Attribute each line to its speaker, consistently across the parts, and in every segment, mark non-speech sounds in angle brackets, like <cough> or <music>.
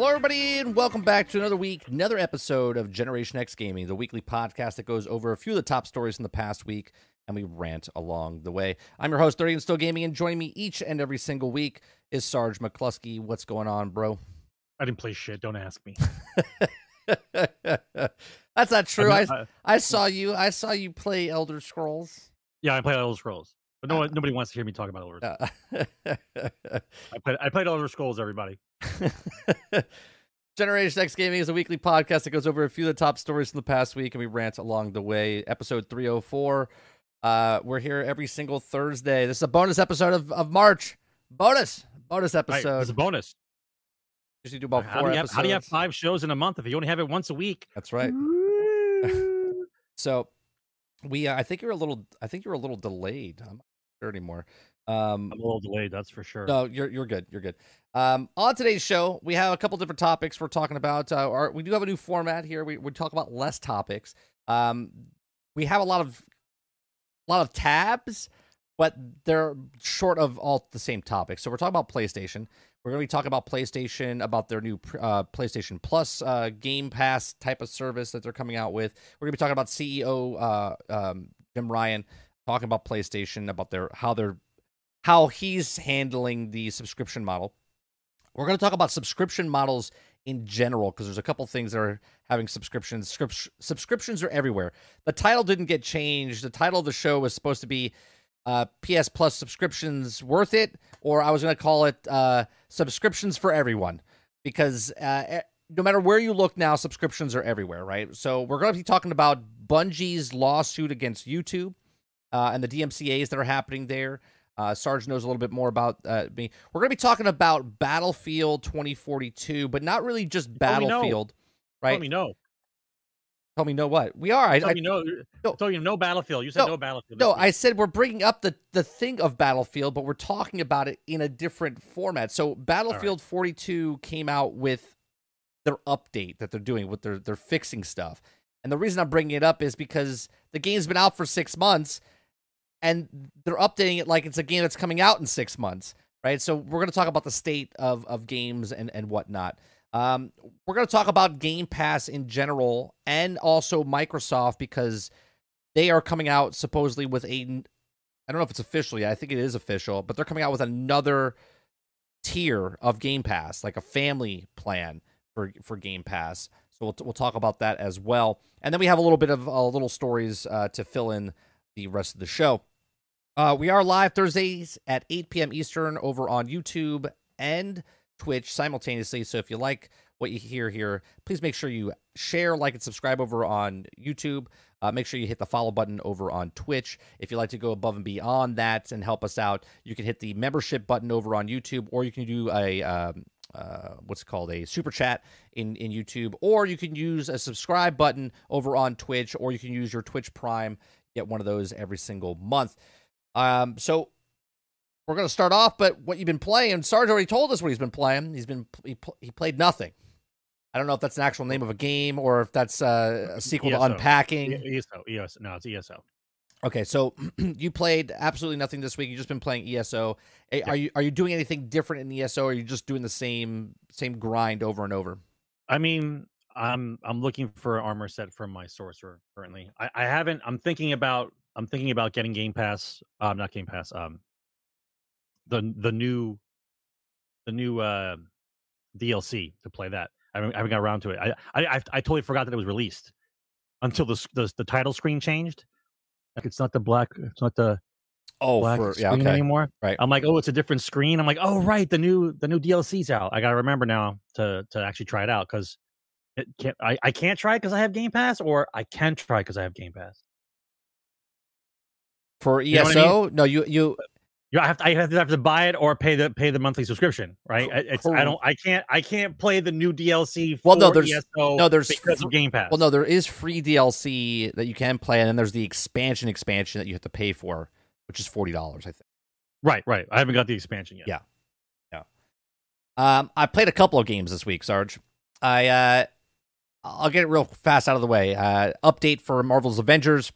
Speaker 1: Hello, everybody, and welcome back to another week, another episode of Generation X Gaming, the weekly podcast that goes over a few of the top stories from the past week, and we rant along the way. I'm your host, 30 and Still Gaming, and joining me each and every single week is Sarge McCluskey. What's going on, bro?
Speaker 2: I didn't play shit. Don't ask me. <laughs>
Speaker 1: That's not true. I,
Speaker 2: I'm uh,
Speaker 1: I saw you. I saw you play Elder Scrolls.
Speaker 2: yeah, I play Elder Scrolls, but no one, nobody wants to hear me talk about Elder. Scrolls.
Speaker 1: Uh,
Speaker 2: I played I played Elder Scrolls. Everybody. <laughs>
Speaker 1: Generation X Gaming is a weekly podcast that goes over a few of the top stories from the past week and we rant along the way. Episode 304. Uh, we're here every single Thursday. This is a bonus episode of, of March. Bonus. Bonus
Speaker 2: Right,
Speaker 1: episode.
Speaker 2: it's a bonus.
Speaker 1: Usually do about
Speaker 2: How
Speaker 1: four
Speaker 2: do, you have, how do you have five shows in a month if you only have it once a week?
Speaker 1: That's right. <laughs> So we, uh, I think you're a little, I think you're a little delayed. I'm sure anymore. Um,
Speaker 2: I'm a little delayed, that's for sure.
Speaker 1: No, you're you're good. You're good. Um, on today's show, we have a couple different topics we're talking about. Uh, our, we do have a new format here. We we talk about less topics. Um, we have a lot of a lot of tabs, but they're short of all the same topics. So we're talking about PlayStation. We're going to be talking about PlayStation, about their new uh, PlayStation Plus uh, Game Pass type of service that they're coming out with. We're going to be talking about CEO uh, um, Jim Ryan talking about PlayStation, about their how they're how he's handling the subscription model. We're going to talk about subscription models in general because there's a couple things that are having subscriptions. Script- subscriptions are everywhere. The title didn't get changed. The title of the show was supposed to be uh, PS Plus subscriptions worth it, or I was going to call it uh, subscriptions for everyone because uh, e- no matter where you look now, subscriptions are everywhere, right? So we're going to be talking about Bungie's lawsuit against YouTube uh, and the DMCA's that are happening there. Uh, Sarge knows a little bit more about uh, me. We're going to be talking about Battlefield 2042, but not really just. Battlefield, right?
Speaker 2: Tell me no.
Speaker 1: Tell me no what we are. I,
Speaker 2: Tell
Speaker 1: I,
Speaker 2: me no.
Speaker 1: no.
Speaker 2: Told you no Battlefield. You said
Speaker 1: No,
Speaker 2: no, Battlefield.
Speaker 1: no,
Speaker 2: week.
Speaker 1: I said we're bringing up the the thing of Battlefield, but we're talking about it in a different format. So Battlefield 42 came out with their update that they're doing with their they're fixing stuff. And the reason I'm bringing it up is because the game's been out for 6 months and they're updating it like it's a game that's coming out in 6 months, right? So we're going to talk about the state of of games and and whatnot. Um, we're going to talk about Game Pass in general and also Microsoft because they are coming out supposedly with a I don't know if it's official yet. I think it is official, but they're coming out with another tier of Game Pass, like a family plan for for Game Pass. So we'll we'll talk about that as well. And then we have a little bit of uh, little stories uh, to fill in the rest of the show. Uh, we are live Thursdays at 8 p.m. Eastern over on YouTube and Twitch simultaneously. So if you like what you hear here, please make sure you share, like, and subscribe over on YouTube. Uh, make sure you hit the follow button over on Twitch. If you'd like to go above and beyond that and help us out, you can hit the membership button over on YouTube, or you can do a um, uh, what's called a super chat in in YouTube, or you can use a subscribe button over on Twitch, or you can use your Twitch Prime. Get one of those every single month. Um, so we're going to start off, but what you've been playing, Sarge already told us what he's been playing. He's been he, pl- he played nothing. I don't know if that's an actual name of a game or if that's uh, a sequel to Unpacking.
Speaker 2: ESO. ESO. No, it's ESO.
Speaker 1: Okay, so <clears throat> you played absolutely nothing this week. You've just been playing ESO. Eh, Are you are you doing anything different in ESO, or are you just doing the same same grind over and over?
Speaker 2: I mean, I'm I'm looking for an armor set from my sorcerer currently. I, I haven't. I'm thinking about. I'm thinking about getting Game Pass. Um, not Game Pass. Um, the the new, the new uh, DLC to play that. I haven't, I haven't got around to it. I, I I I totally forgot that it was released until the the, the title screen changed. Like it's not the black. It's not the
Speaker 1: Oh,
Speaker 2: black
Speaker 1: for, yeah,
Speaker 2: screen
Speaker 1: okay.
Speaker 2: anymore.
Speaker 1: Right.
Speaker 2: I'm like, oh, it's a different screen. I'm like, oh, right, the new the new DLC's out. I gotta remember now to to actually try it out because it can't. I, I can't try it because I have Game Pass, or I can try because I have Game Pass.
Speaker 1: For
Speaker 2: know I
Speaker 1: ESO, no, you you
Speaker 2: You have to, I have to have to buy it or pay the pay the monthly subscription, right? I- It's I don't I can't I can't play the new DLC.
Speaker 1: Well, no, there's-
Speaker 2: ESO
Speaker 1: no, there's
Speaker 2: because of Game Pass.
Speaker 1: Well, no, there is free DLC that you can play, and then there's the expansion expansion that you have to pay for, which is forty dollars, I think.
Speaker 2: right, right. I haven't got the expansion yet.
Speaker 1: Yeah, yeah. Um, I played a couple of games this week, Sarge. I uh, I'll get it real fast out of the way. Uh, update for Marvel's Avengers.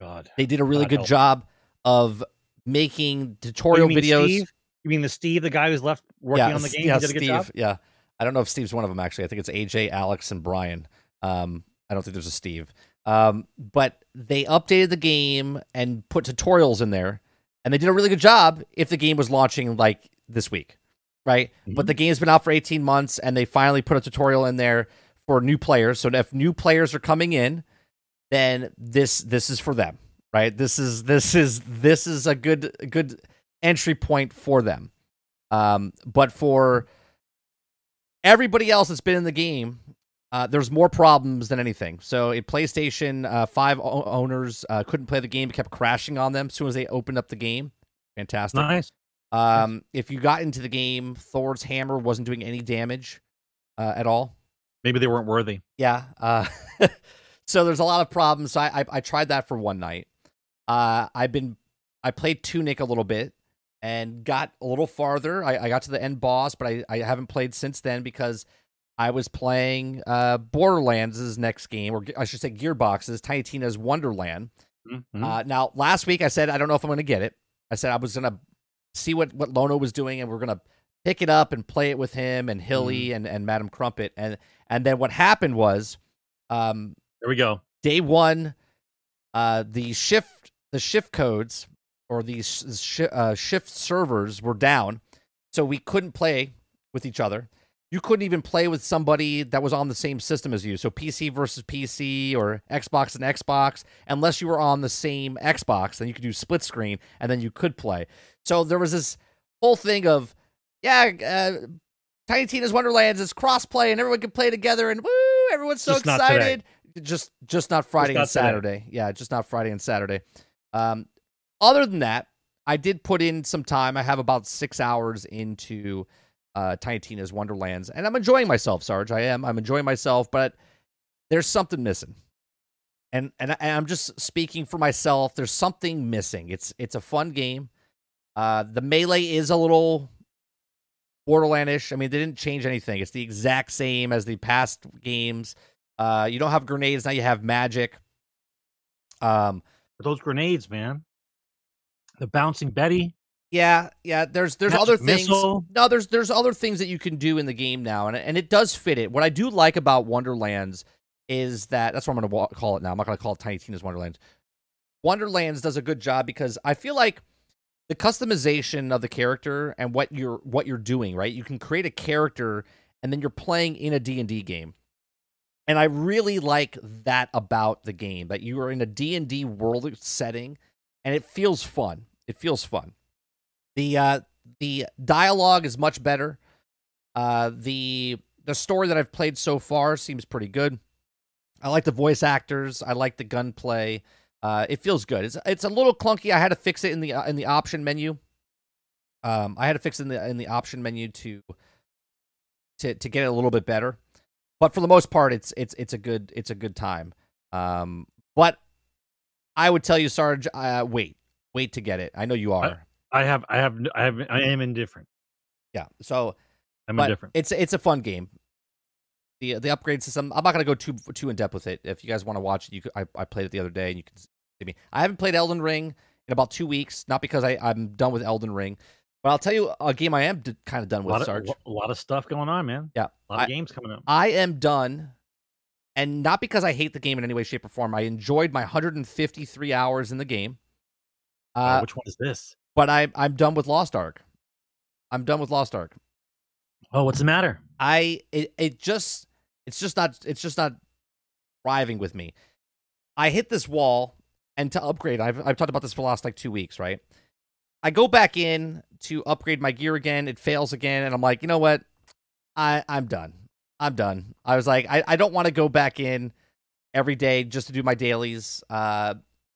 Speaker 2: God.
Speaker 1: They did a really
Speaker 2: God
Speaker 1: good
Speaker 2: help.
Speaker 1: job of making
Speaker 2: Oh,
Speaker 1: tutorial
Speaker 2: mean
Speaker 1: videos.
Speaker 2: Steve? You mean the Steve, the guy who's left working on the game?
Speaker 1: Yeah,
Speaker 2: he did a good
Speaker 1: Steve.
Speaker 2: job.
Speaker 1: Yeah, I don't know if Steve's one of them actually. I think it's AJ, Alex, and Brian. Um, I don't think there's a Steve. Um, but they updated the game and put tutorials in there, and they did a really good job. If the game was launching like this week, right? But the game's been out for 18 months, and they finally put a tutorial in there for new players. So if new players are coming in, then this this is for them, right? This is this is this is a good good entry point for them. Um, but for everybody else that's been in the game, uh, there's more problems than anything. So, a PlayStation uh, Five o- owners uh, couldn't play the game; it kept crashing on them as soon as they opened up the game. Fantastic.
Speaker 2: Nice.
Speaker 1: Um, if you got into the game, Thor's hammer wasn't doing any damage uh, at all.
Speaker 2: Maybe they weren't worthy.
Speaker 1: Yeah. <laughs> So there's a lot of problems. So I, I I tried that for one night. Uh, I've been I played Tunic a little bit and got a little farther. I, I got to the end boss, but I, I haven't played since then because I was playing uh, Borderlands' next game, or I should say Gearbox's Tiny Tina's Wonderland.
Speaker 2: Mhm.
Speaker 1: Uh, now, last week I said I don't know if I'm going to get it. I said I was going to see what what Lono was doing, and we're going to pick it up and play it with him and Hilly and and Madam Crumpet. And and then what happened was, um,
Speaker 2: there we go.
Speaker 1: day one, uh, the shift the shift codes or the sh- uh, shift servers were down, so we couldn't play with each other. You couldn't even play with somebody that was on the same system as you. So PC versus PC or Xbox and Xbox, unless you were on the same Xbox, then you could do split screen and then you could play. So there was this whole thing of, yeah, uh, Tiny Tina's Wonderlands is crossplay and everyone can play together and woo, everyone's so
Speaker 2: Just
Speaker 1: excited. Just just not Friday
Speaker 2: not
Speaker 1: and
Speaker 2: today.
Speaker 1: Saturday. Yeah, just not Friday and Saturday. Um, other than that, I did put in some time. I have about six hours into uh, Tiny Tina's Wonderlands, and I'm enjoying myself, Sarge. I am. I'm enjoying myself, but there's something missing. And and, I, and I'm just speaking for myself. There's something missing. It's it's a fun game. Uh, the melee is a little Borderlandish. I mean, they didn't change anything. It's the exact same as the past games. Uh, you don't have grenades now. You have magic. Um,
Speaker 2: But those grenades, man. The bouncing Betty.
Speaker 1: Yeah, yeah. There's there's other things.
Speaker 2: missile.
Speaker 1: No, there's there's other things that you can do in the game now, and and it does fit it. What I do like about Wonderlands is that that's what I'm going to call it now. I'm not going to call it Tiny Tina's Wonderlands. Wonderlands does a good job because I feel like the customization of the character and what you're what you're doing. Right, you can create a character and then you're playing in a D and D game. And I really like that about the game that you are in a D&D world setting and it feels fun. It feels fun. The uh the dialogue is much better. Uh the the story that I've played so far seems pretty good. I like the voice actors, I like the gunplay. Uh it feels good. It's it's a little clunky. I had to fix it in the in the option menu. Um I had to fix it in the in the option menu to to to get it a little bit better. But for the most part it's it's it's a good it's a good time. Um but I would tell you Sarge uh wait. Wait to get it. I know you are.
Speaker 2: I have, I have, I have, I am indifferent.
Speaker 1: Yeah. So,
Speaker 2: I'm indifferent.
Speaker 1: it's it's a fun game. The the upgrade system. I'm not gonna go too too in depth with it. If you guys want to watch it, you could, I I played it the other day and you can see me. I haven't played Elden Ring in about two weeks. Not because I I'm done with Elden Ring, but I'll tell you a game I am d- kind of done
Speaker 2: a
Speaker 1: with.
Speaker 2: lot,
Speaker 1: Sarge.
Speaker 2: of, a lot of stuff going on, man.
Speaker 1: Yeah.
Speaker 2: A lot
Speaker 1: I-
Speaker 2: of games coming up.
Speaker 1: I am done, and not because I hate the game in any way, shape, or form. I enjoyed my 153 hours in the game.
Speaker 2: Uh,
Speaker 1: Uh,
Speaker 2: which one is this?
Speaker 1: but I I'm done with Lost Ark. I'm done with Lost Ark.
Speaker 2: Oh, what's the matter?
Speaker 1: I it it just it's just not it's just not thriving with me. I hit this wall and to upgrade, I've I've talked about this for the last like two weeks, right? I go back in to upgrade my gear again, it fails again, and I'm like, you know what? I I'm done. I'm done. I was like, I, I don't want to go back in every day just to do my dailies. Uh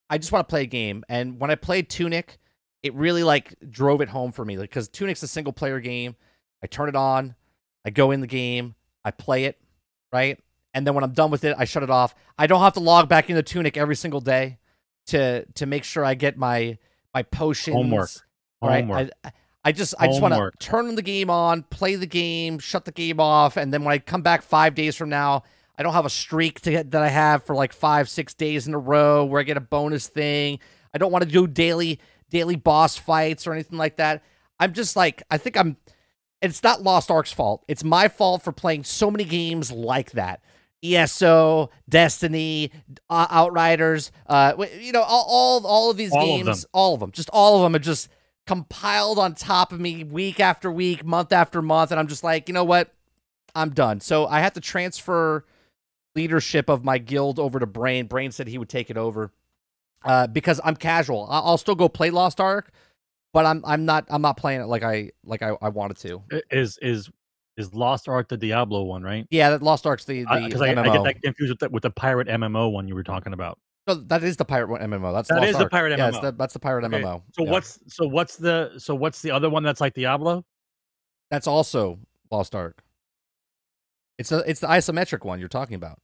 Speaker 1: I just want to play a game. And when I played Tunic, it really like drove it home for me because like, Tunic's a single player game. I turn it on, I go in the game, I play it, right? And then when I'm done with it, I shut it off. I don't have to log back into Tunic every single day to to make sure I get my my potions.
Speaker 2: Homework.
Speaker 1: Right.
Speaker 2: Homework.
Speaker 1: I, I just I just want to turn the game on, play the game, shut the game off, and then when I come back five days from now, I don't have a streak to get, that I have for like five six days in a row where I get a bonus thing. I don't want to do daily daily boss fights or anything like that. I'm just like I think I'm. It's not Lost Ark's fault. It's my fault for playing so many games like that. ESO, Destiny, uh, Outriders, uh, you know, all, all all of these
Speaker 2: All
Speaker 1: games,
Speaker 2: them.
Speaker 1: all of them, just all of them are just compiled on top of me week after week, month after month, and I'm just like, you know what, I'm done. So I had to transfer leadership of my guild over to Brain. Brain said he would take it over uh, because I'm casual. I- I'll still go play Lost Ark, but I'm I'm not I'm not playing it like I like I, I wanted to.
Speaker 2: Is is is Lost Ark the Diablo one, right?
Speaker 1: Yeah, that Lost Ark's the the
Speaker 2: Because I, I, get that confused with the, with the pirate MMO one you were talking about.
Speaker 1: No, that is the pirate one- MMO. That's
Speaker 2: That is the pirate
Speaker 1: Yeah,
Speaker 2: MMO.
Speaker 1: the, that's the pirate
Speaker 2: Okay,
Speaker 1: MMO.
Speaker 2: So
Speaker 1: Yeah.
Speaker 2: what's so what's the so what's the other one that's like Diablo?
Speaker 1: that's also Lost Ark. It's the it's the isometric one you're talking about.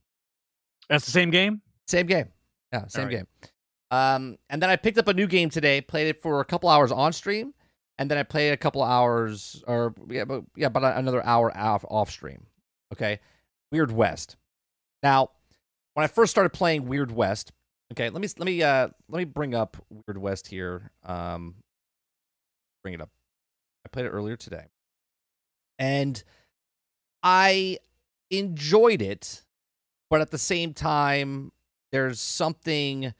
Speaker 2: That's the same game.
Speaker 1: Same game. Yeah, same
Speaker 2: right.
Speaker 1: game. Um, and then I picked up a new game today. Played it for a couple hours on stream, and then I played a couple hours, or yeah, but yeah, about another hour off off stream. Okay, Weird West. Now, when I first started playing Weird West, okay, let me let me uh let me bring up Weird West here. Um, bring it up. I played it earlier today, and I enjoyed it, but at the same time, there's something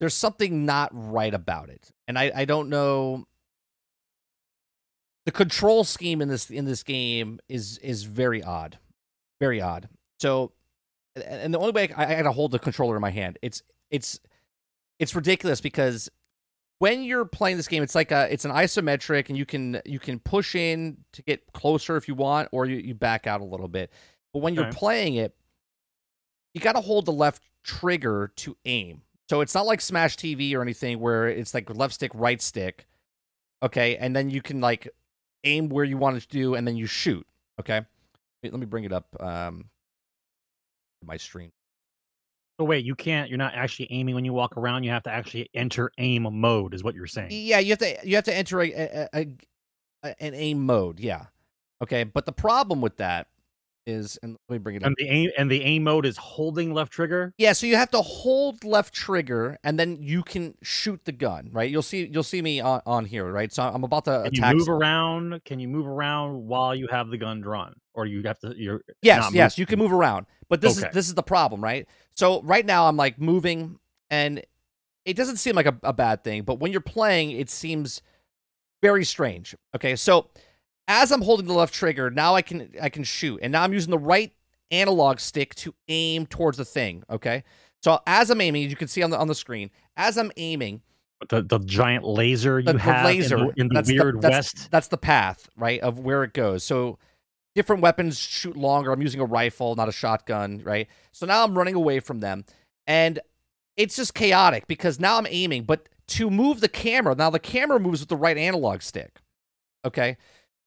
Speaker 1: there's something not right about it and i i don't know the control scheme in this in this game is is very odd very odd so and- the only way i, I gotta hold the controller in my hand it's it's it's ridiculous because when you're playing this game it's like a it's an isometric and you can you can push in to get closer if you want or you, you back out a little bit but when you're
Speaker 2: Okay.
Speaker 1: playing it you got to hold the left trigger to aim. So it's not like Smash TV or anything where it's like left stick, right stick. Okay. And then you can like aim where you want it to do and then you shoot. Okay. Let me bring it up. Um, my stream.
Speaker 2: So wait, you can't. You're not actually aiming when you walk around. You have to actually enter aim mode, is what you're saying.
Speaker 1: Yeah. You have to, you have to enter a, a, a, a an aim mode. Yeah. Okay. But the problem with that is, and let me bring it up.
Speaker 2: And the aim and the aim mode is holding left trigger.
Speaker 1: Yeah, so you have to hold left trigger and then you can shoot the gun, right? You'll see you'll see me on, on here, right? So I'm about to
Speaker 2: Can you
Speaker 1: attack
Speaker 2: move around? Can you move around while you have the gun drawn, or you have to? You're
Speaker 1: Yes, yes, you can move around. But this
Speaker 2: Okay.
Speaker 1: is this is the problem, right? So right now I'm like moving and it doesn't seem like a, a bad thing, but when you're playing, it seems very strange. Okay, so as I'm holding the left trigger, now I can I can shoot, and now I'm using the right analog stick to aim towards the thing. Okay, so as I'm aiming, you can see on the on the screen, as I'm aiming,
Speaker 2: the the giant laser you
Speaker 1: the, the
Speaker 2: have
Speaker 1: laser
Speaker 2: in the, in the
Speaker 1: that's
Speaker 2: weird
Speaker 1: that's,
Speaker 2: west.
Speaker 1: That's the path, right, of where it goes. So different weapons shoot longer. I'm using a rifle, not a shotgun, right? So now I'm running away from them, and it's just chaotic because now I'm aiming, but to move the camera, now the camera moves with the right analog stick. Okay,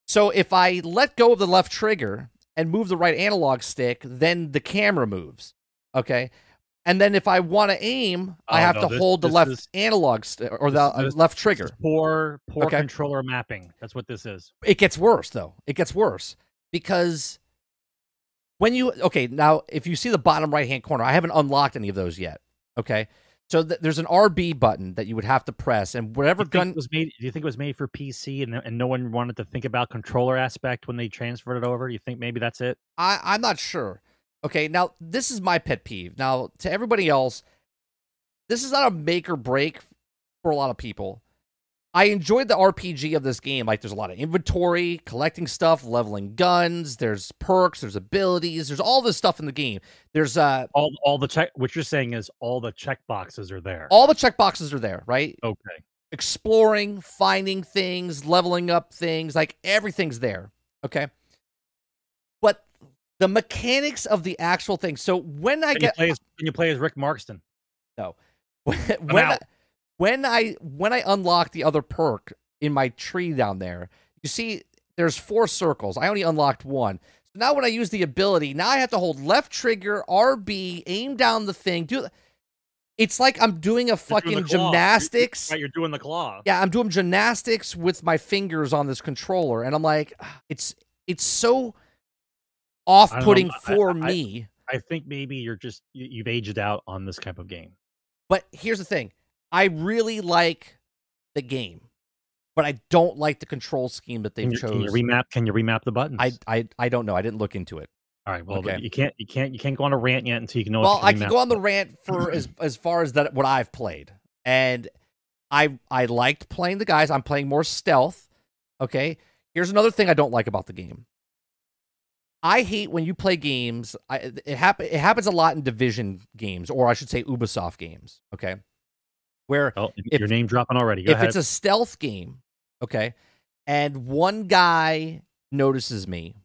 Speaker 1: so if I let go of the left trigger and move the right analog stick, then the camera moves. Okay. And then if I want to aim, I
Speaker 2: Oh,
Speaker 1: have
Speaker 2: no,
Speaker 1: to
Speaker 2: this-
Speaker 1: hold the left
Speaker 2: is-
Speaker 1: analog st- or the
Speaker 2: this-
Speaker 1: uh, left trigger.
Speaker 2: poor poor
Speaker 1: Okay.
Speaker 2: controller mapping. That's what this is.
Speaker 1: It gets worse though. It gets worse because when you okay now, if you see the bottom right hand corner, I haven't unlocked any of those yet. Okay, so th- there's an RB button that you would have to press, and whatever
Speaker 2: Do you think
Speaker 1: gun.
Speaker 2: was made? Do you think it was made for PC and and no one wanted to think about controller aspect when they transferred it over? You think maybe that's it?
Speaker 1: I I'm not sure. Okay, now this is my pet peeve. Now to everybody else, this is not a make or break for a lot of people. I enjoyed the RPG of this game. Like, there's a lot of inventory, collecting stuff, leveling guns. There's perks. There's abilities. There's all this stuff in the game. There's uh
Speaker 2: All all the check. What you're saying is all the check boxes are there.
Speaker 1: all the check boxes are there, right?
Speaker 2: okay.
Speaker 1: Exploring, finding things, leveling up things, like everything's there. Okay. But the mechanics of the actual thing. So when I
Speaker 2: Can you
Speaker 1: get
Speaker 2: play as, can you play as Rick Markston? <laughs>
Speaker 1: when, when I. when I when I unlock the other perk in my tree down there, you see there's four circles. I only unlocked one. So now when I use the ability, now I have to hold left trigger, RB, aim down the thing, do it's like I'm doing a fucking
Speaker 2: doing
Speaker 1: gymnastics.
Speaker 2: Right, you're doing the claw.
Speaker 1: Yeah, I'm doing gymnastics with my fingers on this controller, and I'm like, "Ah, <sighs> it's it's so off-putting for
Speaker 2: I-
Speaker 1: me.
Speaker 2: I think maybe you're just you've aged out on this type of game.
Speaker 1: But here's the thing: I really like the game, but I don't like the control scheme that they've
Speaker 2: you, can you remap? Can you remap the buttons?
Speaker 1: I, I I don't know. I didn't look into it.
Speaker 2: All right. Well,
Speaker 1: Okay.
Speaker 2: you can't you can't you can't go on a rant yet until you can know.
Speaker 1: well, I can go on the rant for <clears throat> as as far as that what I've played, and I I liked playing the guys. I'm playing more stealth. Okay. Here's another thing I don't like about the game. I hate when you play games. I, it happen it happens a lot in division games, or I should say Ubisoft games. Okay, where
Speaker 2: Oh,
Speaker 1: if-
Speaker 2: your name dropping already. Go
Speaker 1: if
Speaker 2: ahead.
Speaker 1: it's a stealth game, okay, and one guy notices me,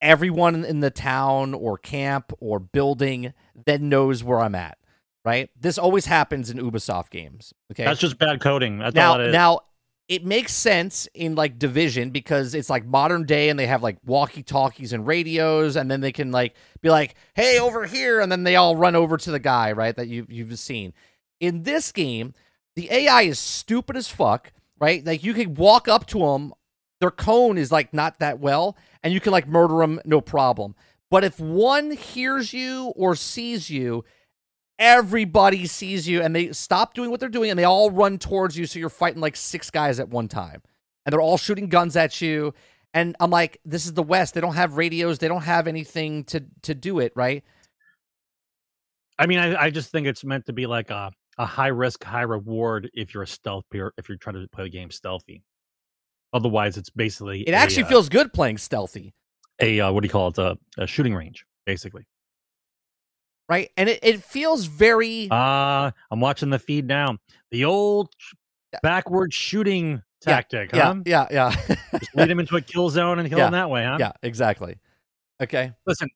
Speaker 1: everyone in the town or camp or building then knows where I'm at. Right? This always happens in Ubisoft games. Okay.
Speaker 2: That's just bad coding. That's
Speaker 1: now,
Speaker 2: all it is.
Speaker 1: now it makes sense in like division because it's like modern day and they have like walkie talkies and radios and then they can like be like hey over here and then they all run over to the guy right that you, you've seen in this game the ai is stupid as fuck right? Like you can walk up to them their cone is like not that well and you can like murder them no problem. But if one hears you or sees you everybody sees you and they stop doing what they're doing and they all run towards you so you're fighting like six guys at one time. And they're all shooting guns at you. And i'm like this is the west. They don't have radios. They don't have anything to to do it right?
Speaker 2: I mean, I, I just think it's meant to be like a, a high risk, high reward if you're a stealth player, if you're trying to play the game stealthy. Otherwise, it's basically
Speaker 1: it actually
Speaker 2: a, uh,
Speaker 1: feels good playing stealthy
Speaker 2: a uh, what do you call it? A, a shooting range, basically.
Speaker 1: right and it, it feels very
Speaker 2: Uh I'm watching the feed now. The old backward shooting tactic,
Speaker 1: yeah
Speaker 2: huh?
Speaker 1: yeah yeah
Speaker 2: Just lead him <laughs> into a kill zone and kill
Speaker 1: Yeah,
Speaker 2: him that way, huh?
Speaker 1: yeah exactly okay
Speaker 2: Listen,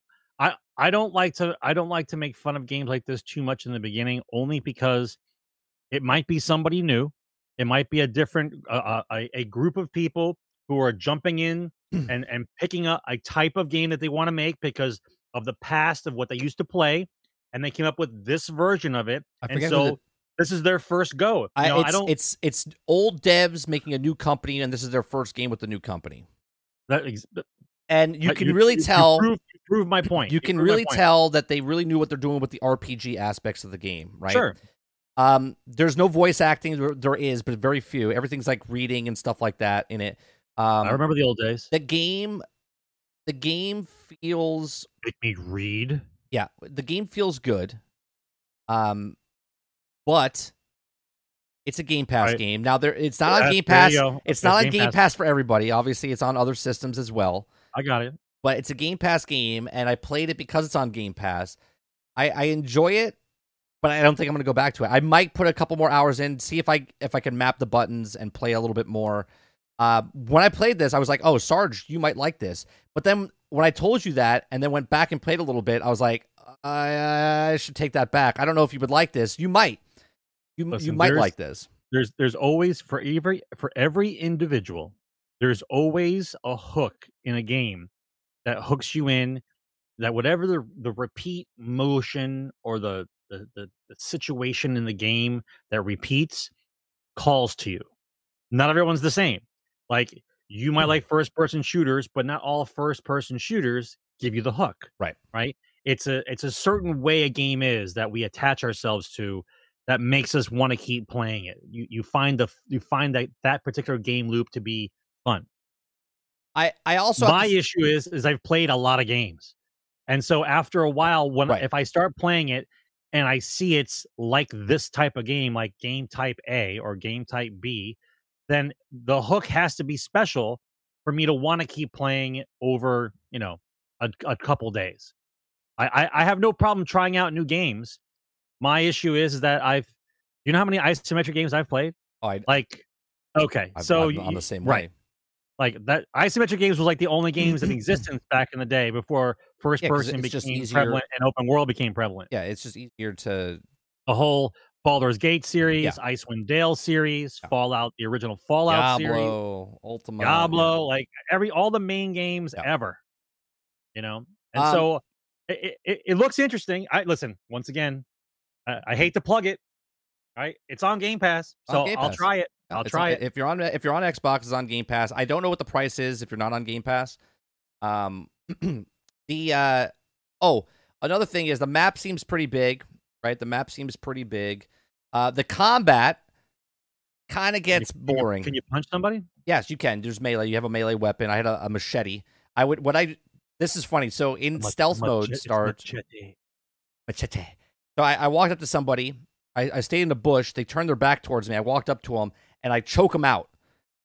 Speaker 2: I don't like to I don't like to make fun of games like this too much in the beginning, only because it might be somebody new. It might be a different uh, a, a group of people who are jumping in <clears throat> and and picking up a type of game that they want to make because of the past of what they used to play, and they came up with this version of it,
Speaker 1: I
Speaker 2: and so
Speaker 1: the-
Speaker 2: this is their first go. You
Speaker 1: I,
Speaker 2: know,
Speaker 1: it's,
Speaker 2: I don't.
Speaker 1: it's it's old devs making a new company and this is their first game with the new company
Speaker 2: that
Speaker 1: and you
Speaker 2: uh,
Speaker 1: can really
Speaker 2: you
Speaker 1: tell
Speaker 2: prove, you prove my point.
Speaker 1: you can really tell that they really knew what they're doing with the RPG aspects of the game, right?
Speaker 2: Sure.
Speaker 1: Um, there's no voice acting. There, is, but very few. Everything's like reading and stuff like that in it. Um,
Speaker 2: I remember the old days.
Speaker 1: the game. The game feels
Speaker 2: Make me read.
Speaker 1: yeah. The game feels good. Um, but it's a Game Pass
Speaker 2: Right.
Speaker 1: game. Now there, it's not on Game Pass. It's not on
Speaker 2: Game
Speaker 1: Game
Speaker 2: Pass.
Speaker 1: Pass for everybody. Obviously, it's on other systems as well.
Speaker 2: I got it.
Speaker 1: but it's a Game Pass game, and I played it because it's on Game Pass. I, I enjoy it, but I don't think I'm going to go back to it. I might put a couple more hours in, see if I if I can map the buttons and play a little bit more. Uh, when I played this, I was like, "Oh, Sarge, you might like this." But then when I told you that, and then went back and played a little bit, I was like, "I, I should take that back." I don't know if you would like this. You might. You you might like this.
Speaker 2: there's there's always for every for every individual there's always a hook in a game that hooks you in that whatever the the repeat motion or the the, the, the situation in the game that repeats calls to you not everyone's the same like you might mm-hmm. like first person shooters but not all first person shooters give you the hook
Speaker 1: Right.
Speaker 2: right it's a it's a certain way a game is that we attach ourselves to that makes us want to keep playing it. You you find the you find that that particular game loop to be fun.
Speaker 1: I I also
Speaker 2: My
Speaker 1: to
Speaker 2: issue is is I've played a lot of games, and so after a while, when
Speaker 1: Right.
Speaker 2: if I start playing it and I see it's like this type of game, like game type A or game type B, then the hook has to be special for me to want to keep playing it over you know a, a couple days. I, I I have no problem trying out new games. My issue is, that I've you know how many isometric games I've played?
Speaker 1: oh, I,
Speaker 2: Like okay,
Speaker 1: I'm-
Speaker 2: so
Speaker 1: I'm on
Speaker 2: y-
Speaker 1: the same
Speaker 2: right
Speaker 1: way.
Speaker 2: Like that isometric games was like the only games in <clears throat> existence back in the day before first
Speaker 1: Yeah,
Speaker 2: person became prevalent and open world became prevalent.
Speaker 1: Yeah, it's just easier to
Speaker 2: The whole Baldur's Gate series,
Speaker 1: Yeah.
Speaker 2: Icewind Dale series,
Speaker 1: Yeah.
Speaker 2: Fallout, the original Fallout series,
Speaker 1: Diablo, Ultima,
Speaker 2: Diablo, like every all the main games ever. You know, and
Speaker 1: Um,
Speaker 2: so it, it, it looks interesting. I listen once again. I, I hate to plug it. Right, it's on Game Pass, so
Speaker 1: Game
Speaker 2: I'll try it. I'll
Speaker 1: it's
Speaker 2: try it.
Speaker 1: If you're on if you're on Xbox, it's on Game Pass. I don't know what the price is if you're not on Game Pass. Um, <clears throat> the uh, oh, another thing is the map seems pretty big, right? The map seems pretty big. Uh, the combat kind of gets
Speaker 2: can you-
Speaker 1: boring.
Speaker 2: Can you punch somebody?
Speaker 1: Yes, you can. There's melee. You have a melee weapon. I had a, a machete. I would what I. This is funny. So in
Speaker 2: Mach-
Speaker 1: stealth
Speaker 2: mach-
Speaker 1: mode, start
Speaker 2: machete.
Speaker 1: machete. So I, I walked up to somebody. I, I stayed in the bush. They turned their back towards me. I walked up to them and I choke them out,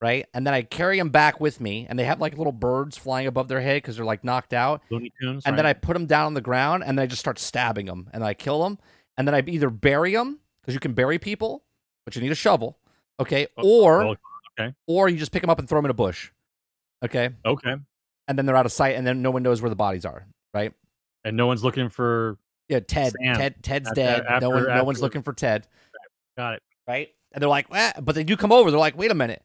Speaker 1: right? And then I carry them back with me, and they have like little birds flying above their head because they're like knocked out.
Speaker 2: Looney Tunes.
Speaker 1: And then I put them down on the ground, and then I just start stabbing them, and I kill them, and then I either bury them because you can bury people, but you need a shovel, okay,
Speaker 2: Oh,
Speaker 1: or
Speaker 2: oh, okay.
Speaker 1: or you just pick them up and throw them in a bush, okay,
Speaker 2: okay,
Speaker 1: and then they're out of sight, and then no one knows where the bodies are, right?
Speaker 2: and no one's looking for.
Speaker 1: Yeah, Ted,
Speaker 2: Sam.
Speaker 1: Ted, Ted's
Speaker 2: After-
Speaker 1: dead. no
Speaker 2: after-
Speaker 1: one, no one's
Speaker 2: after-
Speaker 1: looking for Ted.
Speaker 2: Got it.
Speaker 1: right? And they're like, eh, but they do come over. They're like, wait a minute,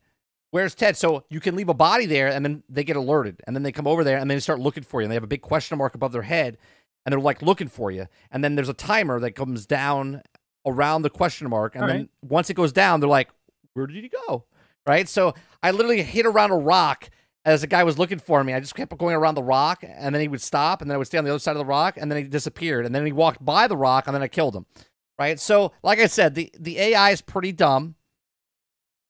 Speaker 1: where's Ted? So you can leave a body there, and then they get alerted, and then they come over there, and then they start looking for you, and they have a big question mark above their head, and they're like looking for you, and then there's a timer that comes down around the question mark, and
Speaker 2: All
Speaker 1: then
Speaker 2: right.
Speaker 1: once it goes down, they're like, where did he go? Right? So I literally hit around a rock. As the guy was looking for me, I just kept going around the rock, and then he would stop, and then I would stay on the other side of the rock, and then he disappeared, and then he walked by the rock, and then I killed him. Right? So, like I said, the the AI is pretty dumb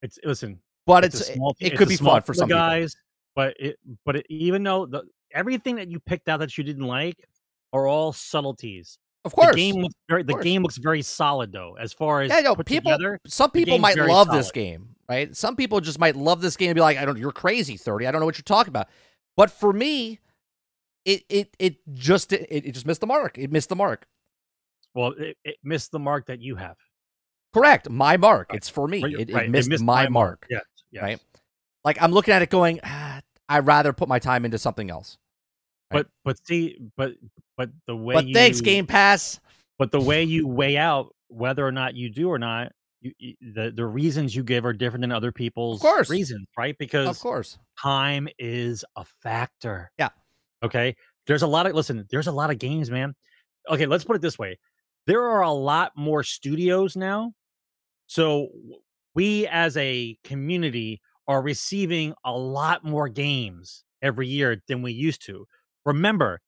Speaker 2: It's listen.
Speaker 1: but
Speaker 2: it's,
Speaker 1: it's,
Speaker 2: small,
Speaker 1: it
Speaker 2: it's
Speaker 1: could be fun for some people.
Speaker 2: guys. But it, but it, even though the everything that you picked out that you didn't like are all subtleties.
Speaker 1: Of course,
Speaker 2: The game looks very. The game looks very solid though, as far as
Speaker 1: yeah, no, people.
Speaker 2: together.
Speaker 1: some people might love this game, right? Some people just might love this game and be like, "I don't, you're crazy, thirty. I don't know what you're talking about." But for me, it it it just it, it just missed the mark. It missed the mark.
Speaker 2: Well, it, it missed the mark that you have.
Speaker 1: Correct, my mark. It's for me.
Speaker 2: Right,
Speaker 1: It, it
Speaker 2: right,
Speaker 1: missed, my mark.
Speaker 2: Yes, yes.
Speaker 1: Right. Like I'm looking at it, going, ah, I'd rather put my time into something else.
Speaker 2: But but see, but but the way.
Speaker 1: But
Speaker 2: you,
Speaker 1: thanks, Game Pass.
Speaker 2: But the way you weigh out whether or not you do or not, you, you, the the reasons you give are different than other people's
Speaker 1: course.
Speaker 2: reasons, right? Because
Speaker 1: Of course.
Speaker 2: time is a factor.
Speaker 1: Yeah.
Speaker 2: Okay. There's a lot of listen, there's a lot of games, man. Okay, let's put it this way. There are a lot more studios now. So we as a community are receiving a lot more games every year than we used to. Remember,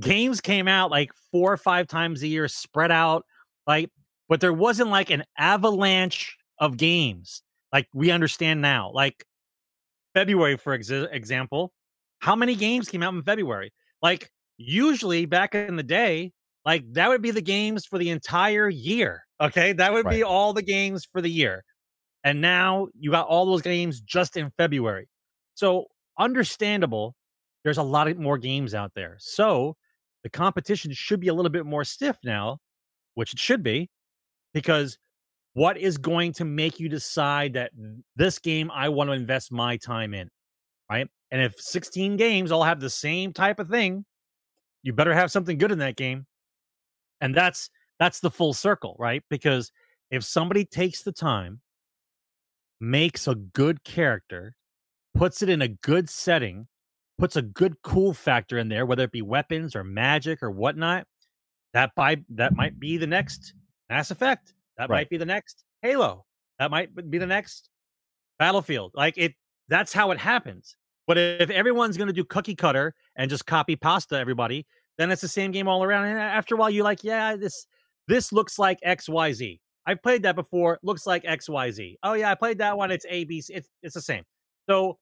Speaker 2: games came out like four or five times a year spread out like but there wasn't like an avalanche of games like we understand now. Like February, for exa- example, how many games came out in February? Like usually back in the day, like that would be the games for the entire year. Okay, that would be all the games for the year. And now you got all those games just in February. So understandable. There's a lot of more games out there. So the competition should be a little bit more stiff now, which it should be, because what is going to make you decide that this game I want to invest my time in, right? And if 16 games all have the same type of thing, you better have something good in that game. And that's that's the full circle, right? Because if somebody takes the time, makes a good character, puts it in a good setting, puts a good cool factor in there, whether it be weapons or magic or whatnot, that by that might be the next Mass Effect. That
Speaker 1: Right.
Speaker 2: might be the next Halo. That might be the next Battlefield. Like it that's how it happens. But if everyone's going to do cookie cutter and just copy pasta everybody, then it's the same game all around. And after a while, you're like, yeah, this this looks like X Y Z. I've played that before. Looks like X Y Z. Oh yeah, I played that one. It's A B C. It's it's the same. So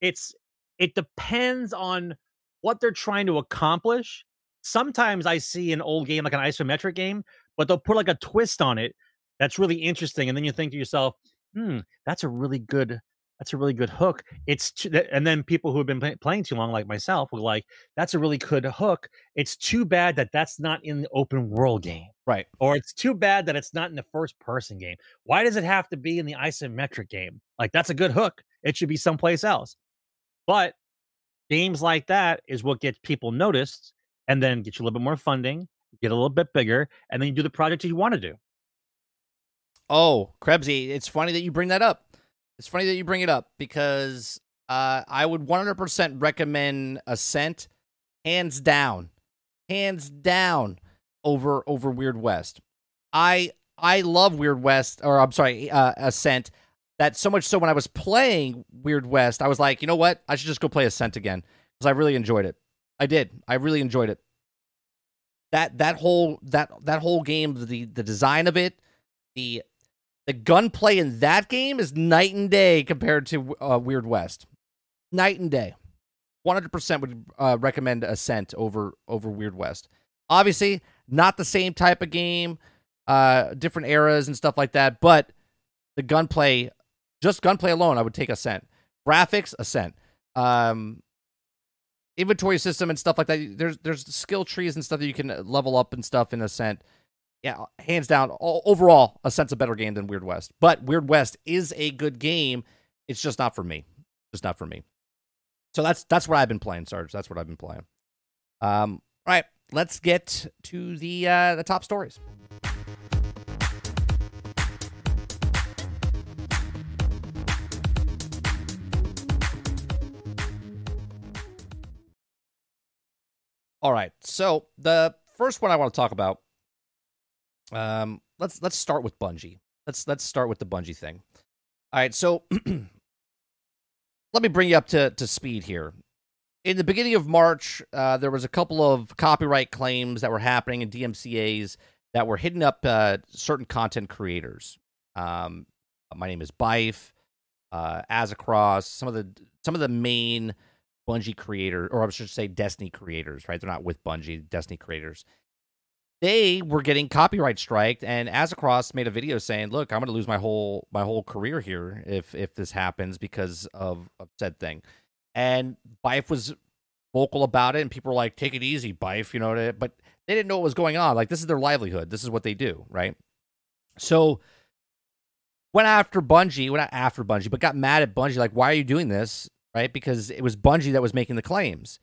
Speaker 2: it's it depends on what they're trying to accomplish. Sometimes I see an old game like an isometric game, but they'll put like a twist on it that's really interesting, and then you think to yourself, "Hmm, that's a really good." That's a really good hook. It's too, and then people who have been play- playing too long, like myself, were like, "That's a really good hook." It's too bad that that's not in the open world game
Speaker 1: Right.
Speaker 2: or it's too bad that it's not in the first person game. Why does it have to be in the isometric game? Like that's a good hook. It should be someplace else. But games like that is what gets people noticed and then get you a little bit more funding, get a little bit bigger, and then you do the project you want to do.
Speaker 1: Oh, Krebsy, it's funny that you bring that up. It's funny that you bring it up because uh, I would 100% recommend Ascent, hands down, hands down over over Weird West. I I love Weird West, or I'm sorry, uh, Ascent. That so much so when I was playing Weird West, I was like, you know what? I should just go play Ascent again because I really enjoyed it. I did. I really enjoyed it. That that whole that that whole game, the the design of it, the the gunplay in that game is night and day compared to uh, Weird West. Night and day. 100% would uh, recommend Ascent over over Weird West. Obviously, not the same type of game, uh, different eras and stuff like that, but the gunplay, just gunplay alone, I would take Ascent. Graphics, Ascent. Um, inventory system and stuff like that. There's there's skill trees and stuff that you can level up and stuff in Ascent. Yeah, hands down. Overall, a sense of better game than Weird West. But Weird West is a good game. It's just not for me. Just not for me. So that's that's what I've been playing, Sarge. That's what I've been playing. Um, all right, let's get to the uh, the top stories. All right, so the first one I want to talk about. Um, let's let's start with Bungie. Let's let's start with the Bungie thing. All right, so <clears throat> let me bring you up to, to speed here. In the beginning of March, uh, there was a couple of copyright claims that were happening in DMCA's that were hitting up uh, certain content creators. Um, my name is Byf, uh, Aztecross, some of the some of the main Bungie creators, or I should say Destiny creators, right? They're not with Bungie, Destiny creators they were getting copyright striked and Aztecross made a video saying look i'm going to lose my whole my whole career here if if this happens because of, of said thing. And Byf was vocal about it and people were like take it easy Byf you know but they didn't know what was going on. Like this is their livelihood. This is what they do right? So went after bungie went after bungie but got mad at bungie like why are you doing this? Right? Because it was bungie that was making the claims.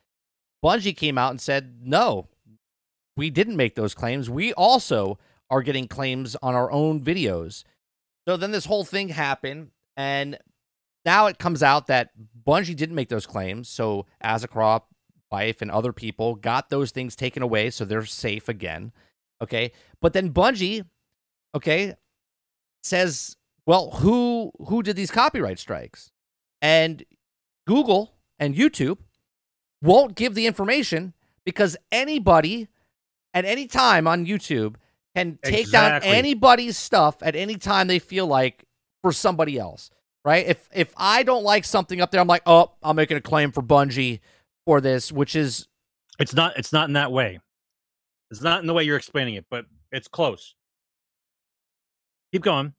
Speaker 1: Bungie came out and said no we didn't make those claims. We also are getting claims on our own videos. So then this whole thing happened, and now it comes out that Bungie didn't make those claims. So Aztecross, Byf, and other people got those things taken away, so they're safe again. Okay, but then Bungie, okay, says, well, who who did these copyright strikes? And Google and YouTube won't give the information because anybody at any time on YouTube can take exactly. down anybody's stuff at any time they feel like for somebody else. Right? If if I don't like something up there, I'm like, oh, I'm making a claim for Bungie for this, which is
Speaker 2: it's not it's not in that way. It's not in the way you're explaining it, but it's close. Keep going.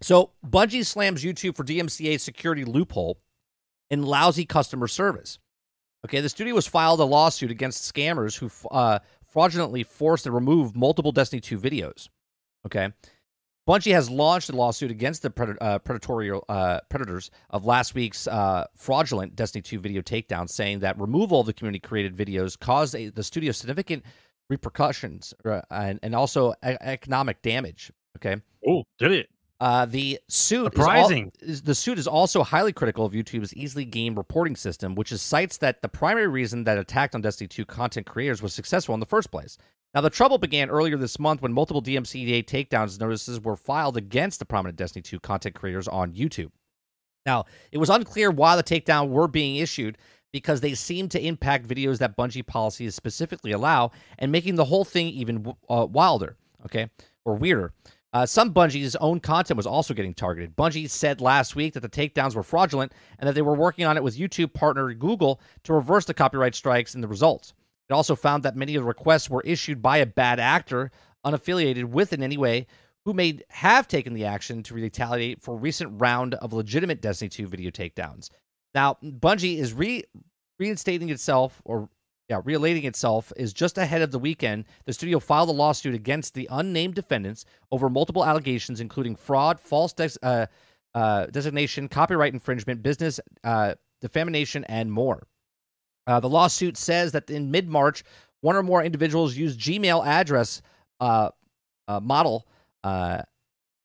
Speaker 1: So Bungie slams YouTube for DMCA security loophole and lousy customer service. Okay, the studio has filed a lawsuit against scammers who uh, fraudulently forced to remove multiple Destiny 2 videos. Okay. Bungie has launched a lawsuit against the pred- uh, predatory uh, predators of last week's uh, fraudulent Destiny 2 video takedown, saying that removal of the community created videos caused a, the studio significant repercussions uh, and, and also a- economic damage. Okay.
Speaker 2: Oh, did it?
Speaker 1: Uh, the suit Surprising. Is, al- the suit is also highly critical of YouTube's easily game reporting system, which is cites that the primary reason that attacked on Destiny 2 content creators was successful in the first place. Now, the trouble began earlier this month when multiple DMCA takedowns notices were filed against the prominent Destiny 2 content creators on YouTube. Now, it was unclear why the takedown were being issued because they seemed to impact videos that Bungie policies specifically allow and making the whole thing even uh, wilder, okay, or weirder. Uh, some Bungie's own content was also getting targeted. Bungie said last week that the takedowns were fraudulent and that they were working on it with YouTube partner Google to reverse the copyright strikes and the results. It also found that many of the requests were issued by a bad actor unaffiliated with in any way who may have taken the action to retaliate for a recent round of legitimate Destiny 2 video takedowns. Now, Bungie is re- reinstating itself or yeah, relating itself is just ahead of the weekend. The studio filed a lawsuit against the unnamed defendants over multiple allegations, including fraud, false uh, uh, designation, copyright infringement, business uh, defamation, and more. Uh, the lawsuit says that in mid March, one or more individuals used Gmail address uh, uh, model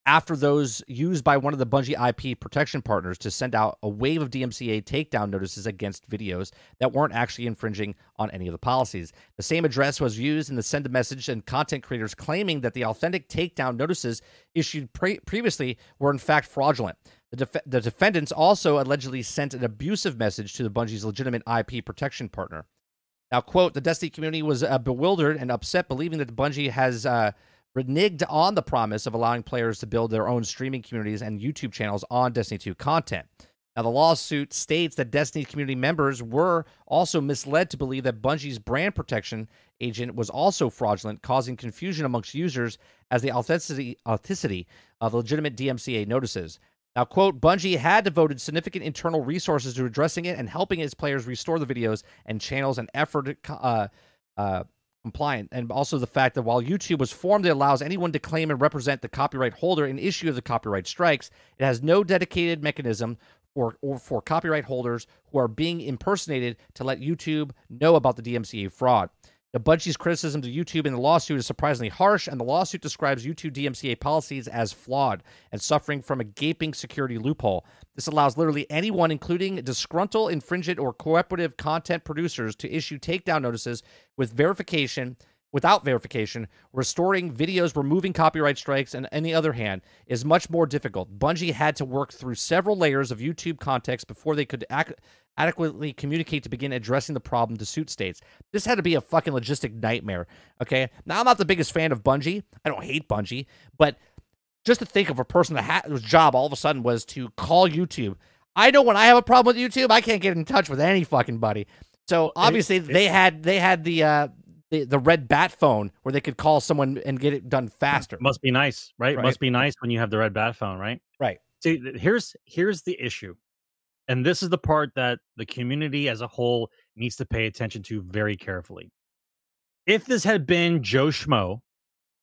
Speaker 1: after those used by one of the Bungie IP protection partners to send out a wave of DMCA takedown notices against videos that weren't actually infringing on any of the policies. The same address was used in the send a message and content creators claiming that the authentic takedown notices issued pre- previously were in fact fraudulent. The, def- the defendants also allegedly sent an abusive message to the Bungie's legitimate IP protection partner. Now, quote, the Destiny community was uh, bewildered and upset, believing that Bungie has uh, reneged on the promise of allowing players to build their own streaming communities and YouTube channels on Destiny 2 content. Now, the lawsuit states that Destiny community members were also misled to believe that Bungie's brand protection agent was also fraudulent, causing confusion amongst users as the authenticity, authenticity of legitimate DMCA notices. Now, quote, Bungie had devoted significant internal resources to addressing it and helping its players restore the videos and channels and effort uh, uh, compliant. And also the fact that while YouTube was formed, it allows anyone to claim and represent the copyright holder in issue of the copyright strikes. It has no dedicated mechanism for, or for copyright holders who are being impersonated to let YouTube know about the DMCA fraud. The Bungie's criticism of YouTube in the lawsuit is surprisingly harsh, and the lawsuit describes YouTube DMCA policies as flawed and suffering from a gaping security loophole. This allows literally anyone, including disgruntled, infringent, or cooperative content producers, to issue takedown notices with verification. Without verification, restoring videos, removing copyright strikes, and on the other hand, is much more difficult. Bungie had to work through several layers of YouTube context before they could act adequately communicate to begin addressing the problem to suit states. This had to be a fucking logistic nightmare. Okay. Now, I'm not the biggest fan of Bungie. I don't hate Bungie, but just to think of a person that had, whose job all of a sudden was to call YouTube. I know when I have a problem with YouTube, I can't get in touch with any fucking buddy. So obviously it, it, they had they had the uh the, the red bat phone where they could call someone and get it done faster.
Speaker 2: Must be nice, right? right? Must be nice when you have the red bat phone, right?
Speaker 1: Right.
Speaker 2: See, here's here's the issue and this is the part that the community as a whole needs to pay attention to very carefully. If this had been Joe Schmo,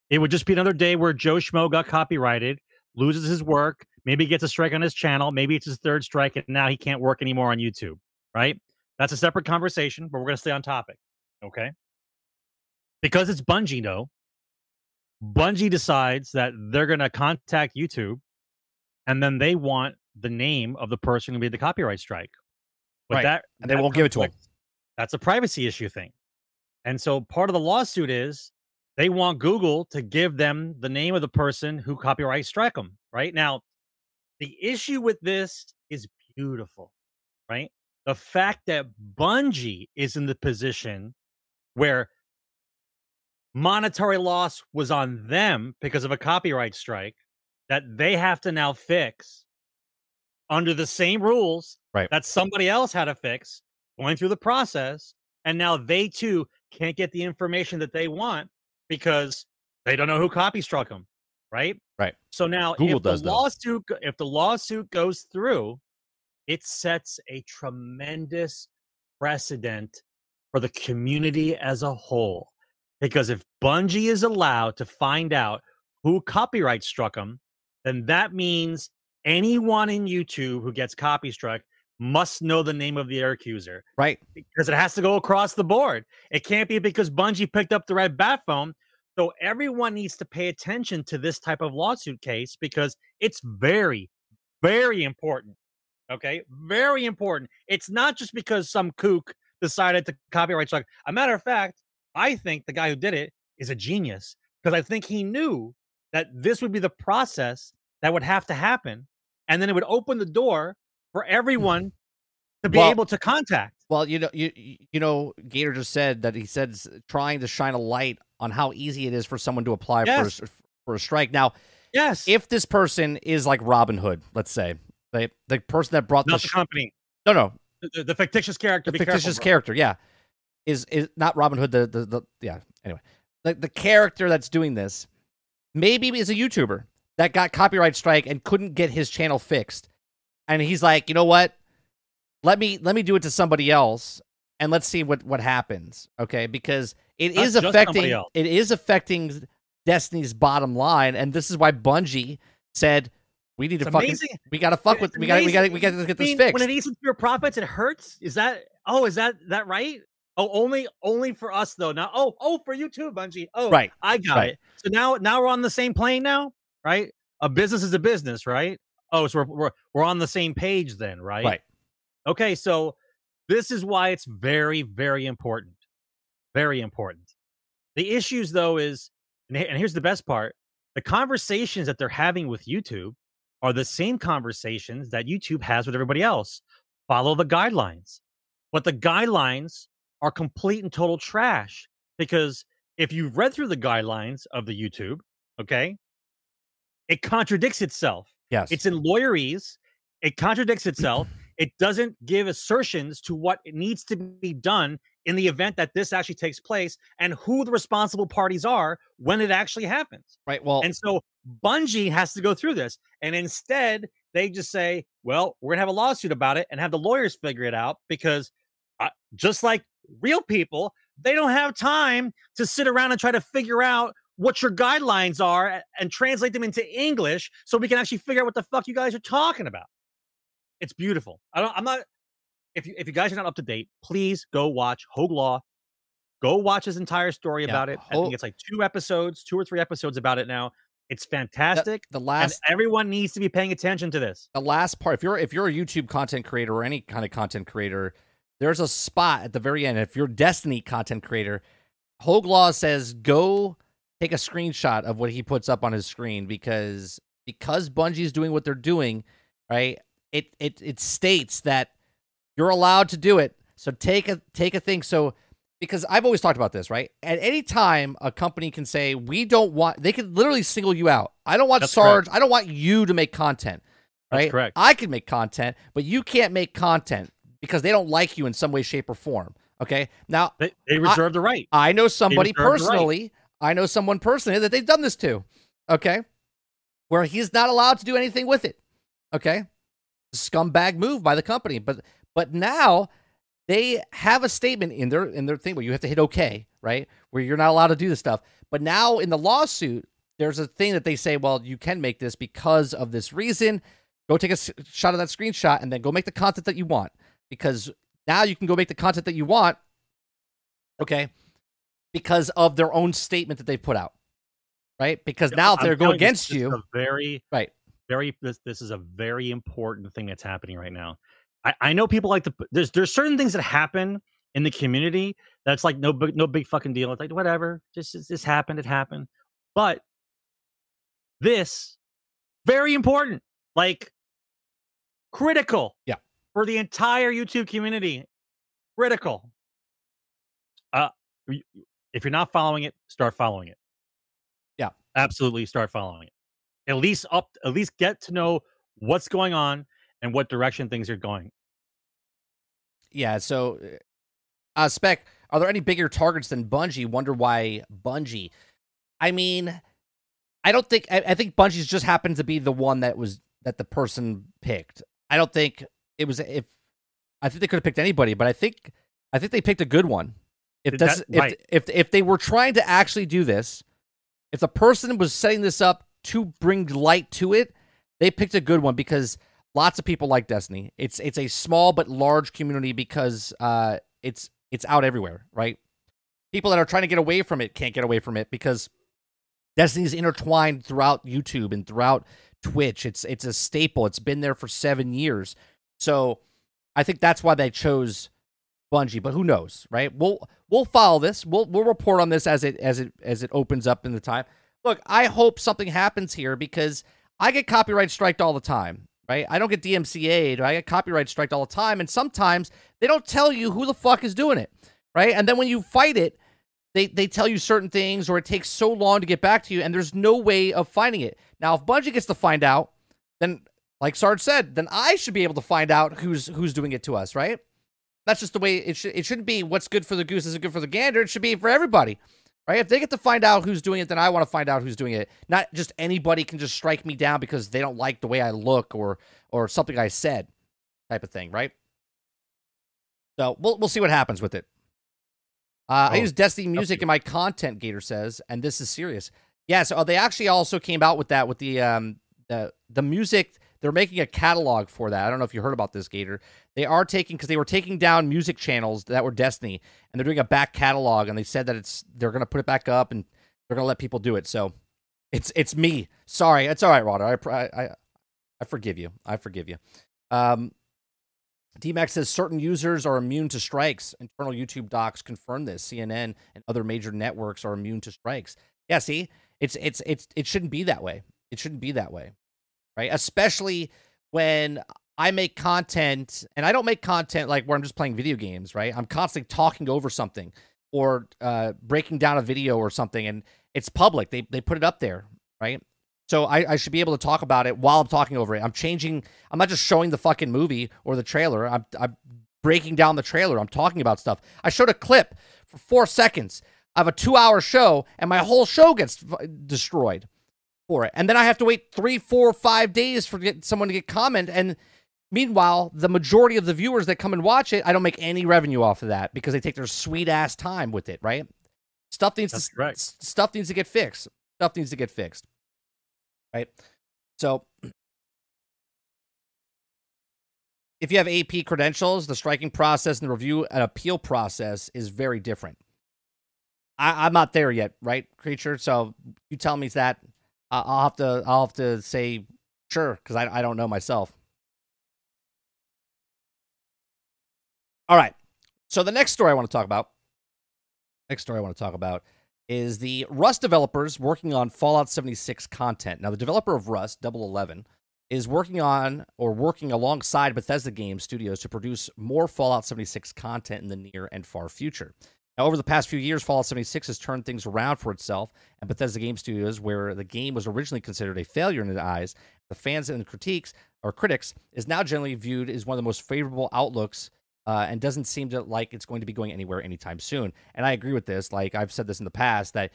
Speaker 2: it would just be another day where Joe Schmo got copyrighted, loses his work, maybe gets a strike on his channel, maybe it's his third strike, and now he can't work anymore on YouTube, right? That's a separate conversation, but we're going to stay on topic, okay? Because it's Bungie, though, Bungie decides that they're going to contact YouTube and then they want the name of the person who made the copyright strike.
Speaker 1: But right. that and they won't give it to them.
Speaker 2: That's a privacy issue thing. And so part of the lawsuit is they want Google to give them the name of the person who copyright struck them. Right now, the issue with this is beautiful, right? The fact that Bungie is in the position where monetary loss was on them because of a copyright strike that they have to now fix under the same rules
Speaker 1: right.
Speaker 2: that somebody else had to fix, going through the process, and now they too can't get the information that they want because they don't know who copy struck them, right?
Speaker 1: Right.
Speaker 2: So now, Google if does the lawsuit if the lawsuit goes through, it sets a tremendous precedent for the community as a whole. Because if Bungie is allowed to find out who copyright struck them, then that means anyone in YouTube who gets copy struck must know the name of the accuser.
Speaker 1: Right.
Speaker 2: Because it has to go across the board. It can't be because Bungie picked up the red bat phone. So everyone needs to pay attention to this type of lawsuit case because it's very, very important. Okay. Very important. It's not just because some kook decided to copyright strike. A matter of fact, I think the guy who did it is a genius because I think he knew that this would be the process that would have to happen and then it would open the door for mm-hmm. everyone to be well, able to contact.
Speaker 1: Well, you know, you you know, Gator just said that he said trying to shine a light on how easy it is for someone to apply yes. for a, for a strike. Now,
Speaker 2: yes,
Speaker 1: if this person is like Robin Hood, let's say the the person that brought
Speaker 2: not
Speaker 1: the,
Speaker 2: the company,
Speaker 1: no, no,
Speaker 2: the, the fictitious character,
Speaker 1: the fictitious careful, character, yeah, is is not Robin Hood. The the, the yeah. Anyway, the the character that's doing this maybe is a YouTuber that got copyright strike and couldn't get his channel fixed. And he's like, you know what? Let me let me do it to somebody else and let's see what what happens. Okay, because it Not is affecting it is affecting Destiny's bottom line, and this is why Bungie said we need it's to amazing. fucking we gotta fuck with we gotta we gotta we gotta get this I mean, fixed.
Speaker 2: When it eats into your profits, it hurts. Is that oh is that that right? Oh, only only for us though. Now oh oh for you too, Bungie. Oh
Speaker 1: right,
Speaker 2: I got right. it. So now now we're on the same plane now right? a business is a business, right? Oh, so we're we're, we're on the same page then, right?
Speaker 1: Right.
Speaker 2: Okay, so this is why it's very, very important. Very important. The issues, though, is, and here's the best part the conversations that they're having with YouTube are the same conversations that YouTube has with everybody else. Follow the guidelines. But the guidelines are complete and total trash because if you've read through the guidelines of the YouTube, okay, it contradicts itself.
Speaker 1: Yes.
Speaker 2: It's in lawyerese. It contradicts itself. <clears throat> it doesn't give assertions to what needs to be done in the event that this actually takes place and who the responsible parties are when it actually happens.
Speaker 1: Right. Well,
Speaker 2: and so Bungie has to go through this. And instead, they just say, well, we're going to have a lawsuit about it and have the lawyers figure it out because just like real people, they don't have time to sit around and try to figure out what your guidelines are and translate them into English so we can actually figure out what the fuck you guys are talking about. It's beautiful. I don't. I'm not. If you if you guys are not up to date, please go watch Hoeg Law. Go watch his entire story yeah, about it. I think it's like two episodes, two or three episodes about it now. It's fantastic.
Speaker 1: The, the last
Speaker 2: everyone needs to be paying attention to this.
Speaker 1: The last part, if you're if you're a YouTube content creator or any kind of content creator, there's a spot at the very end. If you're Destiny content creator, Hoeg Law says go take a screenshot of what he puts up on his screen because because Bungie's doing what they're doing, right? it it it states that you're allowed to do it. So take a take a thing. So because I've always talked about this, right? At any time, a company can say we don't want. They could literally single you out. I don't want That's Sarge. Correct. I don't want you to make content. Right?
Speaker 2: That's correct.
Speaker 1: I can make content, but you can't make content because they don't like you in some way, shape, or form. Okay. Now
Speaker 2: they, they reserve I, the right.
Speaker 1: I know somebody personally. Right. I know someone personally that they've done this to. Okay. Where he's not allowed to do anything with it. Okay scumbag move by the company. But but now they have a statement in their in their thing where you have to hit OK, right? Where you're not allowed to do this stuff. But now in the lawsuit, there's a thing that they say, well, you can make this because of this reason. Go take a shot of that screenshot and then go make the content that you want because now you can go make the content that you want. Okay. Because of their own statement that they put out. Right? Because now if they're going against you,
Speaker 2: very
Speaker 1: right
Speaker 2: very this this is a very important thing that's happening right now. I, I know people like to there's there's certain things that happen in the community that's like no big no big fucking deal. It's like whatever, just is this happened, it happened. But this very important, like critical,
Speaker 1: yeah,
Speaker 2: for the entire YouTube community, critical. Uh, if you're not following it, start following it.
Speaker 1: Yeah,
Speaker 2: absolutely, start following it at least up at least get to know what's going on and what direction things are going.
Speaker 1: Yeah, so uh spec, are there any bigger targets than Bungie? Wonder why Bungie. I mean, I don't think I, I think Bungie's just happened to be the one that was that the person picked. I don't think it was if I think they could have picked anybody, but I think I think they picked a good one. If that's that, right. if, if if they were trying to actually do this, if the person was setting this up to bring light to it, they picked a good one because lots of people like Destiny. It's it's a small but large community because uh, it's it's out everywhere, right? People that are trying to get away from it can't get away from it because Destiny is intertwined throughout YouTube and throughout Twitch. It's it's a staple. It's been there for seven years. So I think that's why they chose Bungie. But who knows, right? We'll we'll follow this. We'll we'll report on this as it as it as it opens up in the time look, I hope something happens here because I get copyright striked all the time, right? I don't get DMCA'd, I get copyright striked all the time. And sometimes they don't tell you who the fuck is doing it, right? And then when you fight it, they, they tell you certain things or it takes so long to get back to you and there's no way of finding it. Now, if Bungie gets to find out, then like Sarge said, then I should be able to find out who's who's doing it to us, right? That's just the way it should it shouldn't be what's good for the goose isn't good for the gander. It should be for everybody right? If they get to find out who's doing it, then I want to find out who's doing it. Not just anybody can just strike me down because they don't like the way I look or or something I said, type of thing, right? So we'll we'll see what happens with it. Uh, oh, I use Destiny music in my content. Gator says, and this is serious. Yeah, so uh, they actually also came out with that with the um the the music they're making a catalog for that. I don't know if you heard about this, Gator. They are taking because they were taking down music channels that were Destiny, and they're doing a back catalog, and they said that it's they're going to put it back up and they're going to let people do it. So It's it's me. Sorry, it's all right, Roder. I I I forgive you. I forgive you. Um, DMAX says certain users are immune to strikes. Internal YouTube docs confirm this. CNN and other major networks are immune to strikes. Yeah, see, it's it's it's it shouldn't be that way. It shouldn't be that way, right? Especially when I make content, and I don't make content like where I'm just playing video games, right? I'm constantly talking over something or uh, breaking down a video or something, and it's public. They they put it up there, right? So I, I, should be able to talk about it while I'm talking over it. I'm changing. I'm not just showing the fucking movie or the trailer. I'm, I'm breaking down the trailer. I'm talking about stuff. I showed a clip for four seconds of a two-hour show, and my whole show gets destroyed for it. And then I have to wait three, four, five days for get someone to get comment. And meanwhile, the majority of the viewers that come and watch it, I don't make any revenue off of that because they take their sweet ass time with it. Right? Stuff needs That's to stuff needs to get fixed. Stuff needs to get fixed right? So if you have AP credentials, the striking process and the review and appeal process is very different. I, am not there yet, right, creature? So you tell me that I'll have to I'll have to say sure because I I don't know myself. All right. So the next story I want to talk about, next story I want to talk about is the Rust developers working on Fallout 76 content. Now, the developer of Rust, Double Eleven, is working on or working alongside Bethesda Game Studios to produce more Fallout 76 content in the near and far future. Now, over the past few years, Fallout 76 has turned things around for itself, and Bethesda Game Studios, where the game was originally considered a failure in the eyes, the fans and the critiques or critics, is now generally viewed as one of the most favorable outlooks uh, and doesn't seem to like it's going to be going anywhere anytime soon. And I agree with this. Like I've said this in the past that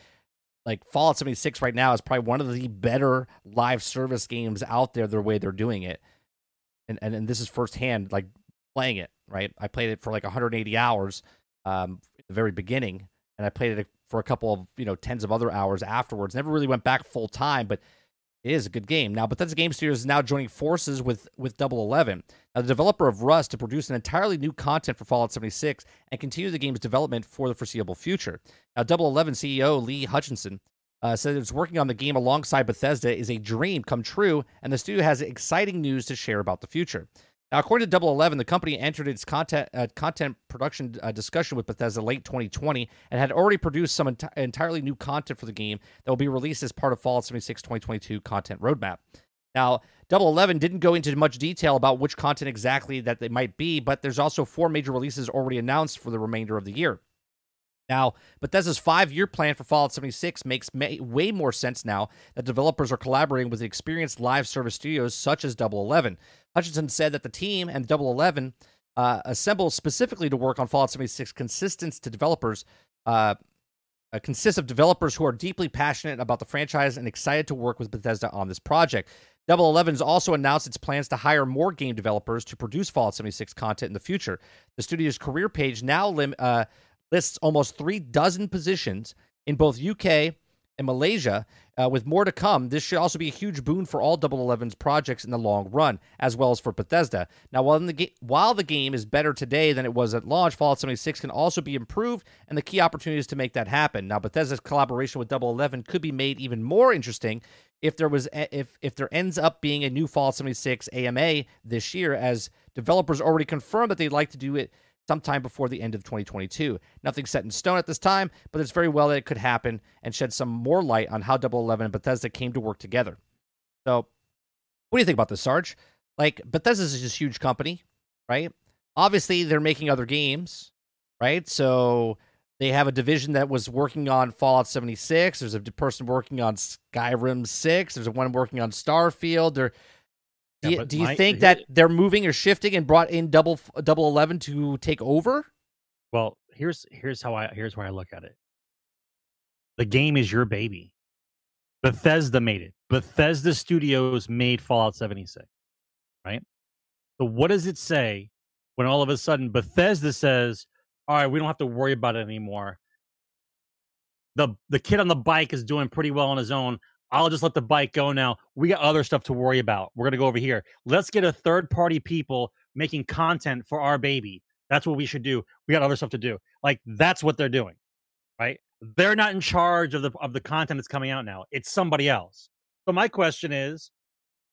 Speaker 1: like Fallout 76 right now is probably one of the better live service games out there the way they're doing it. And and, and this is firsthand like playing it, right? I played it for like 180 hours um the very beginning and I played it for a couple of, you know, tens of other hours afterwards. Never really went back full time, but it is a good game. Now, But Bethesda Game Studios is now joining forces with with Double Eleven, now, the developer of Rust, to produce an entirely new content for Fallout 76 and continue the game's development for the foreseeable future. Now, Double Eleven CEO Lee Hutchinson uh, said it's working on the game alongside Bethesda is a dream come true, and the studio has exciting news to share about the future. Now, according to Double Eleven, the company entered its content uh, content production uh, discussion with Bethesda late 2020 and had already produced some enti- entirely new content for the game that will be released as part of Fallout 76 2022 content roadmap. Now, Double Eleven didn't go into much detail about which content exactly that they might be, but there's also four major releases already announced for the remainder of the year. Now, Bethesda's five year plan for Fallout 76 makes may- way more sense now that developers are collaborating with experienced live service studios such as Double Eleven. Hutchinson said that the team and Double Eleven uh, assembled specifically to work on Fallout 76 consistent to developers. Uh, uh, consists of developers who are deeply passionate about the franchise and excited to work with Bethesda on this project. Double Eleven's also announced its plans to hire more game developers to produce Fallout 76 content in the future. The studio's career page now lim- uh, lists almost three dozen positions in both UK and Malaysia, uh, with more to come. This should also be a huge boon for all Double Eleven's projects in the long run, as well as for Bethesda. Now, while the ga- while the game is better today than it was at launch, Fallout 76 can also be improved, and the key opportunity is to make that happen. Now, Bethesda's collaboration with Double Eleven could be made even more interesting if there was if if there ends up being a new Fallout 76 AMA this year, as developers already confirmed that they'd like to do it sometime before the end of 2022. Nothing set in stone at this time, but it's very well that it could happen and shed some more light on how Double Eleven and Bethesda came to work together. So, what do you think about this, Sarge? Like, Bethesda is this huge company, right? Obviously, they're making other games, right? So they have a division that was working on Fallout 76. There's a person working on Skyrim 6. There's a one working on Starfield. Do you, do you my, think that they're moving or shifting and brought in double double eleven to take over?
Speaker 2: Well, here's here's how I here's where I look at it. The game is your baby. Bethesda made it. Bethesda Studios made Fallout 76. Right? So what does it say when all of a sudden Bethesda says, "All right, we don't have to worry about it anymore." The the kid on the bike is doing pretty well on his own. I'll just let the bike go now. We got other stuff to worry about. We're going to go over here. Let's get a third party people making content for our baby. That's what we should do. We got other stuff to do. Like that's what they're doing. Right? they're not in charge of the of the content that's coming out now. It's somebody else. So my question is,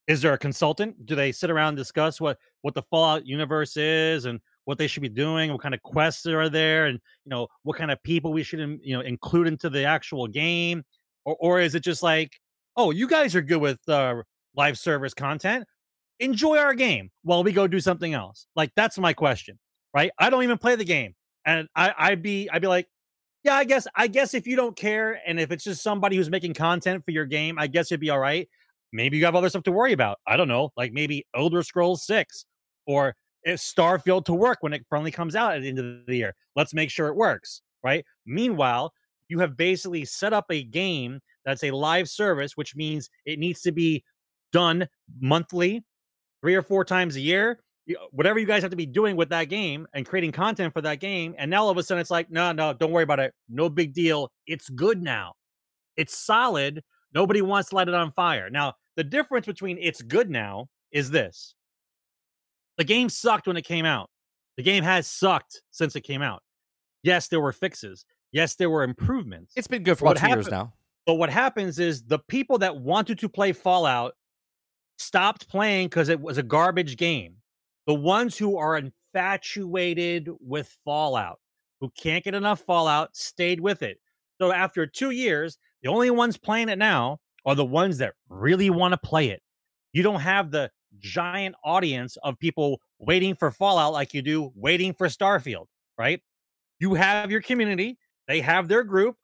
Speaker 2: is there a consultant? Do they sit around and discuss what what the Fallout universe is and what they should be doing, what kind of quests are there, and you know what kind of people we should you know include into the actual game, or or is it just like, oh, you guys are good with uh, live service content, enjoy our game while we go do something else? Like that's my question, right? I don't even play the game, and I I'd be I'd be like, yeah, I guess I guess if you don't care and if it's just somebody who's making content for your game, I guess it'd be all right. Maybe you have other stuff to worry about. I don't know, like maybe Elder Scrolls 6 or Starfield to work when it finally comes out at the end of the year. Let's make sure it works, right? Meanwhile, you have basically set up a game that's a live service, which means it needs to be done monthly, three or four times a year. Whatever you guys have to be doing with that game and creating content for that game. And now all of a sudden it's like, no, no, don't worry about it. No big deal. It's good now. It's solid. Nobody wants to light it on fire. Now, the difference between it's good now is this the game sucked when it came out. The game has sucked since it came out. Yes, there were fixes. Yes, there were improvements.
Speaker 1: It's been good for about two happened, years now.
Speaker 2: But what happens is the people that wanted to play Fallout stopped playing because it was a garbage game. The ones who are infatuated with Fallout, who can't get enough Fallout, stayed with it. So after two years, the only ones playing it now are the ones that really want to play it. You don't have the giant audience of people waiting for Fallout like you do waiting for Starfield, right? You have your community, they have their group,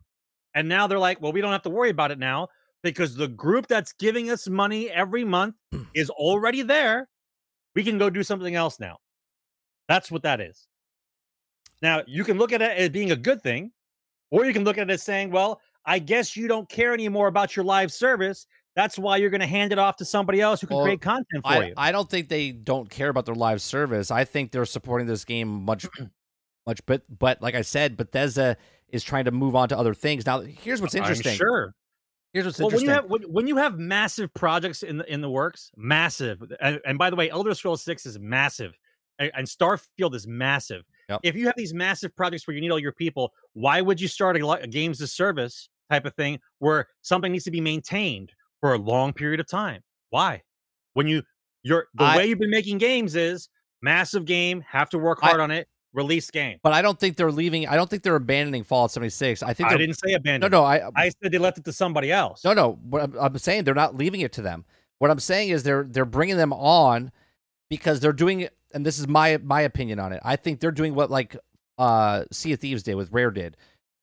Speaker 2: and now they're like, well, we don't have to worry about it now because the group that's giving us money every month hmm. is already there. We can go do something else now. That's what that is. Now, you can look at it as being a good thing, or you can look at it as saying, well, I guess you don't care anymore about your live service. That's why you're going to hand it off to somebody else who can well, create content for
Speaker 1: I,
Speaker 2: you.
Speaker 1: I don't think they don't care about their live service. I think they're supporting this game much, <clears throat> much. But but like I said, Bethesda is trying to move on to other things. Now, here's what's interesting.
Speaker 2: I'm sure.
Speaker 1: Here's what's well, interesting.
Speaker 2: When you, have, when, when you have massive projects in the in the works, massive, and, and by the way, Elder Scrolls Six is massive, and, and Starfield is massive. Yep. If you have these massive projects where you need all your people, why would you start a, a games as service type of thing where something needs to be maintained for a long period of time? Why? When you you're the I, way you've been making games is massive game, have to work hard I, on it, release game.
Speaker 1: But I don't think they're leaving. I don't think they're abandoning Fallout 76. I think
Speaker 2: I didn't say abandon.
Speaker 1: No, no. I
Speaker 2: I said they left it to somebody else.
Speaker 1: No, no. What I'm, I'm saying they're not leaving it to them. What I'm saying is they're they're bringing them on because they're doing it. And this is my my opinion on it. I think they're doing what like uh Sea of Thieves did with Rare did.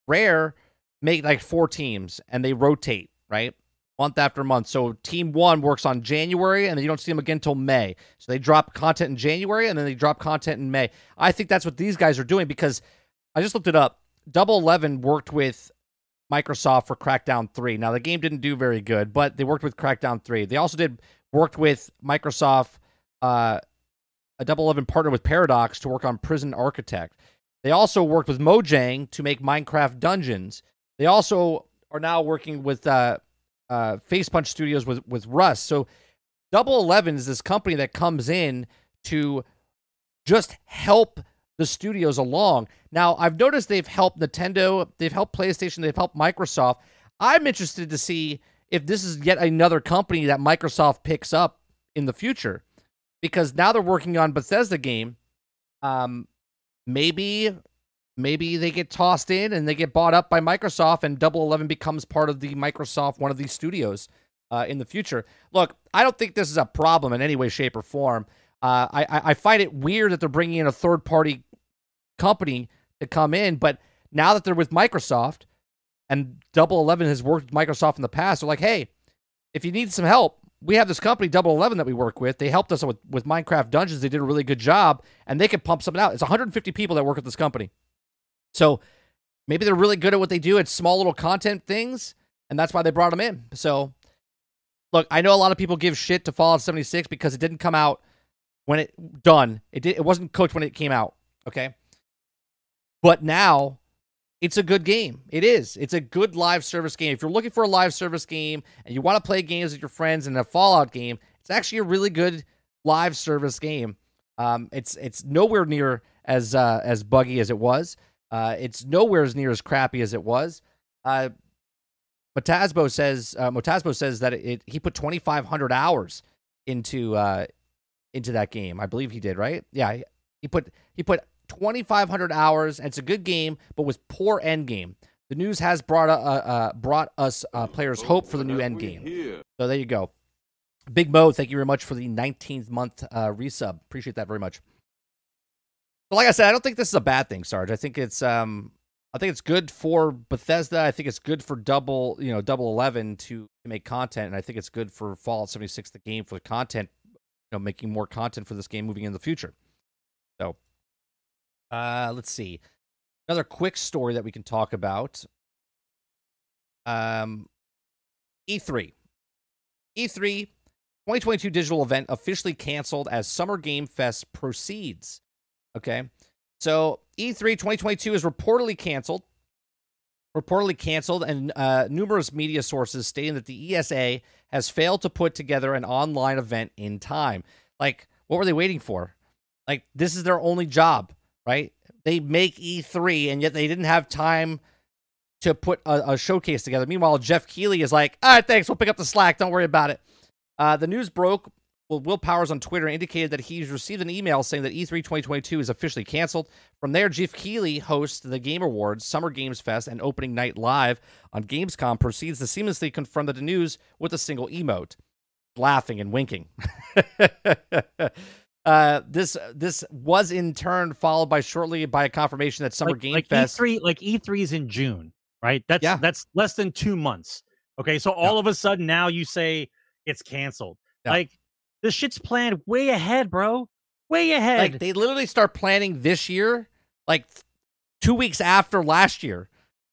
Speaker 1: Rare make like four teams and they rotate right month after month. So team one works on January and then you don't see them again until May. So they drop content in January and then they drop content in May. I think that's what these guys are doing because I just looked it up. Double Eleven worked with Microsoft for Crackdown 3. Now the game didn't do very good, but they worked with Crackdown 3. They also did worked with Microsoft uh a Double Eleven partner with Paradox to work on Prison Architect. They also worked with Mojang to make Minecraft Dungeons. They also are now working with uh, uh, Facepunch Studios with with Rust. So Double Eleven is this company that comes in to just help the studios along. Now I've noticed they've helped Nintendo, they've helped PlayStation, they've helped Microsoft. I'm interested to see if this is yet another company that Microsoft picks up in the future, because now they're working on Bethesda game. Um, maybe maybe they get tossed in and they get bought up by Microsoft and Double Eleven becomes part of the Microsoft one of these studios uh, in the future. Look, I don't think this is a problem in any way, shape, or form. Uh, I I find it weird that they're bringing in a third party company to come in, but now that they're with Microsoft and Double Eleven has worked with Microsoft in the past, they're like, hey, if you need some help, we have this company Double Eleven that we work with. They helped us with with Minecraft Dungeons. They did a really good job, and they can pump something out. It's 150 people that work at this company. So maybe they're really good at what they do. It's small little content things, and that's why they brought them in. So look, I know a lot of people give shit to Fallout 76 because it didn't come out when it done. It did it wasn't cooked when it came out. Okay. But now it's a good game. It is. It's a good live service game. If you're looking for a live service game and you want to play games with your friends in a Fallout game, it's actually a really good live service game. Um, it's it's nowhere near as uh, as buggy as it was. Uh, it's nowhere as near as crappy as it was. Uh, Motasbo says uh, Motasbo says that it, he put 2,500 hours into uh, into that game. I believe he did, right? Yeah, he put he put 2,500 hours, and it's a good game, but was poor end game. The news has brought uh, uh, brought us uh, players hope for the new end game. So there you go. Big Mo, thank you very much for the 19th month uh, resub. Appreciate that very much. But like I said, I don't think this is a bad thing, Sarge. I think it's um, I think it's good for Bethesda. I think it's good for double, you know, double eleven to make content, and I think it's good for Fallout 76, the game, for the content, you know, making more content for this game moving in the future. So, uh, let's see. Another quick story that we can talk about. Um, E3. E3 2022 digital event officially canceled as Summer Game Fest proceeds. Okay. So E3 2022 is reportedly canceled. Reportedly canceled, and uh, numerous media sources stating that the ESA has failed to put together an online event in time. Like, what were they waiting for? Like, this is their only job, right? They make E3, and yet they didn't have time to put a, a showcase together. Meanwhile, Jeff Keighley is like, all right, thanks, we'll pick up the slack. Don't worry about it. Uh, the news broke well, Will Powers on Twitter indicated that he's received an email saying that E3 2022 is officially canceled. From there, Jeff Keighley hosts the Game Awards, Summer Games Fest, and Opening Night Live on Gamescom proceeds to seamlessly confront the news with a single emote, laughing and winking. <laughs> uh, this this was in turn followed by shortly by a confirmation that Summer
Speaker 2: like,
Speaker 1: Game
Speaker 2: like
Speaker 1: Fest
Speaker 2: E3, like E3 is in June, right? That's
Speaker 1: Yeah.
Speaker 2: that's less than two months. Okay, so all of a sudden now you say it's canceled.
Speaker 1: Yeah.
Speaker 2: Like this shit's planned way ahead, bro. Way ahead.
Speaker 1: like they literally start planning this year, like two weeks after last year,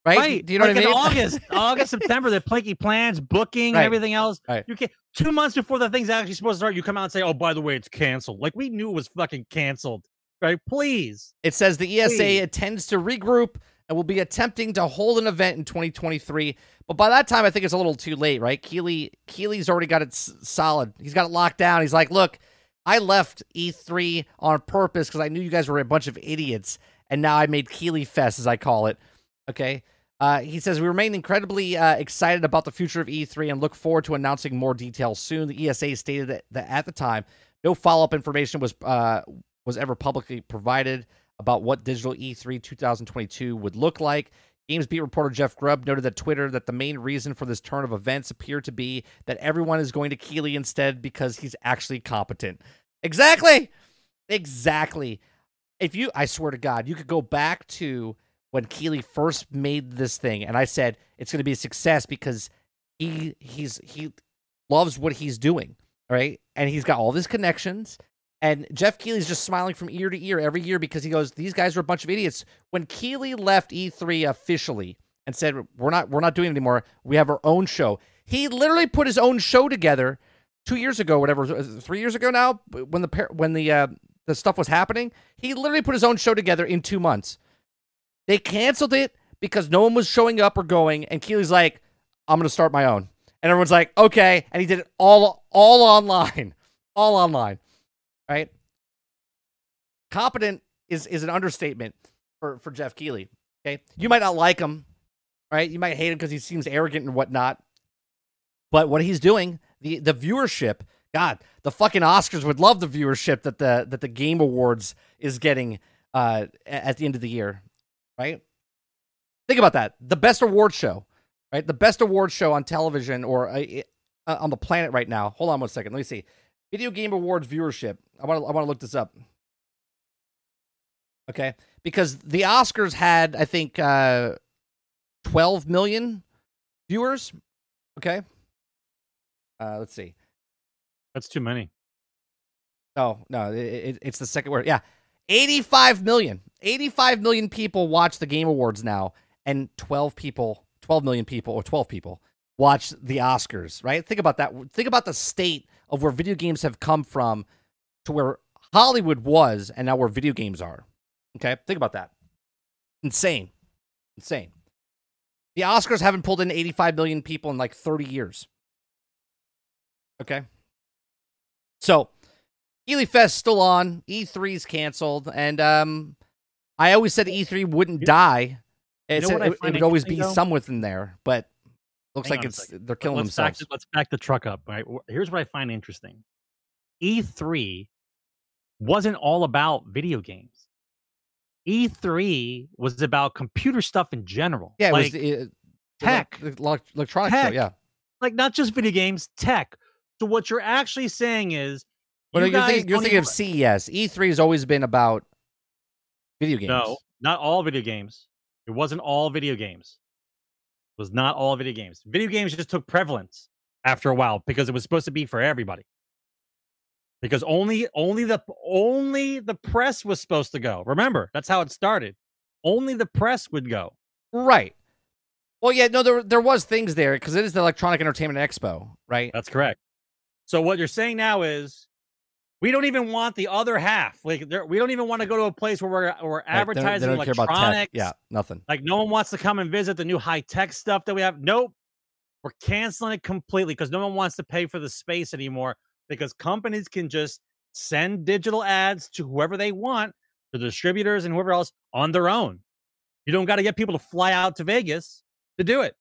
Speaker 1: right?
Speaker 2: right.
Speaker 1: Do you know
Speaker 2: like
Speaker 1: what I mean?
Speaker 2: In August, <laughs> August, September, they're planning plans, booking,
Speaker 1: Right.
Speaker 2: and everything else.
Speaker 1: Right.
Speaker 2: You can two months before the thing's actually supposed to start, you come out and say, "Oh, by the way, it's canceled." Like we knew it was fucking canceled, right? Please.
Speaker 1: It says the ESA
Speaker 2: Please.
Speaker 1: intends to regroup and will be attempting to hold an event in 2023. But by that time, I think it's a little too late, right? Keighley Keighley's already got it solid. He's got it locked down. He's like, look, I left E3 on purpose because I knew you guys were a bunch of idiots, and now I made Keighley Fest, as I call it. Okay. Uh, he says we remain incredibly uh, excited about the future of E3 and look forward to announcing more details soon. The ESA stated that, that at the time, no follow-up information was uh, was ever publicly provided about what digital E E3 2022 would look like. GamesBeat reporter Jeff Grubb noted that Twitter that the main reason for this turn of events appeared to be that everyone is going to Keighley instead because he's actually competent. Exactly. Exactly. If you I swear to God, you could go back to when Keighley first made this thing and I said it's going to be a success because he he's he loves what he's doing, right? And he's got all these connections and Jeff Keighley's just smiling from ear to ear every year because he goes, "These guys are a bunch of idiots." When Keighley left E3 officially and said, "We're not, we're not doing it anymore. We have our own show," he literally put his own show together two years ago, whatever, three years ago now, when the when the uh, the stuff was happening. He literally put his own show together in two months. They canceled it because no one was showing up or going, and Keighley's like, "I'm going to start my own," and everyone's like, "Okay," and he did it all all online, <laughs> all online right? Competent is is an understatement for for Jeff Keighley. Okay, you might not like him, right? You might hate him because he seems arrogant and whatnot. But what he's doing, the the viewership, God, the fucking Oscars would love the viewership that the that the Game Awards is getting uh at the end of the year, right? Think about that. The best award show, right? The best award show on television or uh, uh, on the planet right now. Hold on one second. Let me see. Video Game Awards viewership. I want to I want to look this up. Okay, because the Oscars had I think uh 12 million viewers. Okay. Uh let's see.
Speaker 2: That's too many.
Speaker 1: No, no, it, it, it's the second word. Yeah. 85 million. 85 million people watch the Game Awards now and 12 people, 12 million people or 12 people watch the Oscars, right? Think about that. Think about the state of where video games have come from to where Hollywood was and now where video games are. Okay? Think about that. Insane. Insane. The Oscars haven't pulled in 85 million people in like 30 years. Okay? So, Ely Fest still on. E3's canceled, and um, I always said E3 wouldn't die It's
Speaker 2: know
Speaker 1: a-
Speaker 2: what I
Speaker 1: it, it would always be
Speaker 2: interesting, though?
Speaker 1: some within there, but looks
Speaker 2: Hang
Speaker 1: like it's they're killing
Speaker 2: let's back,
Speaker 1: themselves.
Speaker 2: let's back the truck up. Right. Here's what I find interesting. E3 wasn't all about video games. E3 was about computer stuff in general.
Speaker 1: Yeah, it was the, the
Speaker 2: tech.
Speaker 1: elec- elec- electronic show. Yeah.
Speaker 2: like not just video games, tech. So what you're actually saying is,
Speaker 1: Well,
Speaker 2: you
Speaker 1: you're, thinking, you're thinking of CES. E3 has always been about video games.
Speaker 2: No, not all video games. It wasn't all video games. Was not all video games. Video games just took prevalence after a while because it was supposed to be for everybody. Because only only the only the press was supposed to go. Remember, that's how it started. Only the press would go.
Speaker 1: Right. Well, yeah, no, there there was things there because it is the Electronic Entertainment Expo, right?
Speaker 2: That's correct. So what you're saying now is we don't even want the other half. Like we don't even want to go to a place where we're we're
Speaker 1: Right, they don't-
Speaker 2: advertising
Speaker 1: they don't,
Speaker 2: electronics.
Speaker 1: Yeah, nothing.
Speaker 2: Like no one wants to come and visit the new high tech stuff that we have. Nope. We're canceling it completely because no one wants to pay for the space anymore because companies can just send digital ads to whoever they want, the distributors and whoever else on their own. You don't got to get people to fly out to Vegas to do it.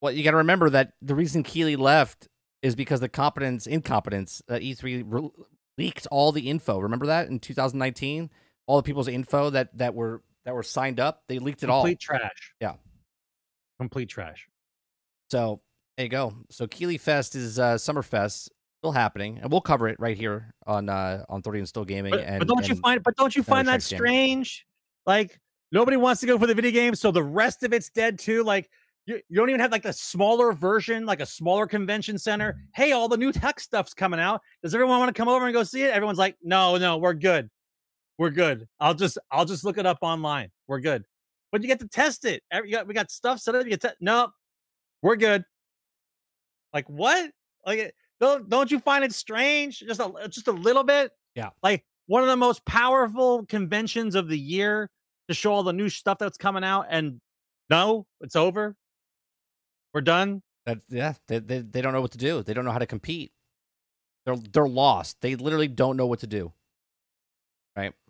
Speaker 1: Well, you got to remember that the reason Keighley left is because the competence incompetence that E3 re- leaked all the info. Remember that in 2019, all the people's info that that were that were signed up, they leaked it all.
Speaker 2: Complete trash.
Speaker 1: Yeah.
Speaker 2: Complete trash.
Speaker 1: So there you go. So Keighley Fest is uh, Summerfest still happening, and we'll cover it right here on uh, on 30 and Still Gaming.
Speaker 2: But,
Speaker 1: and
Speaker 2: but don't you find but don't you find that
Speaker 1: Strikes Gaming.
Speaker 2: strange? Like nobody wants to go for the video game, so the rest of it's dead too. Like you, you don't even have like a smaller version, like a smaller convention center. Mm-hmm. Hey, all the new tech stuff's coming out. Does everyone want to come over and go see it? Everyone's like, no, no, we're good. We're good. I'll just I'll just look it up online. We're good. But you get to test it. Every, got, we got stuff set up. You get te- no, we're good. Like what? Like eh, don't don't you find it strange? Just a uh, just a little bit.
Speaker 1: Yeah.
Speaker 2: Like one of the most powerful conventions of the year to show all the new stuff that's coming out, and no, it's over. We're done.
Speaker 1: That yeah, they, they they don't know what to do. They don't know how to compete. They're they're lost. They literally don't know what to do.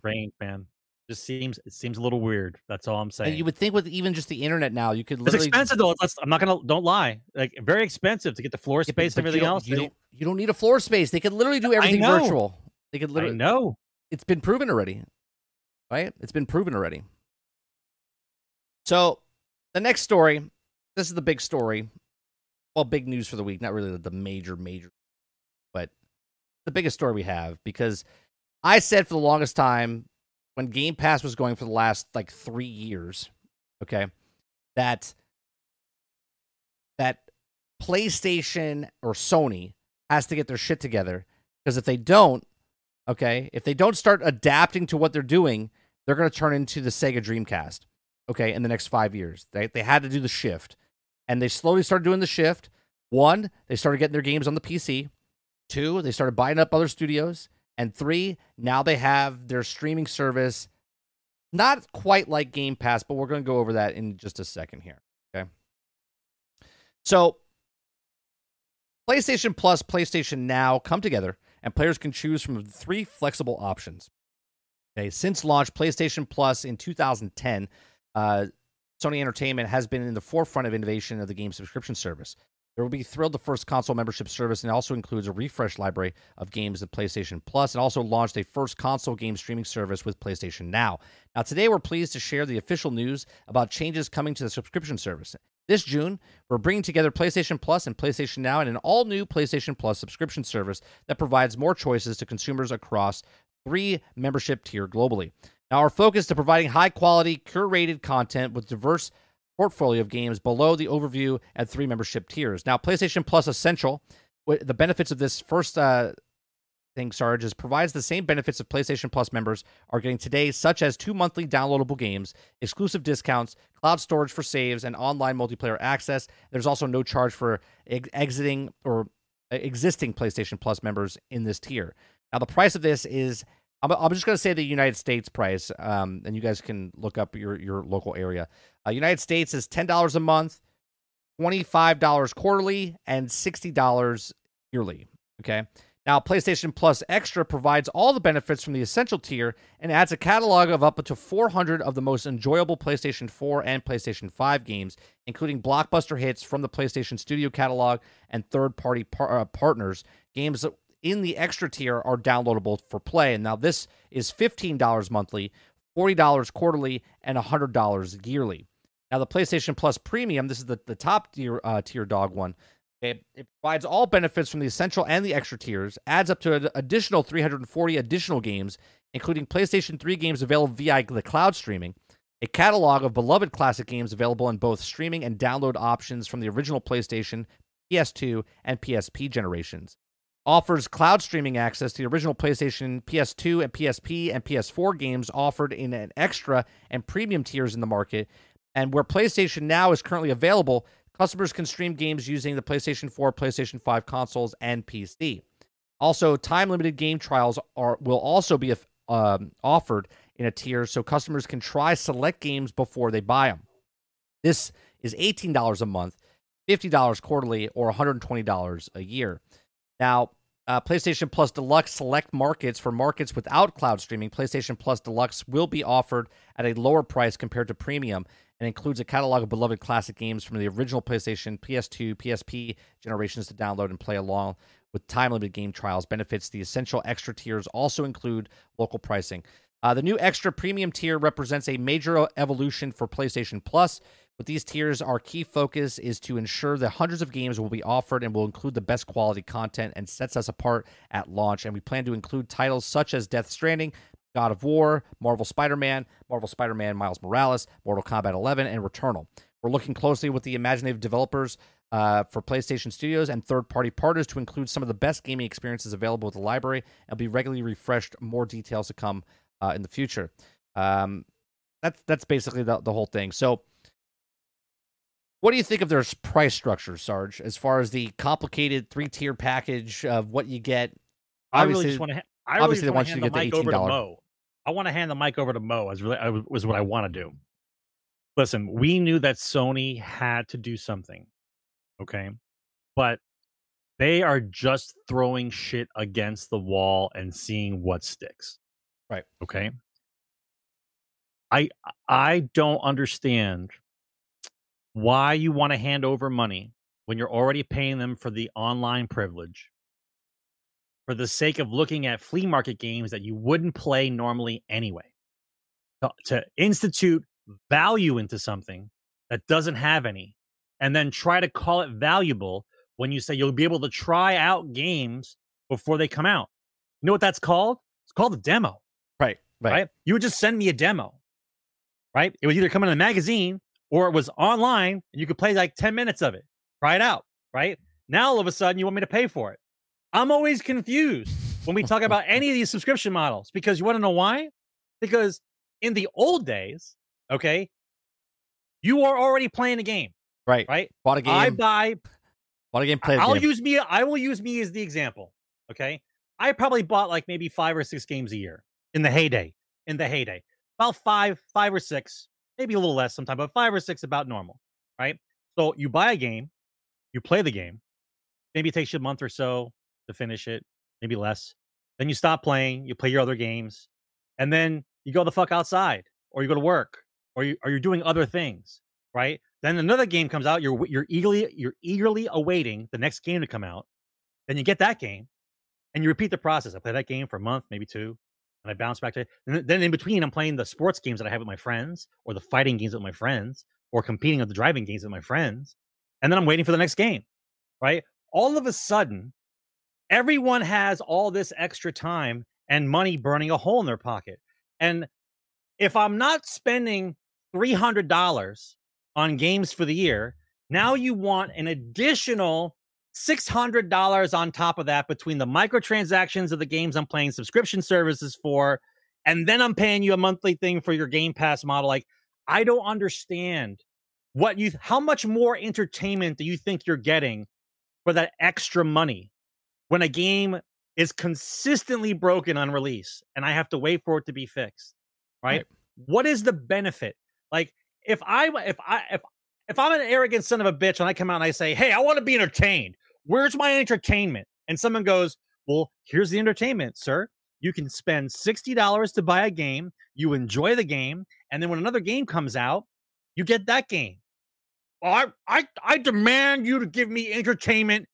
Speaker 2: Range, man. Just seems it seems a little weird. That's all I'm saying.
Speaker 1: And you would think with even just the internet now, you could
Speaker 2: it's
Speaker 1: literally
Speaker 2: expensive though. Let's, I'm not gonna don't lie. Like very expensive to get the floor space and
Speaker 1: but you
Speaker 2: everything else.
Speaker 1: You don't, you don't need a floor space. They could literally do everything virtual. They could literally.
Speaker 2: know.
Speaker 1: It's been proven already, right? It's been proven already. So the next story. This is the big story. Well, big news for the week. Not really the- major major, but the biggest story we have because I said for the longest time when Game Pass was going for the last like three years, okay, that that PlayStation or Sony has to get their shit together because if they don't, okay, if they don't start adapting to what they're doing, they're going to turn into the Sega Dreamcast, okay, in the next five years. They they had to do the shift, and they slowly started doing the shift. One, they started getting their games on the PC. Two, they started buying up other studios. And three, now they have their streaming service. Not quite like Game Pass, but we're going to go over that in just a second here. Okay. So, PlayStation Plus, PlayStation Now come together, and players can choose from three flexible options. Okay. Since launch, PlayStation Plus in 2010, uh, Sony Entertainment has been in the forefront of innovation of the game subscription service. There will be thrilled the first console membership service and also includes a refresh library of games at PlayStation Plus and also launched a first console game streaming service with PlayStation Now. Now, today we're pleased to share the official news about changes coming to the subscription service. This June, we're bringing together PlayStation Plus and PlayStation Now in an all new PlayStation Plus subscription service that provides more choices to consumers across three membership tier globally. Now, our focus to providing high quality, curated content with diverse portfolio of games below the overview and three membership tiers. Now, PlayStation Plus Essential, the benefits of this first uh, thing, Sarge, is provides the same benefits of PlayStation Plus members are getting today, such as two monthly downloadable games, exclusive discounts, cloud storage for saves, and online multiplayer access. There's also no charge for ex- exiting or existing PlayStation Plus members in this tier. Now, the price of this is. I'm, I'm just going to say the United States price, um, and you guys can look up your, your local area. Uh, United States is ten dollars a month, twenty five dollars quarterly, and sixty dollars yearly. Okay. Now, PlayStation Plus Extra provides all the benefits from the Essential tier and adds a catalog of up to 400 of the most enjoyable PlayStation 4 and PlayStation 5 games, including blockbuster hits from the PlayStation Studio catalog and third party par- uh, partners. Games in the Extra tier are downloadable for play. And now, this is $15 monthly, $40 quarterly, and $100 yearly. Now, the PlayStation Plus Premium, this is the, the top tier, uh, tier dog one. It, it, provides all benefits from the essential and the extra tiers, adds up to an additional 340 additional games, including PlayStation 3 games available via the cloud streaming, a catalog of beloved classic games available in both streaming and download options from the original PlayStation, PS2, and PSP generations. Offers cloud streaming access to the original PlayStation, PS2, and PSP and PS4 games offered in an extra and premium tiers in the market. And where PlayStation Now is currently available, Customers can stream games using the PlayStation 4, PlayStation 5 consoles, and PC. Also, time limited game trials are will also be um, offered in a tier so customers can try select games before they buy them. This is $18 a month, $50 quarterly, or $120 a year. Now, uh, PlayStation Plus Deluxe select markets for markets without cloud streaming. PlayStation Plus Deluxe will be offered at a lower price compared to premium and includes a catalog of beloved classic games from the original PlayStation, PS2, PSP generations to download and play along with time limited game trials. Benefits the essential extra tiers also include local pricing. Uh, the new extra premium tier represents a major evolution for PlayStation Plus. With these tiers, our key focus is to ensure that hundreds of games will be offered and will include the best quality content and sets us apart at launch. And we plan to include titles such as Death Stranding, God of War, Marvel Spider Man, Marvel Spider Man Miles Morales, Mortal Kombat 11, and Returnal. We're looking closely with the imaginative developers uh, for PlayStation Studios and third party partners to include some of the best gaming experiences available with the library and be regularly refreshed. More details to come uh, in the future. Um, that's that's basically the, the whole thing. So, what do you think of their price structure, Sarge, as far as the complicated three tier package of what you get?
Speaker 2: I really just want to. I obviously they want you to get the eighteen dollars. I want to hand the mic over to Mo. As really I was what I want to do. Listen, we knew that Sony had to do something, okay, but they are just throwing shit against the wall and seeing what sticks.
Speaker 1: Right.
Speaker 2: Okay. I I don't understand why you want to hand over money when you're already paying them for the online privilege for the sake of looking at flea market games that you wouldn't play normally anyway. To, to institute value into something that doesn't have any, and then try to call it valuable when you say you'll be able to try out games before they come out. You know what that's called? It's called a demo.
Speaker 1: Right. Right. right?
Speaker 2: You would just send me a demo. Right? It would either come in a magazine or it was online and you could play like 10 minutes of it. Try it out. Right? Now all of a sudden you want me to pay for it. I'm always confused when we talk <laughs> about any of these subscription models because you want to know why? Because in the old days, okay, you are already playing a game.
Speaker 1: Right.
Speaker 2: Right.
Speaker 1: Bought a game.
Speaker 2: I buy.
Speaker 1: Bought a game. Play
Speaker 2: I'll
Speaker 1: game.
Speaker 2: use me. I will use me as the example. Okay. I probably bought like maybe five or six games a year in the heyday. In the heyday, about five, five or six, maybe a little less sometimes, but five or six about normal. Right. So you buy a game, you play the game. Maybe it takes you a month or so to finish it, maybe less. Then you stop playing, you play your other games, and then you go the fuck outside, or you go to work, or you or you're doing other things, right? Then another game comes out, you're you're eagerly you're eagerly awaiting the next game to come out. Then you get that game, and you repeat the process. I play that game for a month, maybe two, and I bounce back to it. And then in between, I'm playing the sports games that I have with my friends, or the fighting games with my friends, or competing with the driving games with my friends, and then I'm waiting for the next game, right? All of a sudden, everyone has all this extra time and money burning a hole in their pocket. And if I'm not spending $300 on games for the year, now you want an additional $600 on top of that between the microtransactions of the games I'm playing subscription services for, and then I'm paying you a monthly thing for your Game Pass model. Like, I don't understand what you, how much more entertainment do you think you're getting for that extra money? when a game is consistently broken on release and I have to wait for it to be fixed, right? right? What is the benefit? Like if I if I if if I'm an arrogant son of a bitch and I come out and I say, "Hey, I want to be entertained. Where's my entertainment?" and someone goes, Well, here's the entertainment, sir. You can spend $60 to buy a game, you enjoy the game, and then when another game comes out, you get that game. Well, I, I, I demand you to give me entertainment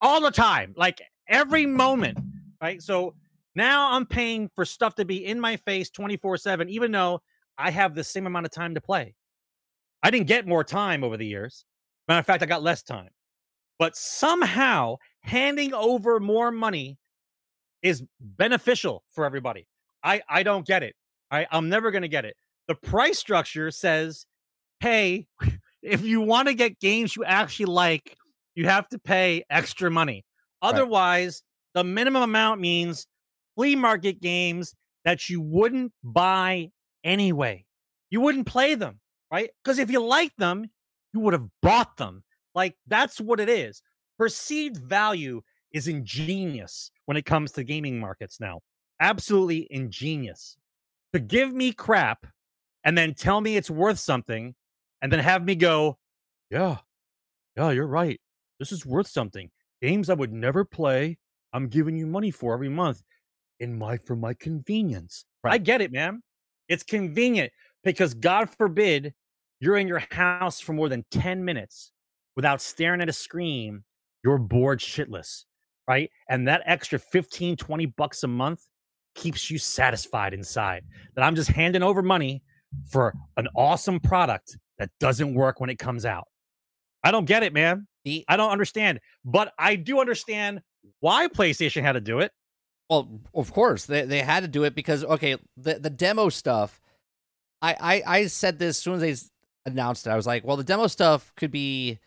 Speaker 2: all the time, like every moment, right? So now I'm paying for stuff to be in my face 24 7, even though I have the same amount of time to play. I didn't get more time over the years. Matter of fact, I got less time. But somehow handing over more money is beneficial for everybody. I, I don't get it. I, I'm never going to get it. The price structure says, hey, if you want to get games you actually like, you have to pay extra money. Otherwise, right. the minimum amount means flea market games that you wouldn't buy anyway. You wouldn't play them, right? Because if you like them, you would have bought them. Like that's what it is. Perceived value is ingenious when it comes to gaming markets now. Absolutely ingenious. To give me crap and then tell me it's worth something and then have me go, yeah, yeah, you're right. This is worth something. Games I would never play, I'm giving you money for every month in my for my convenience. Right. I get it, man. It's convenient because God forbid you're in your house for more than 10 minutes without staring at a screen, you're bored shitless, right? And that extra 15, 20 bucks a month keeps you satisfied inside. That I'm just handing over money for an awesome product that doesn't work when it comes out. I don't get it, man. I don't understand. But I do understand why PlayStation had to do it.
Speaker 1: Well, of course they they had to do it because okay, the the demo stuff. I I, I said this as soon as they announced it. I was like, well, the demo stuff could be,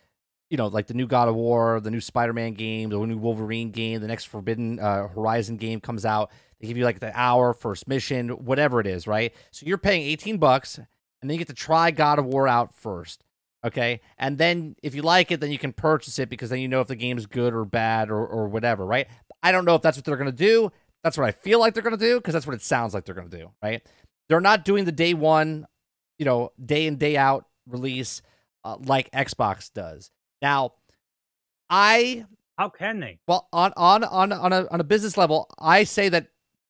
Speaker 1: you know, like the new God of War, the new Spider Man game, the new Wolverine game, the next Forbidden uh, Horizon game comes out. They give you like the hour first mission, whatever it is, right? So you're paying 18 bucks, and then you get to try God of War out first. Okay. And then if you like it, then you can purchase it because then you know if the game's good or bad or, or whatever, right? I don't know if that's what they're going to do. That's what I feel like they're going to do because that's what it sounds like they're going to do, right? They're not doing the day one, you know, day in, day out release uh, like Xbox does. Now, I.
Speaker 2: How can they?
Speaker 1: Well, on, on, on, on, a, on a business level, I say that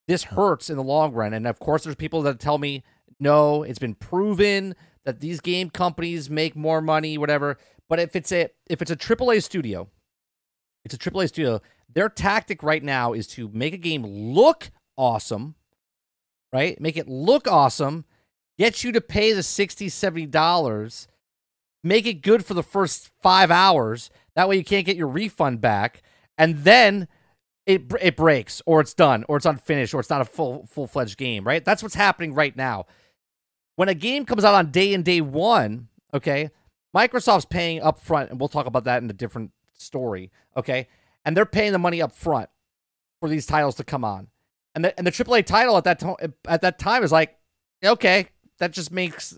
Speaker 1: this hurts in the long run. And of course, there's people that tell me, no, it's been proven that these game companies make more money, whatever. But if it's a if it's a AAA studio, it's a AAA studio. Their tactic right now is to make a game look awesome, right? Make it look awesome, get you to pay the 60 70 dollars, make it good for the first 5 hours. That way you can't get your refund back, and then it it breaks or it's done or it's unfinished or it's not a full full-fledged game, right? That's what's happening right now when a game comes out on day and day one, okay, Microsoft's paying up front, and we'll talk about that in a different story, okay? And they're paying the money up front for these titles to come on. And the and the AAA title at that time at that time is like, okay, that just makes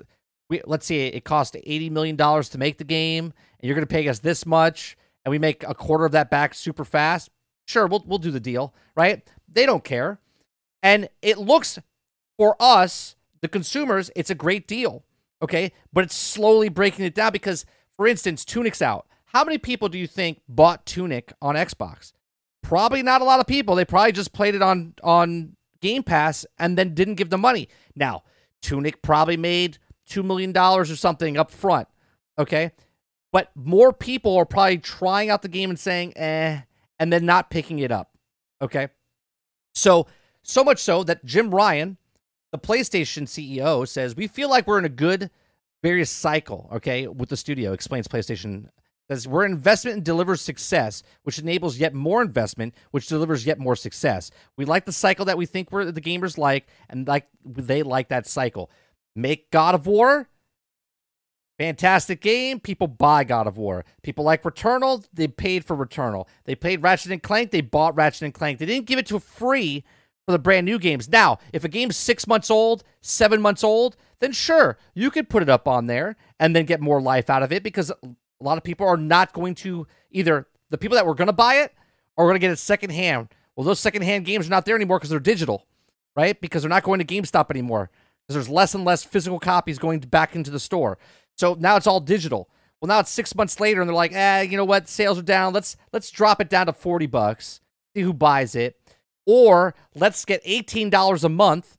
Speaker 1: we let's see, it cost eighty million dollars to make the game, and you're gonna pay us this much, and we make a quarter of that back super fast. Sure, we'll we'll do the deal, right? They don't care. And it looks for us the consumers, it's a great deal. Okay. But it's slowly breaking it down because, for instance, Tunic's out. How many people do you think bought Tunic on Xbox? Probably not a lot of people. They probably just played it on on Game Pass and then didn't give the money. Now, Tunic probably made two million dollars or something up front. Okay. But more people are probably trying out the game and saying, eh, and then not picking it up. Okay. So, so much so that Jim Ryan, the PlayStation CEO says, We feel like we're in a good various cycle, okay, with the studio, explains PlayStation. Says we're investment and delivers success, which enables yet more investment, which delivers yet more success. We like the cycle that we think we're the gamers like, and like they like that cycle. Make God of War, fantastic game. People buy God of War. People like Returnal, they paid for Returnal. They played Ratchet and Clank, they bought Ratchet and Clank. They didn't give it to free for the brand new games. Now, if a game's six months old, seven months old, then sure, you could put it up on there and then get more life out of it because a lot of people are not going to either the people that were going to buy it are going to get it secondhand. Well, those secondhand games are not there anymore because they're digital, right? Because they're not going to GameStop anymore because there's less and less physical copies going back into the store. So now it's all digital. Well, now it's six months later, and they're like, "eh, you know what? Sales are down. Let's let's drop it down to forty bucks." see who buys it, or let's get eighteen dollars a month,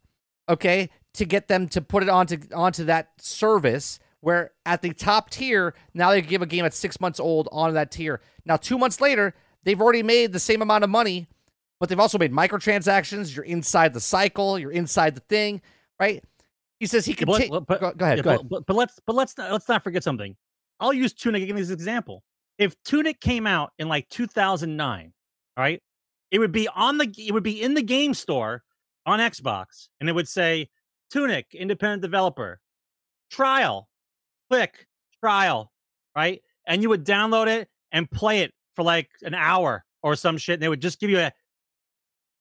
Speaker 1: okay, to get them to put it onto onto that service. Where at the top tier, now they give a game at six months old on that tier. Now, two months later, they've already made the same amount of money, but they've also made microtransactions. You're inside the cycle, you're inside the thing, right? He says he can.
Speaker 2: But, but-
Speaker 1: go, go ahead.
Speaker 2: Yeah,
Speaker 1: go
Speaker 2: but,
Speaker 1: ahead.
Speaker 2: But, but let's but let's not, let's not forget something. I'll use Tunic again as an example. If Tunic came out in like 2009, all right, it would be on the it would be in the game store on Xbox, and it would say Tunic independent developer trial, click trial, right, and you would download it and play it for like an hour or some shit, and they would just give you a.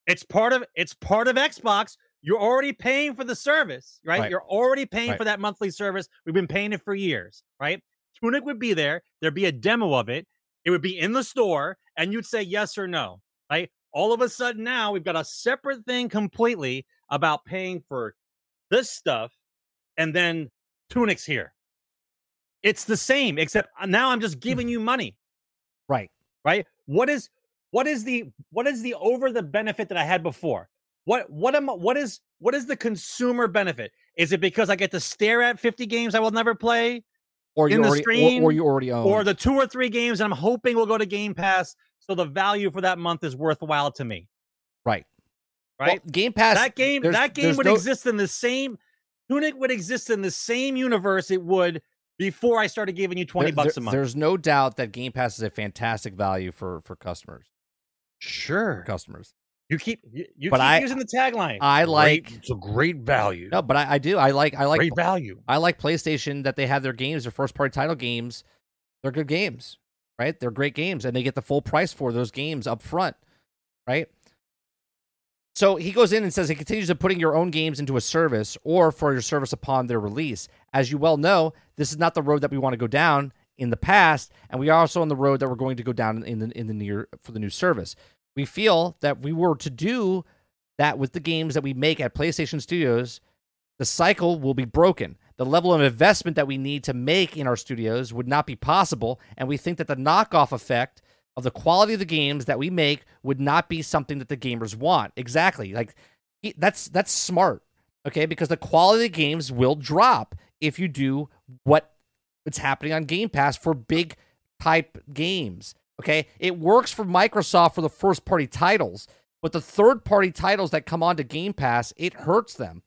Speaker 2: It's part of it's part of Xbox. You're already paying for the service, right?
Speaker 1: Right.
Speaker 2: You're already paying
Speaker 1: Right.
Speaker 2: for that monthly service. We've been paying it for years, right? Tunic would be there. There'd be a demo of it. It would be in the store, and you'd say yes or no, right? All of a sudden, now we've got a separate thing completely about paying for this stuff, and then Tunic's here. It's the same, except uh, now I'm just giving you money
Speaker 1: right.
Speaker 2: right what is what is the what is the over the benefit that i had before what what am what is what is the consumer benefit is it because i get to stare at 50 games i will never play
Speaker 1: Or
Speaker 2: in the
Speaker 1: already, or-
Speaker 2: stream,
Speaker 1: or, you already own.
Speaker 2: or the two or three games i'm hoping will go to game pass so the value for that month is worthwhile to me
Speaker 1: right.
Speaker 2: right
Speaker 1: Well, Game Pass.
Speaker 2: that game that game would
Speaker 1: no-
Speaker 2: exist in the same tunic would exist in the same universe it would before i started giving you 20
Speaker 1: there-
Speaker 2: bucks
Speaker 1: there-
Speaker 2: a month
Speaker 1: There's no doubt that Game Pass is a fantastic value for for customers.
Speaker 2: sure
Speaker 1: Customers.
Speaker 2: you keep you, you
Speaker 1: But
Speaker 2: keep
Speaker 1: I-
Speaker 2: using the tagline
Speaker 1: I like.
Speaker 2: Great- it's a great value
Speaker 1: No, but I, I do. I like. I like.
Speaker 2: great value.
Speaker 1: I like PlayStation that they have their games, their first party title games. They're good games, right? They're great games, and they get the full price for those games up front, right? So he goes in and says he continues to putting your own games into a service or for your service upon their release. As you well know, this is not the road that we want to go down in the past, and we are also on the road that we're going to go down in the in the near for the new service. We feel that we were to do that with the games that we make at PlayStation Studios, the cycle will be broken. The level of investment that we need to make in our studios would not be possible, and we think that the knockoff effect of the quality of the games that we make would not be something that the gamers want. Exactly. Like that's that's smart. Okay? Because the quality of the games will drop if you do what what's happening on Game Pass for big type games. Okay? It works for Microsoft for the first party titles, but the third party titles that come onto Game Pass, it hurts them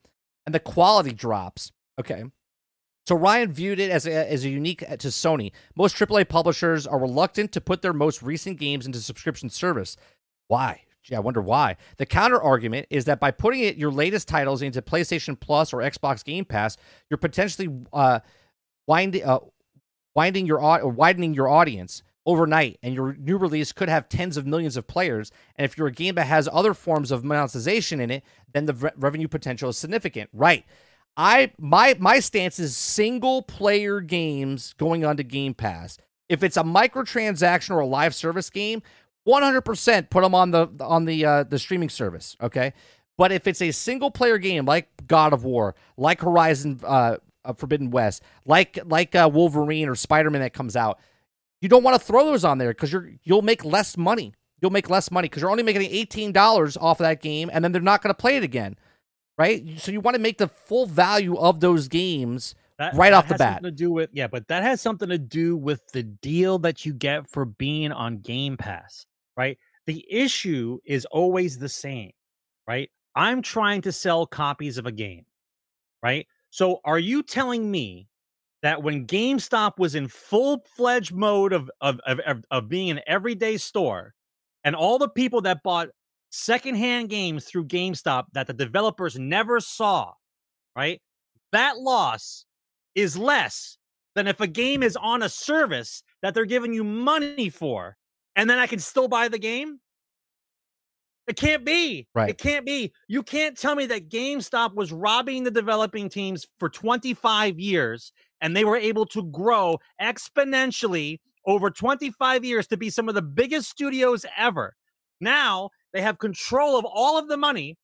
Speaker 1: and the quality drops. Okay. So Ryan viewed it as a, as a unique uh, to Sony. Most AAA publishers are reluctant to put their most recent games into subscription service. Why? Gee, I wonder why. The counter argument is that by putting it, your latest titles into PlayStation Plus or Xbox Game Pass, you're potentially uh, winding uh, winding your or widening your audience overnight, and your new release could have tens of millions of players. And if you're a game that has other forms of monetization in it, then the re- revenue potential is significant. Right. I my my stance is single player games going onto Game Pass. If it's a microtransaction or a live service game, 100% put them on the on the uh, the streaming service, okay? But if it's a single player game like God of War, like Horizon uh, uh, Forbidden West, like like uh, Wolverine or Spider-Man that comes out, you don't want to throw those on there cuz you're you'll make less money. You'll make less money cuz you're only making $18 off of that game and then they're not going to play it again. Right? So you want to make the full value of those games
Speaker 2: That,
Speaker 1: Right
Speaker 2: that
Speaker 1: off the
Speaker 2: has
Speaker 1: bat.
Speaker 2: to do with yeah, but that has something to do with the deal that you get for being on Game Pass, right? The issue is always the same, right? I'm trying to sell copies of a game, right? So are you telling me that when GameStop was in full fledged mode of of of of being an everyday store, and all the people that bought secondhand games through GameStop that the developers never saw, right? That loss is less than if a game is on a service that they're giving you money for, and then I can still buy the game. It can't be.
Speaker 1: Right.
Speaker 2: It can't be. You can't tell me that GameStop was robbing the developing teams for 25 years and they were able to grow exponentially over 25 years to be some of the biggest studios ever. Now they have control of all of the money.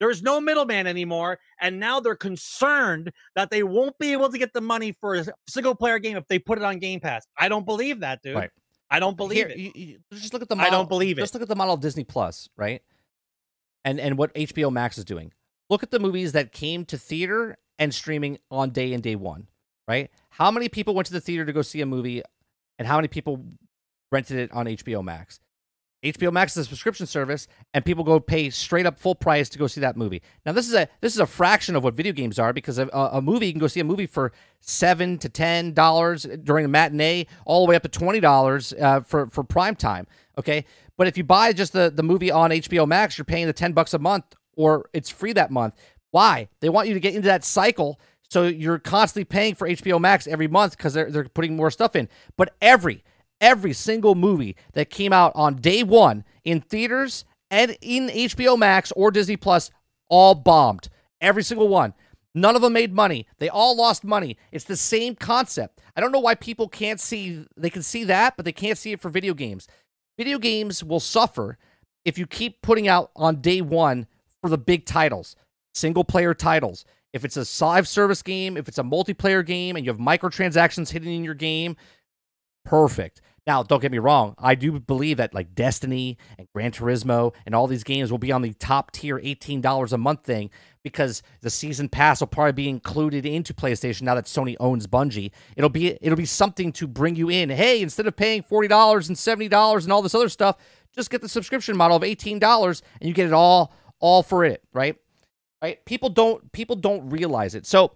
Speaker 2: There's no middleman anymore. And now they're concerned that they won't be able to get the money for a single player game if they put it on Game Pass. I don't believe that, dude.
Speaker 1: Right.
Speaker 2: I don't believe
Speaker 1: Here,
Speaker 2: it.
Speaker 1: you- you- just look at the.
Speaker 2: I
Speaker 1: Model,
Speaker 2: don't believe it.
Speaker 1: Just look at the model of Disney Plus, right? And and what HBO Max is doing. Look at the movies that came to theater and streaming on day and day one, right? How many people went to the theater to go see a movie, and how many people rented it on HBO Max? HBO Max is a subscription service, and people go pay straight up full price to go see that movie. Now, this is a this is a fraction of what video games are because a, a movie you can go see a movie for seven to ten dollars during a matinee, all the way up to twenty dollars uh, for for prime time. Okay, but if you buy just the the movie on HBO Max, you're paying the ten bucks a month, or it's free that month. Why? They want you to get into that cycle, so you're constantly paying for HBO Max every month because they're they're putting more stuff in. But every every single movie that came out on day one in theaters and in HBO Max or Disney Plus all bombed. Every single one. None of them made money. They all lost money. It's the same concept. I don't know why people can't see, they can see that, but they can't see it for video games. Video games will suffer if you keep putting out on day one for the big titles, single player titles. If it's a live service game, if it's a multiplayer game, and you have microtransactions hidden in your game, perfect. Now, don't get me wrong. I do believe that like Destiny and Gran Turismo and all these games will be on the top tier $18 a month thing because the season pass will probably be included into PlayStation now that Sony owns Bungie. It'll be it'll be something to bring you in. Hey, instead of paying $40 and $70 and all this other stuff, just get the subscription model of $18 and you get it all all for it, right? Right? People don't people don't realize it. So,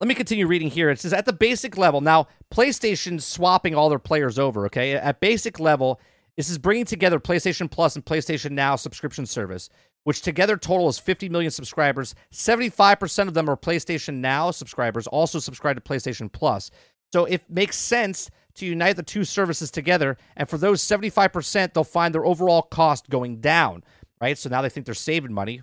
Speaker 1: let me continue reading here. It says at the basic level. Now, PlayStation's swapping all their players over, okay? At basic level, this is bringing together PlayStation Plus and PlayStation Now subscription service, which together total is 50 million subscribers. 75% of them are PlayStation Now subscribers, also subscribe to PlayStation Plus. So it makes sense to unite the two services together. And for those 75%, they'll find their overall cost going down, right? So now they think they're saving money,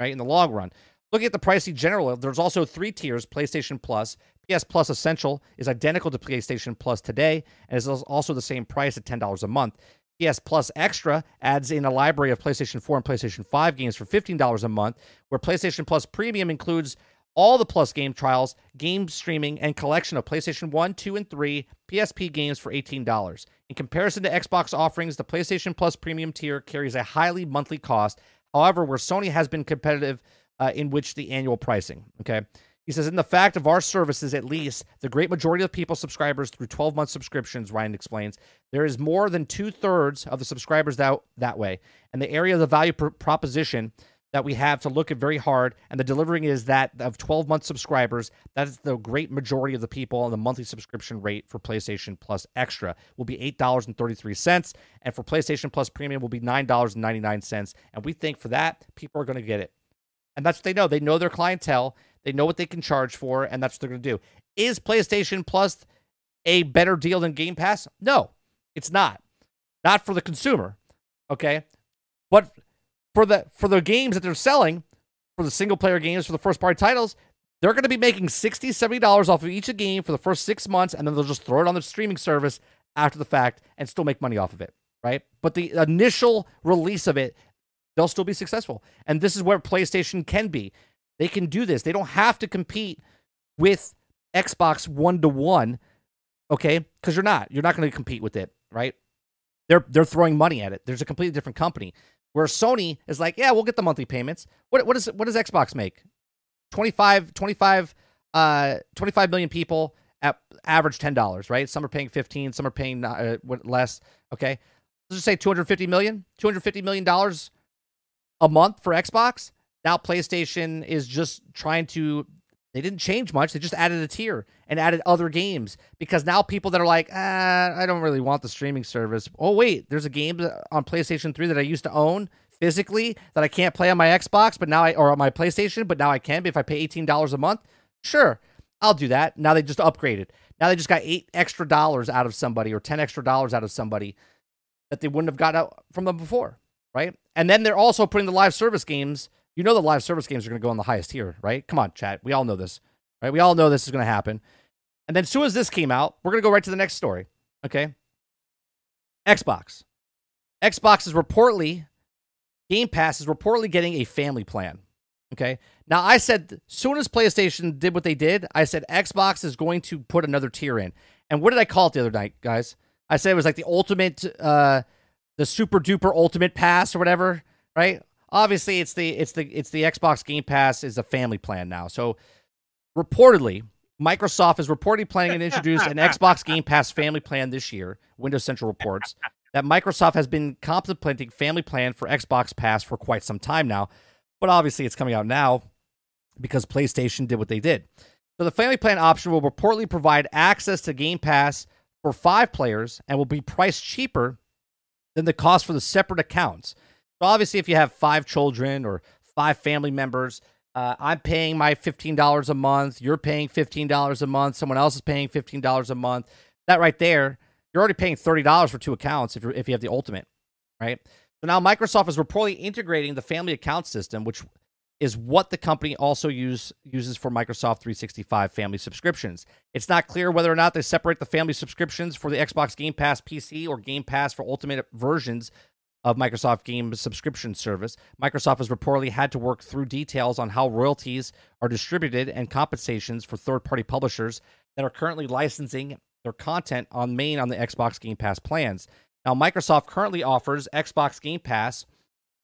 Speaker 1: right, in the long run. Looking at the pricing general, there's also three tiers PlayStation Plus. PS Plus Essential is identical to PlayStation Plus today and is also the same price at $10 a month. PS Plus Extra adds in a library of PlayStation 4 and PlayStation 5 games for $15 a month, where PlayStation Plus Premium includes all the Plus game trials, game streaming, and collection of PlayStation 1, 2, and 3 PSP games for $18. In comparison to Xbox offerings, the PlayStation Plus Premium tier carries a highly monthly cost. However, where Sony has been competitive uh, in which the annual pricing. Okay. He says, in the fact of our services, at least, the great majority of people subscribers through 12 month subscriptions, Ryan explains, there is more than two thirds of the subscribers that, that way. And the area of the value pr- proposition that we have to look at very hard, and the delivering is that of 12 month subscribers, that is the great majority of the people on the monthly subscription rate for PlayStation Plus Extra will be $8.33. And for PlayStation Plus Premium will be $9.99. And we think for that, people are going to get it. And that's what they know. They know their clientele. They know what they can charge for, and that's what they're going to do. Is PlayStation Plus a better deal than Game Pass? No, it's not. Not for the consumer. Okay, but for the for the games that they're selling, for the single player games, for the first party titles, they're going to be making 60 $70 off of each game for the first six months, and then they'll just throw it on the streaming service after the fact and still make money off of it. Right. But the initial release of it, they'll still be successful. And this is where PlayStation can be. They can do this. They don't have to compete with Xbox one to one, okay? Because you're not. You're not going to compete with it, right? They're they're throwing money at it. There's a completely different company. Where Sony is like, yeah, we'll get the monthly payments. What what is what does Xbox make? 25, 25, uh, 25 million people at average ten dollars, right? Some are paying fifteen, some are paying uh, less. Okay, let's just say 250 million, 250 million dollars a month for Xbox. Now PlayStation is just trying to they didn't change much. They just added a tier and added other games because now people that are like, ah, I don't really want the streaming service. Oh wait, there's a game on PlayStation 3 that I used to own physically that I can't play on my Xbox, but now I or on my PlayStation, but now I can if I pay $18 a month. Sure, I'll do that. Now they just upgraded. Now they just got eight extra dollars out of somebody or 10 extra dollars out of somebody that they wouldn't have got out from them before, right? And then they're also putting the live service games you know the live service games are going to go on the highest tier, right? Come on, chat. We all know this, right? We all know this is going to happen. And then as soon as this came out, we're going to go right to the next story. Okay. Xbox. Xbox is reportedly, Game Pass is reportedly getting a family plan. Okay. Now, I said, soon as PlayStation did what they did, I said Xbox is going to put another tier in. And what did I call it the other night, guys? I said it was like the ultimate, uh, the super duper ultimate pass or whatever, right? Obviously, it's the it's the it's the Xbox Game Pass is a family plan now. So reportedly, Microsoft is reportedly planning to introduce an Xbox Game Pass family plan this year. Windows Central reports that Microsoft has been contemplating family plan for Xbox Pass for quite some time now, but obviously it's coming out now because PlayStation did what they did. So the family plan option will reportedly provide access to Game Pass for five players and will be priced cheaper than the cost for the separate accounts. So obviously, if you have five children or five family members, uh, I'm paying my $15 a month. You're paying $15 a month. Someone else is paying $15 a month. That right there, you're already paying $30 for two accounts if, you're, if you have the ultimate, right? So now Microsoft is reportedly integrating the family account system, which is what the company also use, uses for Microsoft 365 family subscriptions. It's not clear whether or not they separate the family subscriptions for the Xbox Game Pass PC or Game Pass for Ultimate versions of Microsoft Game subscription service. Microsoft has reportedly had to work through details on how royalties are distributed and compensations for third-party publishers that are currently licensing their content on main on the Xbox Game Pass plans. Now, Microsoft currently offers Xbox Game Pass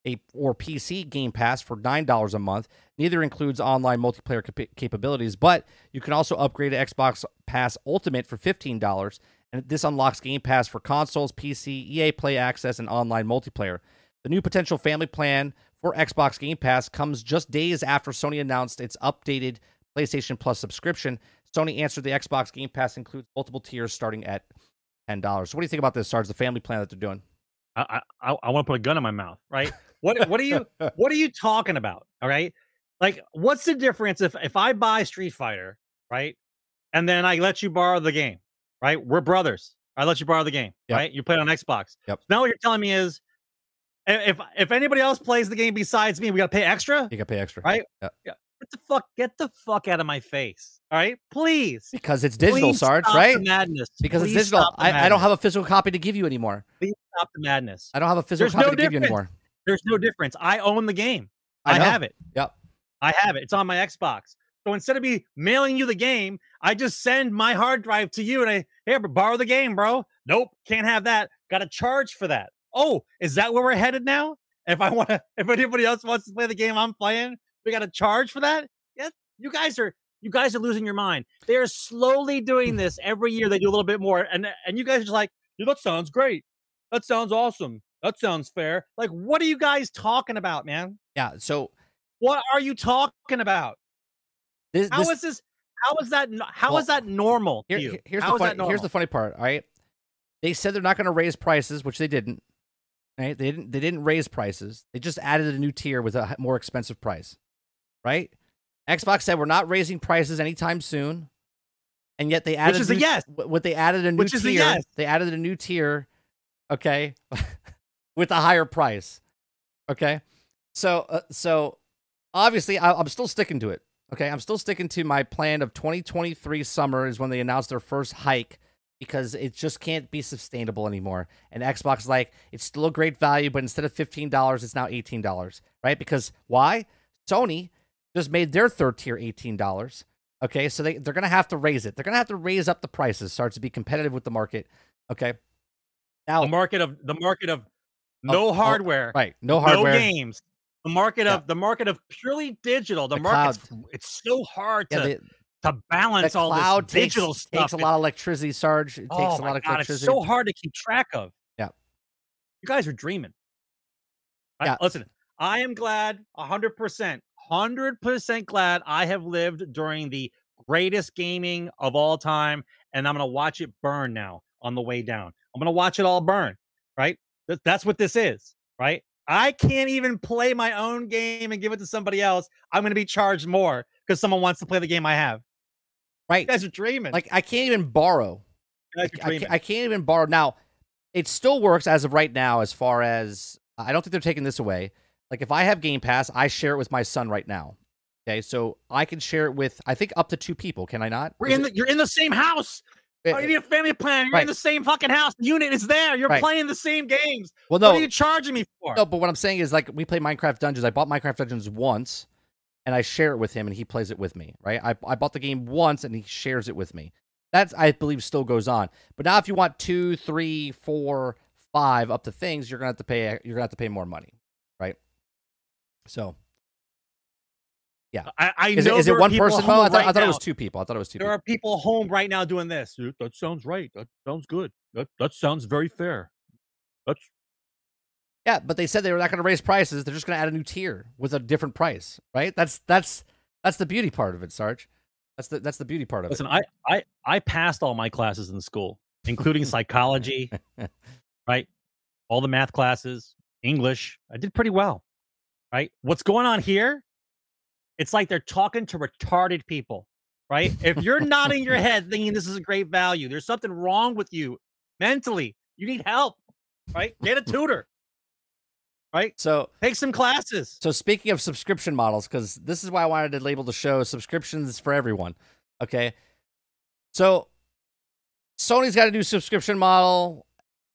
Speaker 1: a, or PC Game Pass for $9 a month. Neither includes online multiplayer cap- capabilities, but you can also upgrade to Xbox Pass Ultimate for $15. And this unlocks Game Pass for consoles, PC, EA Play Access, and online multiplayer. The new potential family plan for Xbox Game Pass comes just days after Sony announced its updated PlayStation Plus subscription. Sony answered the Xbox Game Pass includes multiple tiers starting at $10. So what do you think about this, Sarge, the family plan that they're doing?
Speaker 2: I I, I want to put a gun in my mouth, right? What what are you <laughs> what are you talking about? All right. Like, what's the difference if if I buy Street Fighter, right? And then I let you borrow the game, right? We're brothers. I let you borrow the game,
Speaker 1: Yep.
Speaker 2: right? You play it on Xbox.
Speaker 1: Yep.
Speaker 2: Now what you're telling me is if if anybody else plays the game besides me, we gotta pay extra?
Speaker 1: You got to pay extra.
Speaker 2: Right?
Speaker 1: Yeah.
Speaker 2: Get the fuck get the fuck out of my face. All right, please.
Speaker 1: Because it's digital,
Speaker 2: Please
Speaker 1: Sarge, right?
Speaker 2: Madness.
Speaker 1: Because
Speaker 2: Please
Speaker 1: it's digital. I, I don't have a physical copy to give you anymore.
Speaker 2: Please stop the madness.
Speaker 1: I don't have a physical
Speaker 2: There's no
Speaker 1: copy to give you anymore.
Speaker 2: There's no difference. I own the game.
Speaker 1: I
Speaker 2: I, have it.
Speaker 1: Yep.
Speaker 2: I have it. It's on my Xbox. So instead of me mailing you the game, I just send my hard drive to you and I but borrow the game, bro. Nope, can't have that. Got to charge for that. Oh, is that where we're headed now? If I want to, <laughs> if anybody else wants to play the game I'm playing, we got to charge for that. Yeah, you guys are you guys are losing your mind. They are slowly doing this every year. They do a little bit more, and and you guys are just like, yeah, that sounds great. That sounds awesome. That sounds fair. Like, what are you guys talking about, man?
Speaker 1: Yeah. So
Speaker 2: What are you talking about?
Speaker 1: this,
Speaker 2: How is
Speaker 1: this
Speaker 2: this? How is that? How is
Speaker 1: Well,
Speaker 2: that normal to
Speaker 1: here-
Speaker 2: you?
Speaker 1: here's
Speaker 2: How
Speaker 1: the
Speaker 2: is
Speaker 1: funny, here's the funny part. All right, they said they're not going to raise prices, which they didn't. Right? They didn't. They didn't raise prices. They just added a new tier with a more expensive price. Right? Xbox said we're not raising prices anytime soon, and yet they added which
Speaker 2: is a
Speaker 1: new-
Speaker 2: yes.
Speaker 1: What they added a new
Speaker 2: Which is a
Speaker 1: tier.
Speaker 2: yes.
Speaker 1: They added a new tier. Okay, <laughs> with a higher price. Okay, so uh, so obviously I, I'm still sticking to it. Okay, I'm still sticking to my plan of 2023 summer is when they announced their first hike because it just can't be sustainable anymore. And Xbox is like it's still a great value, but instead of fifteen dollars, it's now eighteen dollars, right? Because why? Sony just made their third tier eighteen dollars. Okay, so they they're gonna have to raise it. They're gonna have to raise up the prices, start to be competitive with the market. Okay, now
Speaker 2: The market of the market of no
Speaker 1: oh,
Speaker 2: hardware,
Speaker 1: right, no hardware.
Speaker 2: no games. The market
Speaker 1: Yeah.
Speaker 2: of the market of purely digital. The,
Speaker 1: The
Speaker 2: market's
Speaker 1: cloud.
Speaker 2: it's so hard
Speaker 1: Yeah,
Speaker 2: to
Speaker 1: the,
Speaker 2: to balance all
Speaker 1: cloud
Speaker 2: this
Speaker 1: takes,
Speaker 2: digital stuff.
Speaker 1: It takes a lot of electricity, Sarge. It
Speaker 2: oh
Speaker 1: takes a lot of
Speaker 2: God, it's so hard to keep track of.
Speaker 1: Yeah.
Speaker 2: you guys are dreaming. I-
Speaker 1: Yeah.
Speaker 2: listen, I am glad, hundred percent, hundred percent glad I have lived during the greatest gaming of all time, and I'm gonna watch it burn now on the way down. I'm gonna watch it all burn. Right? That- That's what this is. Right? I can't even play my own game and give it to somebody else. I'm gonna be charged more because someone wants to play the game I have.
Speaker 1: right.
Speaker 2: You guys are dreaming.
Speaker 1: Like I can't even borrow. I, I I can't even borrow now. It still works as of right now, as far as I don't think they're taking this away. Like if I have Game Pass, I share it with my son right now. Okay, so I can share it with I think up to two people. Can I not?
Speaker 2: We're
Speaker 1: Is
Speaker 2: in
Speaker 1: it-
Speaker 2: the, you're in the same house. Oh, you need a family plan. You're
Speaker 1: Right.
Speaker 2: in the same fucking house. The unit is there. You're
Speaker 1: Right.
Speaker 2: playing the same games.
Speaker 1: well, no,
Speaker 2: What are you charging me for?
Speaker 1: no. But what I'm saying is like we play Minecraft Dungeons. I bought Minecraft Dungeons once, and I share it with him, and he plays it with me. Right? I I bought the game once, and he shares it with me. That I believe still goes on. But now if you want two, three, four, five up to things, you're gonna have to pay. You're gonna have to pay more money, right? So yeah.
Speaker 2: I, I
Speaker 1: is
Speaker 2: know
Speaker 1: it, is it one person? Oh, I, thought,
Speaker 2: right
Speaker 1: I thought it was two people. I thought it was two
Speaker 2: There
Speaker 1: people.
Speaker 2: are people home right now doing this. That, sounds right. That sounds good. That that sounds very fair. That's
Speaker 1: Yeah, but they said they were not going to raise prices. They're just going to add a new tier with a different price, right? That's that's that's the beauty part of it, Sarge. That's the that's the beauty part of
Speaker 2: listen.
Speaker 1: it.
Speaker 2: I I I passed all my classes in school, including <laughs> psychology, right? All the math classes, English. I did pretty well, right? What's going on here? It's like they're talking to retarded people, right? If you're nodding your <laughs> head thinking this is a great value, there's something wrong with you mentally. You need help, right? Get a <laughs> tutor, right?
Speaker 1: So
Speaker 2: Take some classes.
Speaker 1: so speaking of subscription models, because this is why I wanted to label the show subscriptions for everyone. Okay, so Sony's got a new subscription model.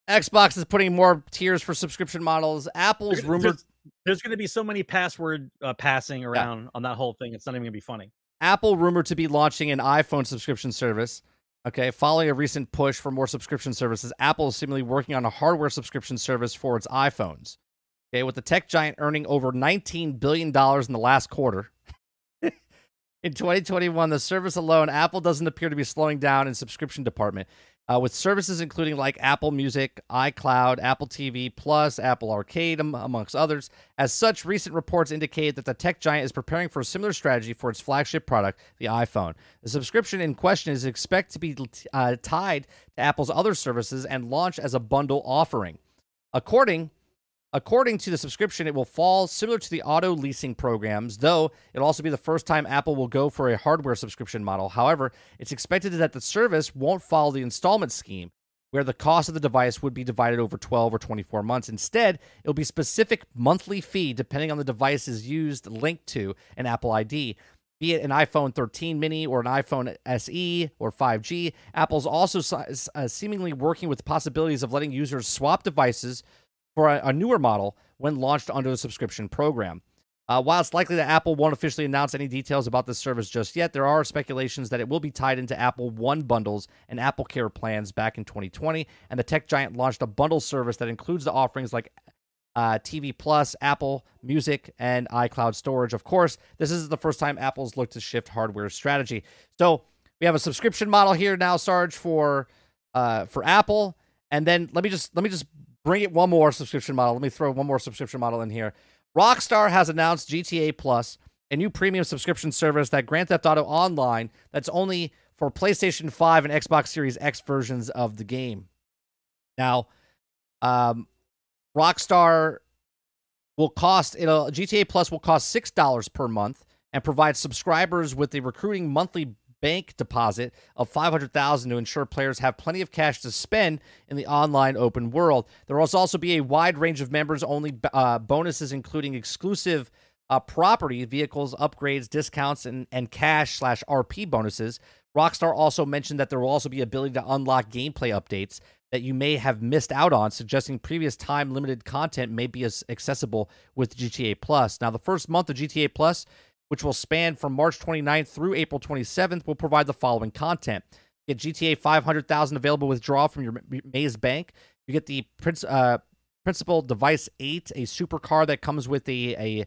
Speaker 1: Xbox is putting more tiers for subscription models. Apple's rumored
Speaker 2: There's, going to be so many password uh, passing around on that whole thing. It's not even going to be funny.
Speaker 1: Apple rumored to be launching an iPhone subscription service. Okay, following a recent push for more subscription services, Apple is seemingly working on a hardware subscription service for its iPhones. Okay, with the tech giant earning over $19 billion in the last quarter. <laughs> in 2021, the service alone, Apple doesn't appear to be slowing down in subscription department. Uh, with services including like Apple Music, iCloud, Apple TV Plus, Apple Arcade, am- amongst others. As such, recent reports indicate that the tech giant is preparing for a similar strategy for its flagship product, the iPhone. The subscription in question is expected to be uh, tied to Apple's other services and launched as a bundle offering. According According to the subscription, it will fall similar to the auto leasing programs, though it'll also be the first time Apple will go for a hardware subscription model. However, it's expected that the service won't follow the installment scheme, where the cost of the device would be divided over 12 or 24 months. Instead, it'll be specific monthly fee depending on the devices used linked to an Apple ID. Be it an iPhone 13 mini or an iPhone SE or 5G, Apple's also uh, seemingly working with the possibilities of letting users swap devices for a, a newer model when launched under the subscription program. Uh, while it's likely that Apple won't officially announce any details about this service just yet, there are speculations that it will be tied into Apple One bundles and Apple Care plans back in 2020. And the tech giant launched a bundle service that includes the offerings like uh, TV Plus, Apple Music, and iCloud storage. Of course, this is the first time Apple's looked to shift hardware strategy. So we have a subscription model here now, Sarge, for uh, for Apple. And then let me just let me just bring it one more subscription model. Let me throw one more subscription model in here. Rockstar has announced GTA Plus, a new premium subscription service that Grand Theft Auto Online that's only for PlayStation 5 and Xbox Series X versions of the game. Now, um, Rockstar will cost it'll GTA Plus will cost six dollars per month and provide subscribers with a recruiting monthly bank deposit of 500,000 to ensure players have plenty of cash to spend in the online open world. There will also be a wide range of members only uh, bonuses including exclusive uh, property, vehicles, upgrades, discounts, and, and cash slash RP bonuses. Rockstar also mentioned that there will also be ability to unlock gameplay updates that you may have missed out on, suggesting previous time limited content may be as accessible with GTA Plus. Now, the first month of GTA Plus, which will span from March 29th through April 27th, will provide the following content. Get GTA 500,000 available withdrawal from your Maze Bank. You get the Prince, uh, Principal Device 8, a supercar that comes with a, a,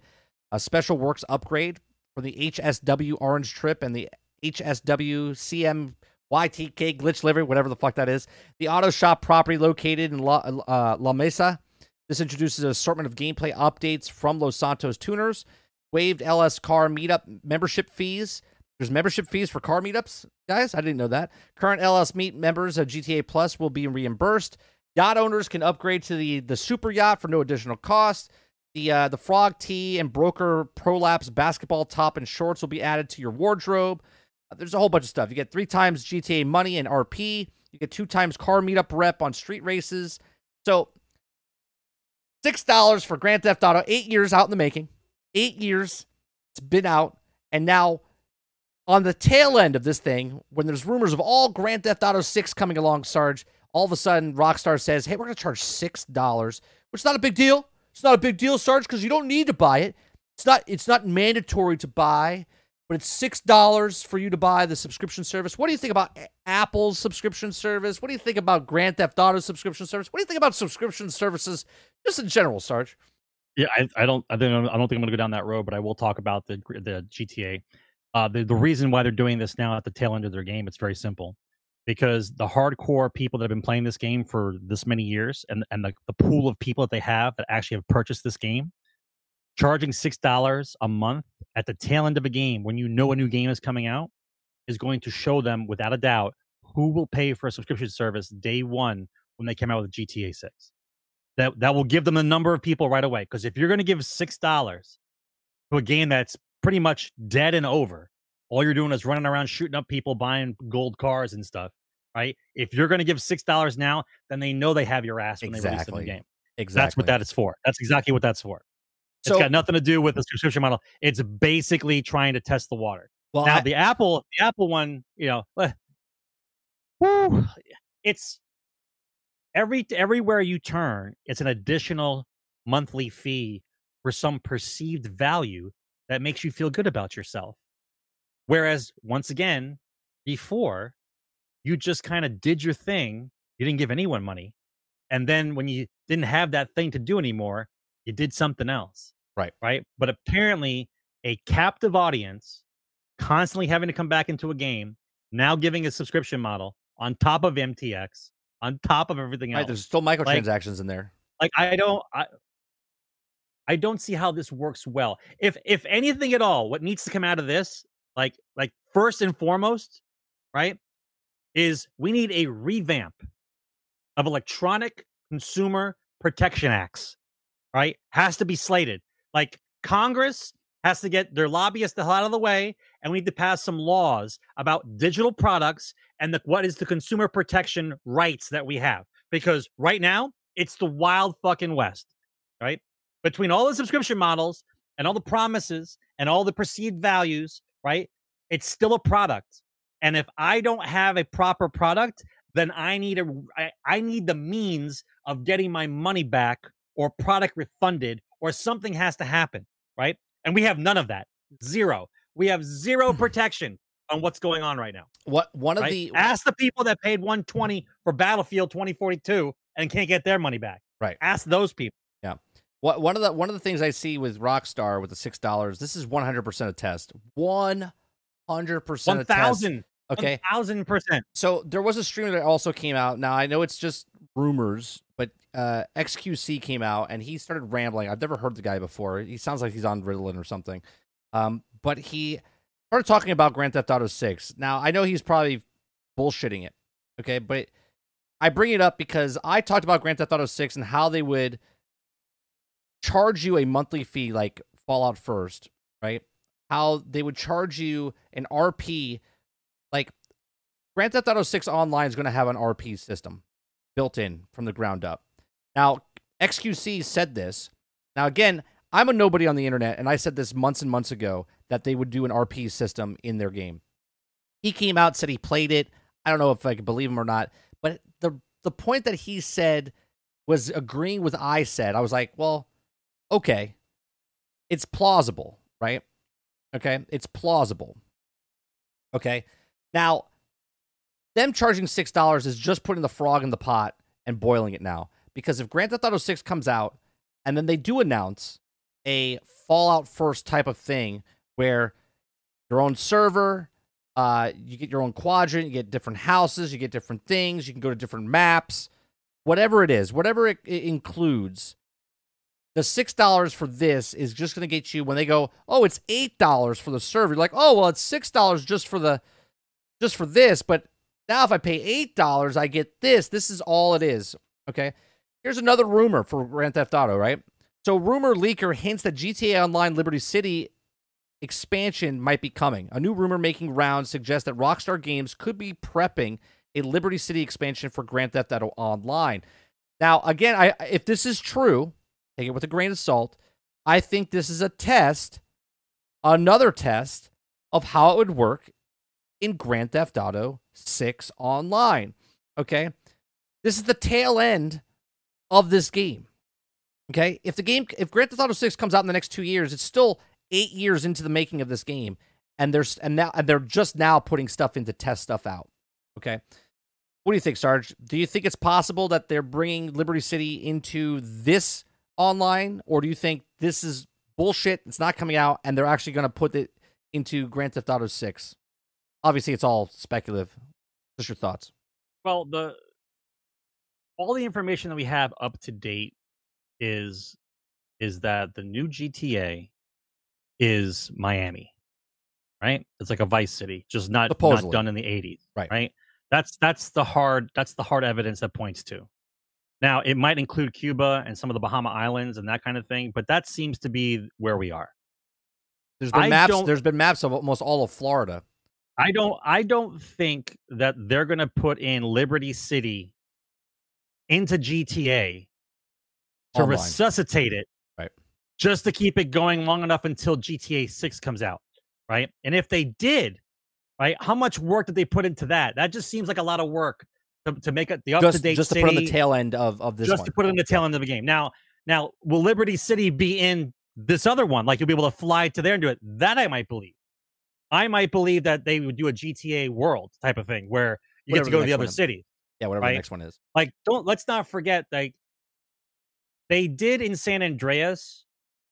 Speaker 1: a special works upgrade for the HSW Orange Trip and the HSW CM YTK glitch livery, whatever the fuck that is. The auto shop property located in La, uh, La Mesa. This introduces an assortment of gameplay updates from Los Santos tuners. Waived LS car meetup membership fees. There's membership fees for car meetups, guys. I didn't know that. Current LS Meet members of GTA Plus will be reimbursed. Yacht owners can upgrade to the the super yacht for no additional cost. The uh, the Frog Tee and Broker Prolaps basketball top and shorts will be added to your wardrobe. Uh, There's a whole bunch of stuff. You get three times GTA money and RP. You get two times car meetup rep on street races. So six dollars for Grand Theft Auto. Eight years out in the making. Eight years. It's been out, and now on the tail end of this thing, when there's rumors of all Grand Theft Auto Six coming along, Sarge, all of a sudden Rockstar says, "Hey, we're going to charge six dollars," which is not a big deal. It's not a big deal, Sarge, because you don't need to buy it. It's not. It's not mandatory to buy. but it's six dollars for you to buy the subscription service. What do you think about Apple's subscription service? What do you think about Grand Theft Auto subscription service? What do you think about subscription services just in general, Sarge?
Speaker 2: Yeah, I, I don't, I don't, I don't think I'm going to go down that road, but I will talk about the the GTA. Uh, the the reason why they're doing this now at the tail end of their game, it's very simple, because the hardcore people that have been playing this game for this many years, and and the, the pool of people that they have that actually have purchased this game, charging six dollars a month at the tail end of a game when you know a new game is coming out is going to show them without a doubt who will pay for a subscription service day one when they came out with GTA 6. That that will give them the number of people right away. Because if you're going to give six dollars to a game that's pretty much dead and over, all you're doing is running around shooting up people, buying gold cars and stuff. Right? If you're going to give six dollars now, then they know they have your ass when
Speaker 1: exactly.
Speaker 2: they release the new game.
Speaker 1: Exactly.
Speaker 2: That's what that is for. That's exactly what that's for.
Speaker 1: So-
Speaker 2: it's got nothing to do with the subscription model. It's basically trying to test the water.
Speaker 1: Well,
Speaker 2: now
Speaker 1: I-
Speaker 2: the Apple, the Apple one, you know, <sighs> whew, it's every everywhere you turn, it's an additional monthly fee for some perceived value that makes you feel good about yourself. Whereas once again, before you just kind of did your thing, you didn't give anyone money, and then when you didn't have that thing to do anymore, you did something else.
Speaker 1: Right.
Speaker 2: Right. But apparently, a captive audience constantly having to come back into a game, now giving a subscription model on top of MTX, on top of everything
Speaker 1: right,
Speaker 2: else.
Speaker 1: there's still microtransactions in there.
Speaker 2: like I don't I I don't see how this works well. If if anything at all, what needs to come out of this, like like first and foremost, right, is we need a revamp of electronic consumer protection acts. Right? Has to be slated. Like Congress has to get their lobbyists the hell out of the way, and we need to pass some laws about digital products and the, what is the consumer protection rights that we have. Because right now, it's the wild fucking west, right? Between all the subscription models and all the promises and all the perceived values, right? It's still a product. And if I don't have a proper product, then I need a I, I need the means of getting my money back or product refunded or something has to happen, right? And we have none of that. Zero. We have zero protection on what's going on right now.
Speaker 1: What one of
Speaker 2: Right?
Speaker 1: the
Speaker 2: Ask the people that paid 120 for Battlefield 2042 and can't get their money back.
Speaker 1: Right.
Speaker 2: Ask those people. Yeah.
Speaker 1: What one of the one of the things I see with Rockstar with the six dollars, this is one hundred percent a test. One hundred percent a test.
Speaker 2: 1000.
Speaker 1: Okay.
Speaker 2: 1000%.
Speaker 1: So there was a streamer that also came out. Now I know it's just rumors, but uh, XQC came out and he started rambling. I've never heard the guy before. He sounds like he's on Ritalin or something. Um, but he started talking about Grand Theft Auto Six. Now I know he's probably bullshitting it. Okay, but I bring it up because I talked about Grand Theft Auto Six and how they would charge you a monthly fee like Fallout First, right? How they would charge you an RP like Grand Theft Auto 6 Online is going to have an RP system built in from the ground up. Now, XQC said this. Now, again, I'm a nobody on the internet, and I said this months and months ago that they would do an RP system in their game. He came out, said he played it. I don't know if I can believe him or not, but the the point that he said was agreeing with I said. I was like, well, okay, it's plausible, right? Okay, it's plausible. Okay, now them charging six dollars is just putting the frog in the pot and boiling it now. Because if Grand Theft Auto Six comes out and then they do announce a Fallout First type of thing where your own server, uh, you get your own quadrant, you get different houses, you get different things, you can go to different maps, whatever it is, whatever it, it includes. The six dollars for this is just going to get you when they go, oh, it's eight dollars for the server. You're like, oh, well, it's six dollars just for the, just for this. But now if I pay eight dollars, I get this. This is all it is. Okay. Here's another rumor for Grand Theft Auto, right? So rumor leaker hints that GTA Online Liberty City expansion might be coming. A new rumor making rounds suggests that Rockstar Games could be prepping a Liberty City expansion for Grand Theft Auto Online. Now, again, I if this is true, take it with a grain of salt. I think this is a test, another test of how it would work in Grand Theft Auto 6 Online. Okay? This is the tail end of this game. Okay? If the game if Grand Theft Auto 6 comes out in the next 2 years, it's still 8 years into the making of this game and there's and now and they're just now putting stuff into test stuff out. Okay, what do you think, Sarge? Do you think it's possible that they're bringing Liberty City into this online, or do you think this is bullshit? It's not coming out, and they're actually going to put it into Grand Theft Auto Six. Obviously, it's all speculative. Just your thoughts.
Speaker 2: Well, the all the information that we have up to date is is that the new GTA is Miami, right? It's like a Vice City, just not
Speaker 1: Supposedly.
Speaker 2: not done in the eighties,
Speaker 1: Right.
Speaker 2: Right. That's that's the hard that's the hard evidence that points to. Now it might include Cuba and some of the Bahama Islands and that kind of thing, but that seems to be where we are.
Speaker 1: There's been
Speaker 2: I
Speaker 1: maps. There's been maps of almost all of Florida.
Speaker 2: I don't I don't think that they're gonna put in Liberty City into GTA to
Speaker 1: Online.
Speaker 2: resuscitate it.
Speaker 1: Right.
Speaker 2: Just to keep it going long enough until GTA 6 comes out. Right. And if they did, right, how much work did they put into that? That just seems like a lot of work to, to make it the up to date
Speaker 1: just to
Speaker 2: city,
Speaker 1: put on the tail end of of this
Speaker 2: just
Speaker 1: one.
Speaker 2: to put it in the tail end of the game. Now, now will Liberty City be in this other one? Like you'll be able to fly to there and do it. That I might believe. I might believe that they would do a GTA world type of thing where you
Speaker 1: Whatever
Speaker 2: get to go to the other city.
Speaker 1: yeah, whatever
Speaker 2: right?
Speaker 1: the next one is.
Speaker 2: Like, don't let's not forget, like they did in San Andreas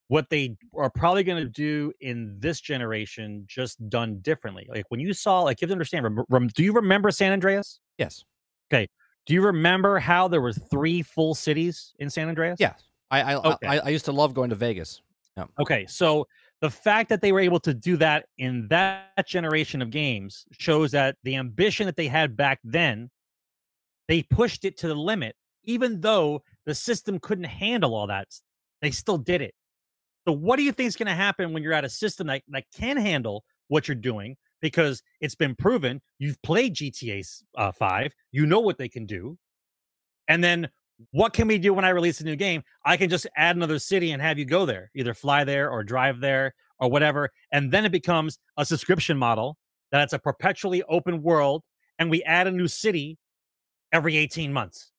Speaker 2: what they are probably going to do in this generation, just done differently. Like when you saw, like you have to understand. Rem- rem- do you remember San Andreas?
Speaker 1: Yes. Okay.
Speaker 2: Do you remember how there was three full cities in San Andreas?
Speaker 1: Yes. I I,
Speaker 2: Okay.
Speaker 1: I I used to love going to Vegas.
Speaker 2: Okay, so the fact that they were able to do that in that generation of games shows that the ambition that they had back then, they pushed it to the limit, even though the system couldn't handle all that. They still did it. So, what do you think is going to happen when you're at a system that, that can handle what you're doing? Because it's been proven you've played GTA uh, 5, you know what they can do. And then what can we do when I release a new game? I can just add another city and have you go there, either fly there or drive there or whatever. And then it becomes a subscription model that it's a perpetually open world. And we add a new city every 18 months,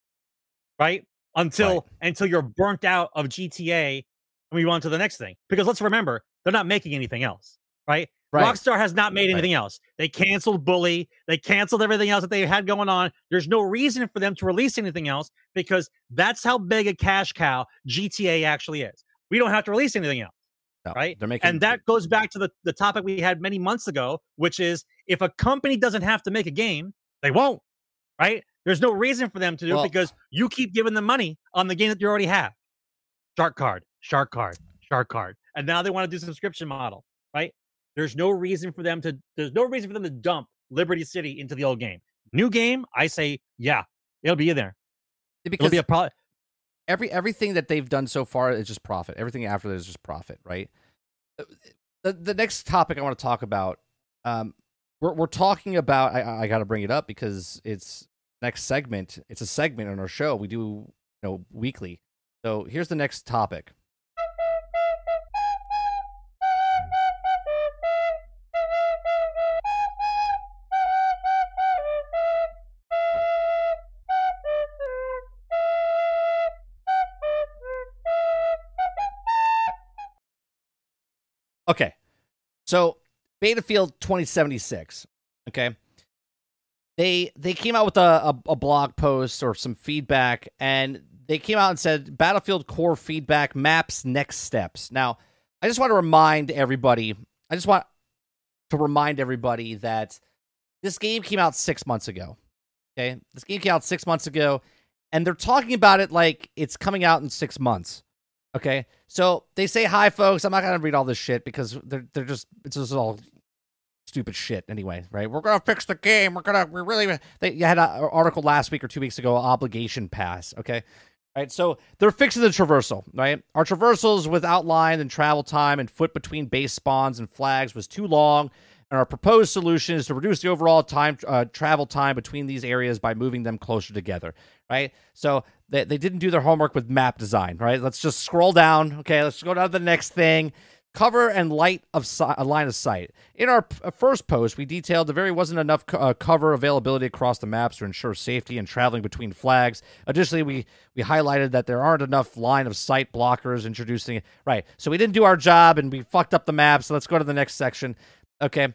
Speaker 2: right? Until
Speaker 1: Right.
Speaker 2: until you're burnt out of GTA and we move on to the next thing. Because let's remember, they're not making anything else, right?
Speaker 1: Right.
Speaker 2: Rockstar has not made
Speaker 1: Right.
Speaker 2: anything else. They canceled Bully. They canceled everything else that they had going on. There's no reason for them to release anything else because that's how big a cash cow GTA actually is. We don't have to release anything else.
Speaker 1: No,
Speaker 2: Right?
Speaker 1: They're making
Speaker 2: And that goes back to the, the topic we had many months ago, which is if a company doesn't have to make a game, they won't. Right? There's no reason for them to do
Speaker 1: Well-
Speaker 2: it because you keep giving them money on the game that you already have. Shark card, shark card, shark card. And now they want to do subscription model, right? There's no reason for them to there's no reason for them to dump Liberty City into the old game. New game, I say, yeah, it'll be in there. It'll be a pro-
Speaker 1: every everything that they've done so far is just profit. Everything after that is just profit, right? Uh, The the next topic I want to talk about, um, we're we're talking about. I I got to bring it up because it's next segment. It's a segment on our show. We do you know weekly. So here's the next topic. Okay. So Betafield 2076. Okay. They they came out with a, a, a blog post or some feedback and they came out and said Battlefield core feedback maps next steps. Now, I just want to remind everybody, I just want to remind everybody that this game came out six months ago. Okay. This game came out six months ago, and they're talking about it like it's coming out in six months. Okay. So they say hi, folks. I'm not gonna read all this shit because they're they're just it's just all stupid shit anyway, right? We're gonna fix the game. We're gonna we're really they had an article last week or two weeks ago, obligation pass. Okay. Right, so they're fixing the traversal, right? Our traversals with outline and travel time and foot between base spawns and flags was too long, and our proposed solution is to reduce the overall time uh, travel time between these areas by moving them closer together, right? So they, they didn't do their homework with map design, right? Let's just scroll down. Okay, let's go down to the next thing. Cover and light of si- line of sight. In our uh, first post, we detailed there very wasn't enough uh, cover availability across the maps to ensure safety and traveling between flags. Additionally, we we highlighted that there aren't enough line of sight blockers introducing right. So we didn't do our job and we fucked up the map. So let's go to the next section. Okay.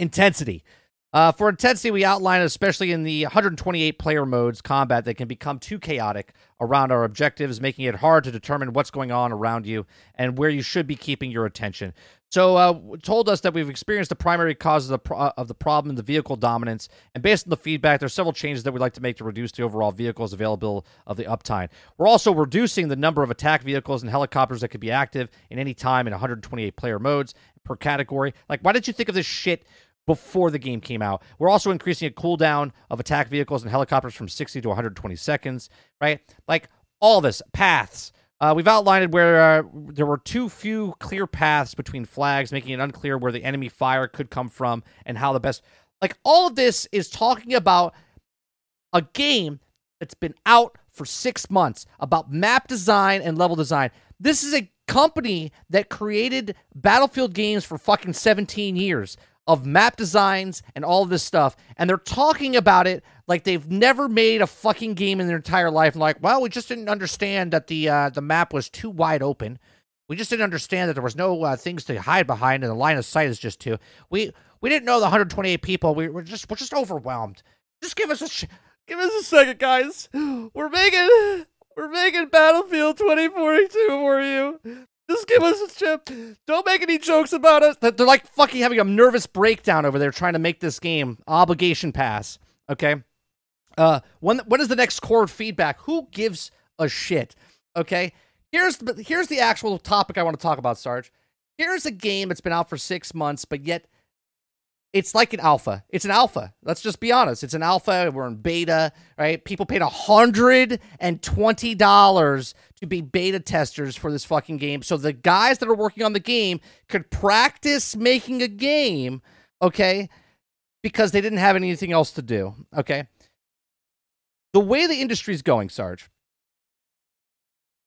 Speaker 1: Intensity. Uh, for intensity, we outline, especially in the 128 player modes combat, that can become too chaotic around our objectives, making it hard to determine what's going on around you and where you should be keeping your attention. So, uh, told us that we've experienced the primary causes of the, pro- of the problem, the vehicle dominance, and based on the feedback, there's several changes that we'd like to make to reduce the overall vehicles available of the uptime. We're also reducing the number of attack vehicles and helicopters that could be active in any time in 128 player modes per category. Like, why didn't you think of this shit before the game came out. We're also increasing a cooldown of attack vehicles and helicopters from 60 to 120 seconds, right? Like all this, paths. Uh, we've outlined where uh, there were too few clear paths between flags, making it unclear where the enemy fire could come from and how the best. Like all of this is talking about a game that's been out for six months about map design and level design. This is a company that created Battlefield games for fucking 17 years of map designs and all of this stuff, and they're talking about it like they've never made a fucking game in their entire life. And like, well, we just didn't understand that the uh, the map was too wide open. We just didn't understand that there was no uh, things to hide behind, and the line of sight is just too. We we didn't know the 128 people. We were just we're just overwhelmed. Just give us a give us a second, guys. We're making we're making Battlefield 2042 for you. Just give us a chip. Don't make any jokes about us. They're like fucking having a nervous breakdown over there trying to make this game obligation pass. Okay. Uh, when when is the next core feedback? Who gives a shit? Okay. Here's the here's the actual topic I want to talk about, Sarge. Here's a game that's been out for six months, but yet it's like an alpha. It's an alpha. Let's just be honest. It's an alpha. We're in beta, right? People paid $120 to be beta testers for this fucking game. So the guys that are working on the game could practice making a game, okay? Because they didn't have anything else to do, okay? The way the industry is going, Sarge,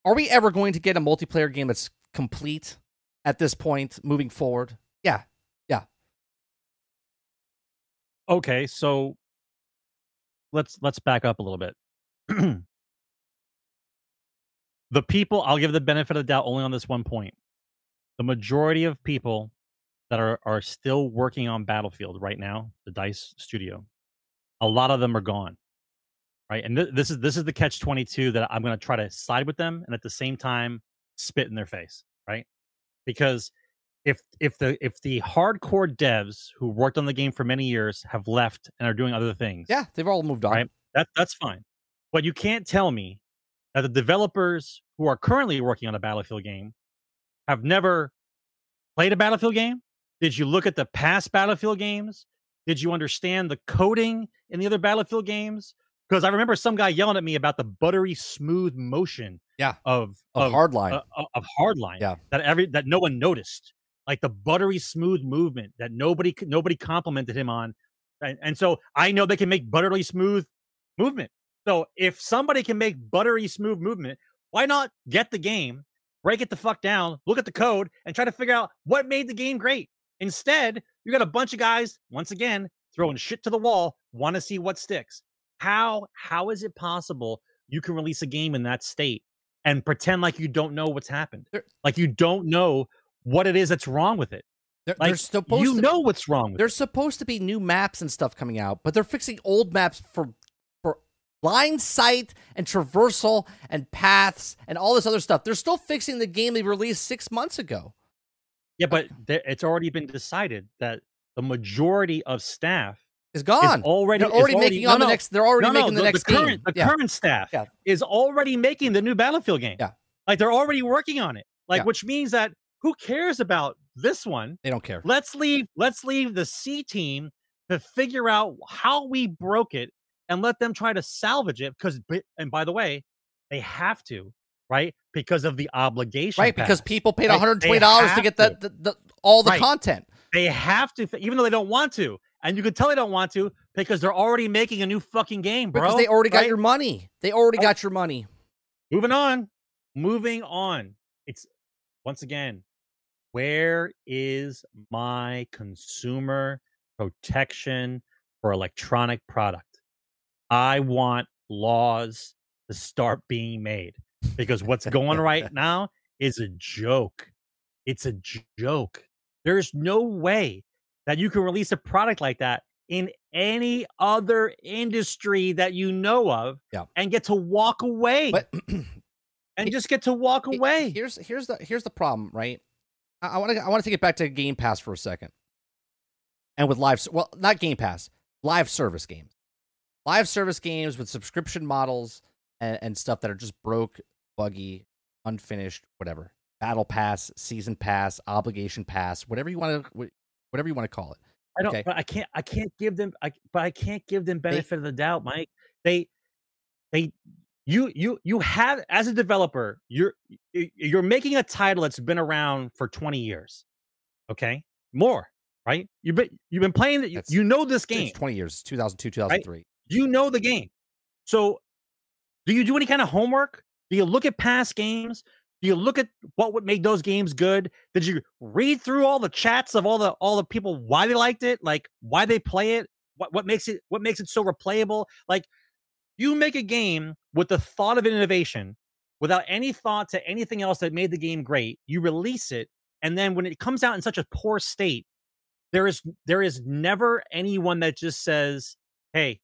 Speaker 1: are we ever going to get a multiplayer game that's complete at this point moving forward? Yeah,
Speaker 2: Okay, so let's let's back up a little bit. <clears throat> the people, I'll give the benefit of the doubt only on this one point. The majority of people that are are still working on Battlefield right now, the Dice Studio, a lot of them are gone. Right, and th- this is this is the catch twenty two that I'm going to try to side with them, and at the same time spit in their face. Right, because if if the if the hardcore devs who worked on the game for many years have left and are doing other things,
Speaker 1: yeah, they've all moved on.
Speaker 2: Right, that that's fine. But you can't tell me that the developers who are currently working on a Battlefield game have never played a Battlefield game. Did you look at the past Battlefield games? Did you understand the coding in the other Battlefield games? Because I remember some guy yelling at me about the buttery smooth motion
Speaker 1: yeah.
Speaker 2: of
Speaker 1: of, of hardline
Speaker 2: uh, of hardline
Speaker 1: yeah.
Speaker 2: that every that no one noticed like the buttery smooth movement that nobody nobody complimented him on. And, and so I know they can make buttery smooth movement. So if somebody can make buttery smooth movement, why not get the game, break it the fuck down, look at the code, and try to figure out what made the game great? Instead, you got a bunch of guys, once again, throwing shit to the wall, want to see what sticks. How how is it possible you can release a game in that state and pretend like you don't know what's happened? Like you don't know what it is that's wrong with it.
Speaker 1: They're, like, they're supposed
Speaker 2: you
Speaker 1: to,
Speaker 2: know what's wrong with
Speaker 1: There's supposed to be new maps and stuff coming out, but they're fixing old maps for for line sight and traversal and paths and all this other stuff. They're still fixing the game they released six months ago.
Speaker 2: Yeah, but it's already been decided that the majority of staff
Speaker 1: is gone.
Speaker 2: Is already
Speaker 1: they're already,
Speaker 2: already
Speaker 1: making on
Speaker 2: no,
Speaker 1: the next. They're already
Speaker 2: no,
Speaker 1: making
Speaker 2: no,
Speaker 1: the, next
Speaker 2: the current,
Speaker 1: game.
Speaker 2: The
Speaker 1: yeah.
Speaker 2: current staff
Speaker 1: yeah.
Speaker 2: is already making the new Battlefield game.
Speaker 1: Yeah,
Speaker 2: like they're already working on it. Like,
Speaker 1: yeah.
Speaker 2: which means that who cares about this one?
Speaker 1: They don't care.
Speaker 2: Let's leave. Let's leave the C team to figure out how we broke it and let them try to salvage it. Because, and by the way, they have to, right? Because of the obligation,
Speaker 1: right?
Speaker 2: Pass.
Speaker 1: Because people paid one hundred twenty dollars to get the, the, the, all the
Speaker 2: right.
Speaker 1: content.
Speaker 2: They have to, even though they don't want to, and you can tell they don't want to because they're already making a new fucking game, bro.
Speaker 1: Because they already
Speaker 2: right?
Speaker 1: got your money. They already oh. got your money.
Speaker 2: Moving on. Moving on. It's once again, where is my consumer protection for electronic product? I want laws to start being made because what's going right <laughs> now is a joke. It's a joke. There's no way that you can release a product like that in any other industry that you know of
Speaker 1: Yeah.
Speaker 2: and get to walk away
Speaker 1: But
Speaker 2: and <clears throat> just get to walk away.
Speaker 1: Here's here's the here's the problem, right? I want to I want to take it back to Game Pass for a second, and with live well not Game Pass live service games, live service games with subscription models and, and stuff that are just broke, buggy, unfinished, whatever. Battle Pass, Season Pass, Obligation Pass, whatever you want to whatever you want to call it.
Speaker 2: I don't
Speaker 1: okay.
Speaker 2: but I can't I can't give them I but I can't give them benefit of the doubt, Mike. They they you you you have as a developer, you're you're making a title that's been around for 20 years. Okay? More, right? You've been you've been playing it, you, know this
Speaker 1: It's
Speaker 2: game.
Speaker 1: 20 years, 2002, 2003.
Speaker 2: You know the game. So do you do any kind of homework? Do you look at past games? Do you look at what would make those games good? Did you read through all the chats of all the all the people why they liked it, like why they play it, what what makes it what makes it so replayable? Like you make a game with the thought of innovation without any thought to anything else that made the game great. You release it and then when it comes out in such a poor state, there is there is never anyone that just says, "Hey,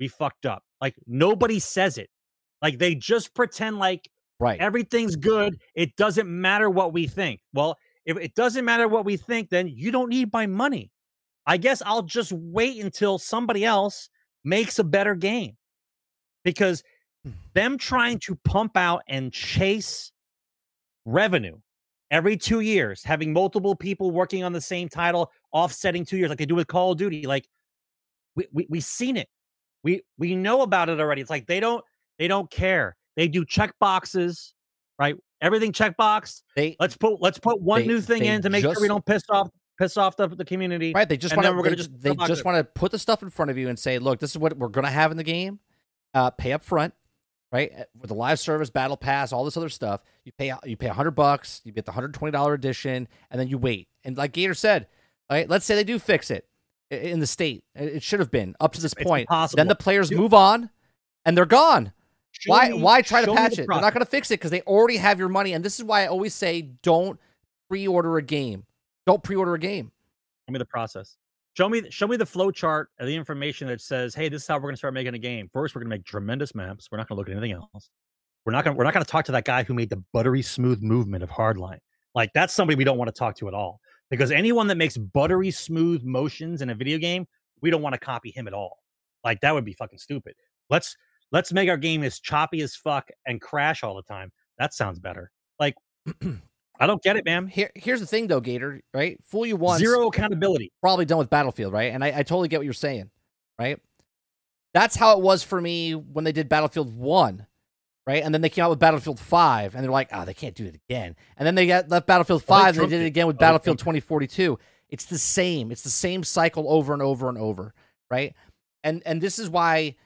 Speaker 2: we fucked up." Like nobody says it. Like they just pretend like
Speaker 1: Right.
Speaker 2: everything's good. It doesn't matter what we think. Well, if it doesn't matter what we think, then you don't need my money. I guess I'll just wait until somebody else makes a better game. Because. Them trying to pump out and chase revenue every two years, having multiple people working on the same title, offsetting two years, like they do with Call of Duty, like we, we we've seen it. We we know about it already. It's like they don't they don't care. They do check boxes, right? Everything checkbox.
Speaker 1: They
Speaker 2: Let's put let's put one
Speaker 1: They-
Speaker 2: new thing in to make sure we don't piss off piss off the, the community.
Speaker 1: Right, they just want to.
Speaker 2: we're gonna just
Speaker 1: they just want to put the stuff in front of you and say, "Look, this is what we're going to have in the game. Uh, pay up front, right? Uh, With the live service, battle pass, all this other stuff. You pay you pay hundred bucks, you get the hundred twenty dollar edition, and then you wait. And like Gator said, right? Let's say they do fix it in the state. It should have been up to this
Speaker 2: It's
Speaker 1: point.
Speaker 2: impossible.
Speaker 1: Then the players move on, and they're gone.
Speaker 2: Show
Speaker 1: why
Speaker 2: me-
Speaker 1: why try to patch
Speaker 2: the
Speaker 1: it? They're not going to fix it because they already have your money. And this is why I always say, don't pre-order a game. Don't pre-order a game.
Speaker 2: Show me the process. Show me show me the flow chart of the information that says, "Hey, this is how we're going to start making a game. First, we're going to make tremendous maps. We're not going to look at anything else. We're not going we're not going to talk to that guy who made the buttery smooth movement of Hardline. Like that's somebody we don't want to talk to at all. Because anyone that makes buttery smooth motions in a video game, we don't want to copy him at all. Like that would be fucking stupid. Let's let's make our game as choppy as fuck and crash all the time. That sounds better. Like <clears throat> I don't get it, man.
Speaker 1: Here, here's the thing, though, Gator. Right? Fool you once,
Speaker 2: Zero accountability.
Speaker 1: probably done with Battlefield, right? And I, I totally get what you're saying, right? That's how it was for me when they did Battlefield One, right? And then they came out with Battlefield Five, and they're like, oh, they can't do it again. And then they got left Battlefield
Speaker 2: oh, Well,
Speaker 1: Five, and they did it again with
Speaker 2: Oh,
Speaker 1: Battlefield 2042. It's the same. It's the same cycle over and over and over, right? And and this is why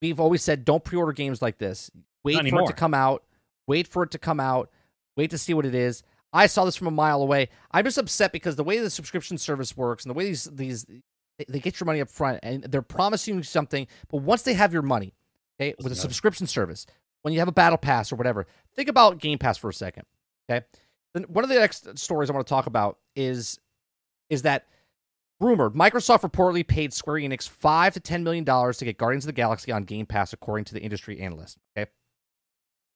Speaker 1: we've always said don't pre-order games like this. Wait
Speaker 2: Not
Speaker 1: for it to come out. Wait for it to come out. Wait to see what it is. I saw this from a mile away. I'm just upset because the way the subscription service works and the way these these they- get your money up front and they're promising you something, but once they have your money, okay, with a subscription service, when you have a battle pass or whatever, think about Game Pass for a second. Okay. Then one of the next stories I want to talk about is is that rumored Microsoft reportedly paid Square Enix five to ten million dollars to get Guardians of the Galaxy on Game Pass, according to the industry analyst. Okay.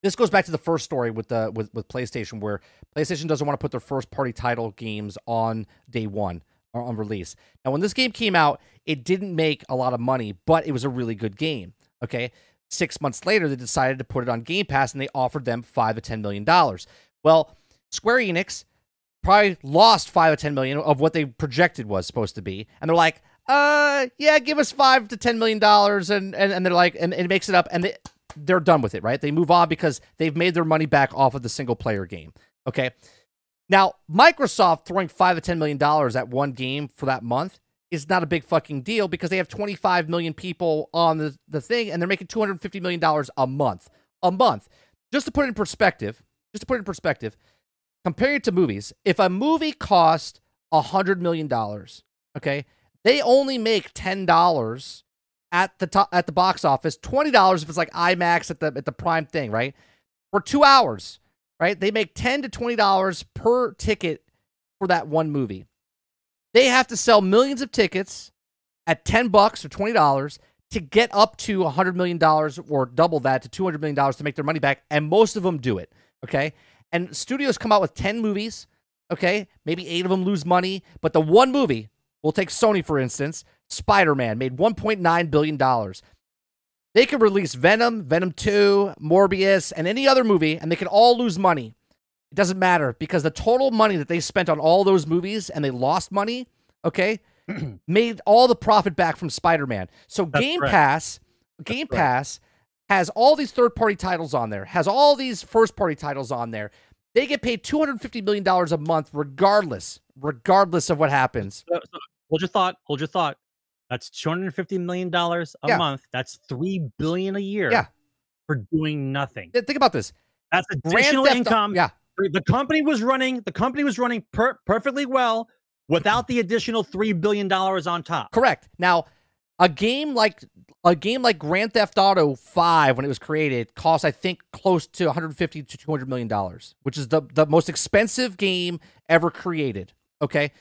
Speaker 1: This goes back to the first story with the with, with PlayStation, where PlayStation doesn't want to put their first party title games on day one or on release. Now, when this game came out, it didn't make a lot of money, but it was a really good game. Okay. Six months later, they decided to put it on Game Pass and they offered them five to ten million dollars. Well, Square Enix probably lost five or ten million of what they projected was supposed to be, and they're like, "Uh, yeah, give us five to ten million dollars," and and and they're like, and, and it makes it up, and they they're done with it, right? They move on because they've made their money back off of the single player game. Okay, now Microsoft throwing five to ten million dollars at one game for that month is not a big fucking deal because they have 25 million people on the, the thing and they're making 250 million dollars a month a month just to put it in perspective just to put it in perspective compare it to movies. If a movie cost a hundred million dollars, okay, they only make ten dollars at the top at the box office, twenty dollars if it's like IMAX at the at the prime thing, right? For two hours, right? They make ten to twenty dollars per ticket for that one movie. They have to sell millions of tickets at 10 bucks or $20 to get up to a $100 million or double that to $200 million to make their money back. And most of them do it. Okay. And studios come out with 10 movies. Okay. Maybe eight of them lose money. But the one movie, we'll take Sony for instance, Spider Man made $1.9 billion. They could release Venom, Venom 2, Morbius, and any other movie, and they could all lose money. It doesn't matter because the total money that they spent on all those movies and they lost money, okay, <clears throat> made all the profit back from Spider-Man. So
Speaker 2: That's
Speaker 1: Game
Speaker 2: correct.
Speaker 1: Pass, Game
Speaker 2: correct.
Speaker 1: Pass has all these third-party titles on there, has all these first-party titles on there. They get paid $250 million a month regardless, regardless of what happens.
Speaker 2: So- so hold your thought. Hold your thought. That's two hundred fifty million dollars a
Speaker 1: Yeah.
Speaker 2: month. That's three billion a year.
Speaker 1: Yeah.
Speaker 2: for doing nothing.
Speaker 1: Think about this.
Speaker 2: That's additional income.
Speaker 1: Yeah.
Speaker 2: the company was running. The company was running per- perfectly well without the additional three billion dollars on top.
Speaker 1: Correct. Now, a game like a game like Grand Theft Auto 5 when it was created cost I think close to 150 to 200 million dollars, which is the the most expensive game ever created, okay?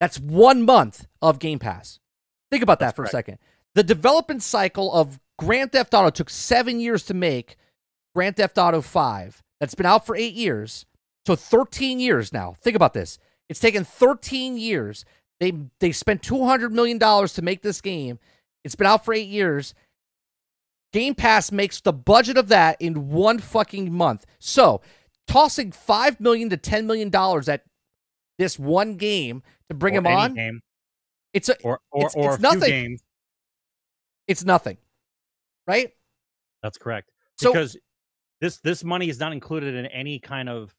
Speaker 1: That's 1 month of Game Pass. Think about that
Speaker 2: That's
Speaker 1: for
Speaker 2: correct.
Speaker 1: a second. The development cycle of Grand Theft Auto took 7 years to make Grand Theft Auto 5. That's been out for 8 years. So 13 years now. Think about this. It's taken 13 years. They they spent 200 million dollars to make this game. It's been out for 8 years. Game Pass makes the budget of that in one fucking month. So, tossing 5 million to 10 million dollars at this one game to bring
Speaker 2: Or
Speaker 1: him on,
Speaker 2: game,
Speaker 1: it's a
Speaker 2: or or,
Speaker 1: it's-
Speaker 2: or
Speaker 1: it's nothing.
Speaker 2: games.
Speaker 1: it's nothing. Right?
Speaker 2: That's correct.
Speaker 1: So-
Speaker 2: because this this money is not included in any kind of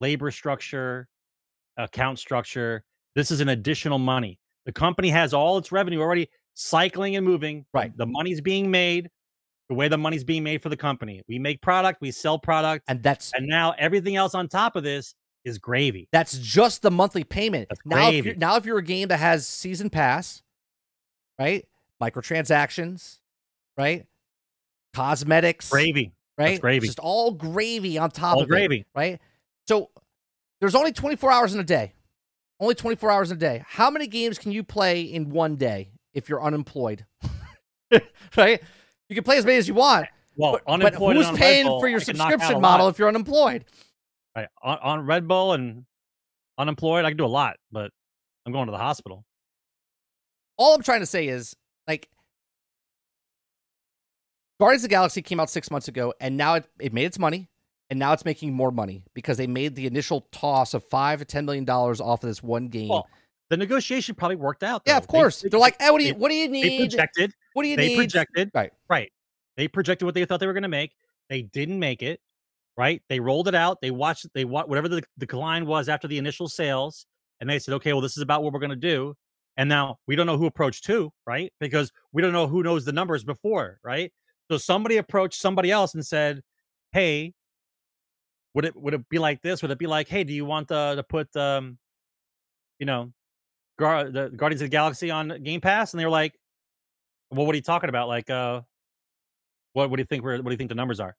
Speaker 2: labor structure, account structure. This is an additional money. The company has all its revenue already cycling and moving.
Speaker 1: Right.
Speaker 2: The money's being made the way the money's being made for the company. We make product, we sell product, and,
Speaker 1: that's And
Speaker 2: now everything else on top of this is gravy.
Speaker 1: That's just the monthly payment.
Speaker 2: That's
Speaker 1: now, if
Speaker 2: gravy.
Speaker 1: you're, now if you're a game that has season pass, right, microtransactions, right, cosmetics,
Speaker 2: Gravy.
Speaker 1: right,
Speaker 2: gravy.
Speaker 1: just all gravy on top
Speaker 2: All
Speaker 1: of
Speaker 2: gravy.
Speaker 1: it, right. So there's only 24 hours in a day, only 24 hours in a day. How many games can you play in one day if you're unemployed? <laughs> right, you can play as many as you want,
Speaker 2: Well,
Speaker 1: but, but who's paying for your
Speaker 2: I can knock out a
Speaker 1: subscription model if you're unemployed?
Speaker 2: Right. On, on Red Bull and unemployed, I can do a lot, but I'm going to the hospital.
Speaker 1: all I'm trying to say is like Guardians of the Galaxy came out six months ago, and now it, it made its money, and now it's making more money because they made the initial toss of five to ten million dollars off of this one game.
Speaker 2: Well, The negotiation probably worked out.
Speaker 1: yeah, of course.
Speaker 2: They,
Speaker 1: They, are like, hey, what do you
Speaker 2: they-
Speaker 1: what do you
Speaker 2: they
Speaker 1: need?
Speaker 2: projected.
Speaker 1: what do you
Speaker 2: They
Speaker 1: need?
Speaker 2: projected.
Speaker 1: Right.
Speaker 2: Right. They projected what they thought they were going to make. They didn't make it. Right. They rolled it out. They watched. They what whatever the decline was after the initial sales, and they said, okay, well, this is about what we're going to do. And now we don't know who approached who, right? Because we don't know who knows the numbers before, right? So somebody approached somebody else and said, "Hey, would it would it be like this? Would it be like, hey, do you want to put um, you know, Gar- the Guardians of the Galaxy on Game Pass?" And they were like, "Well, what are you talking about? Like, uh, what what do you think we're what do you think the numbers are?"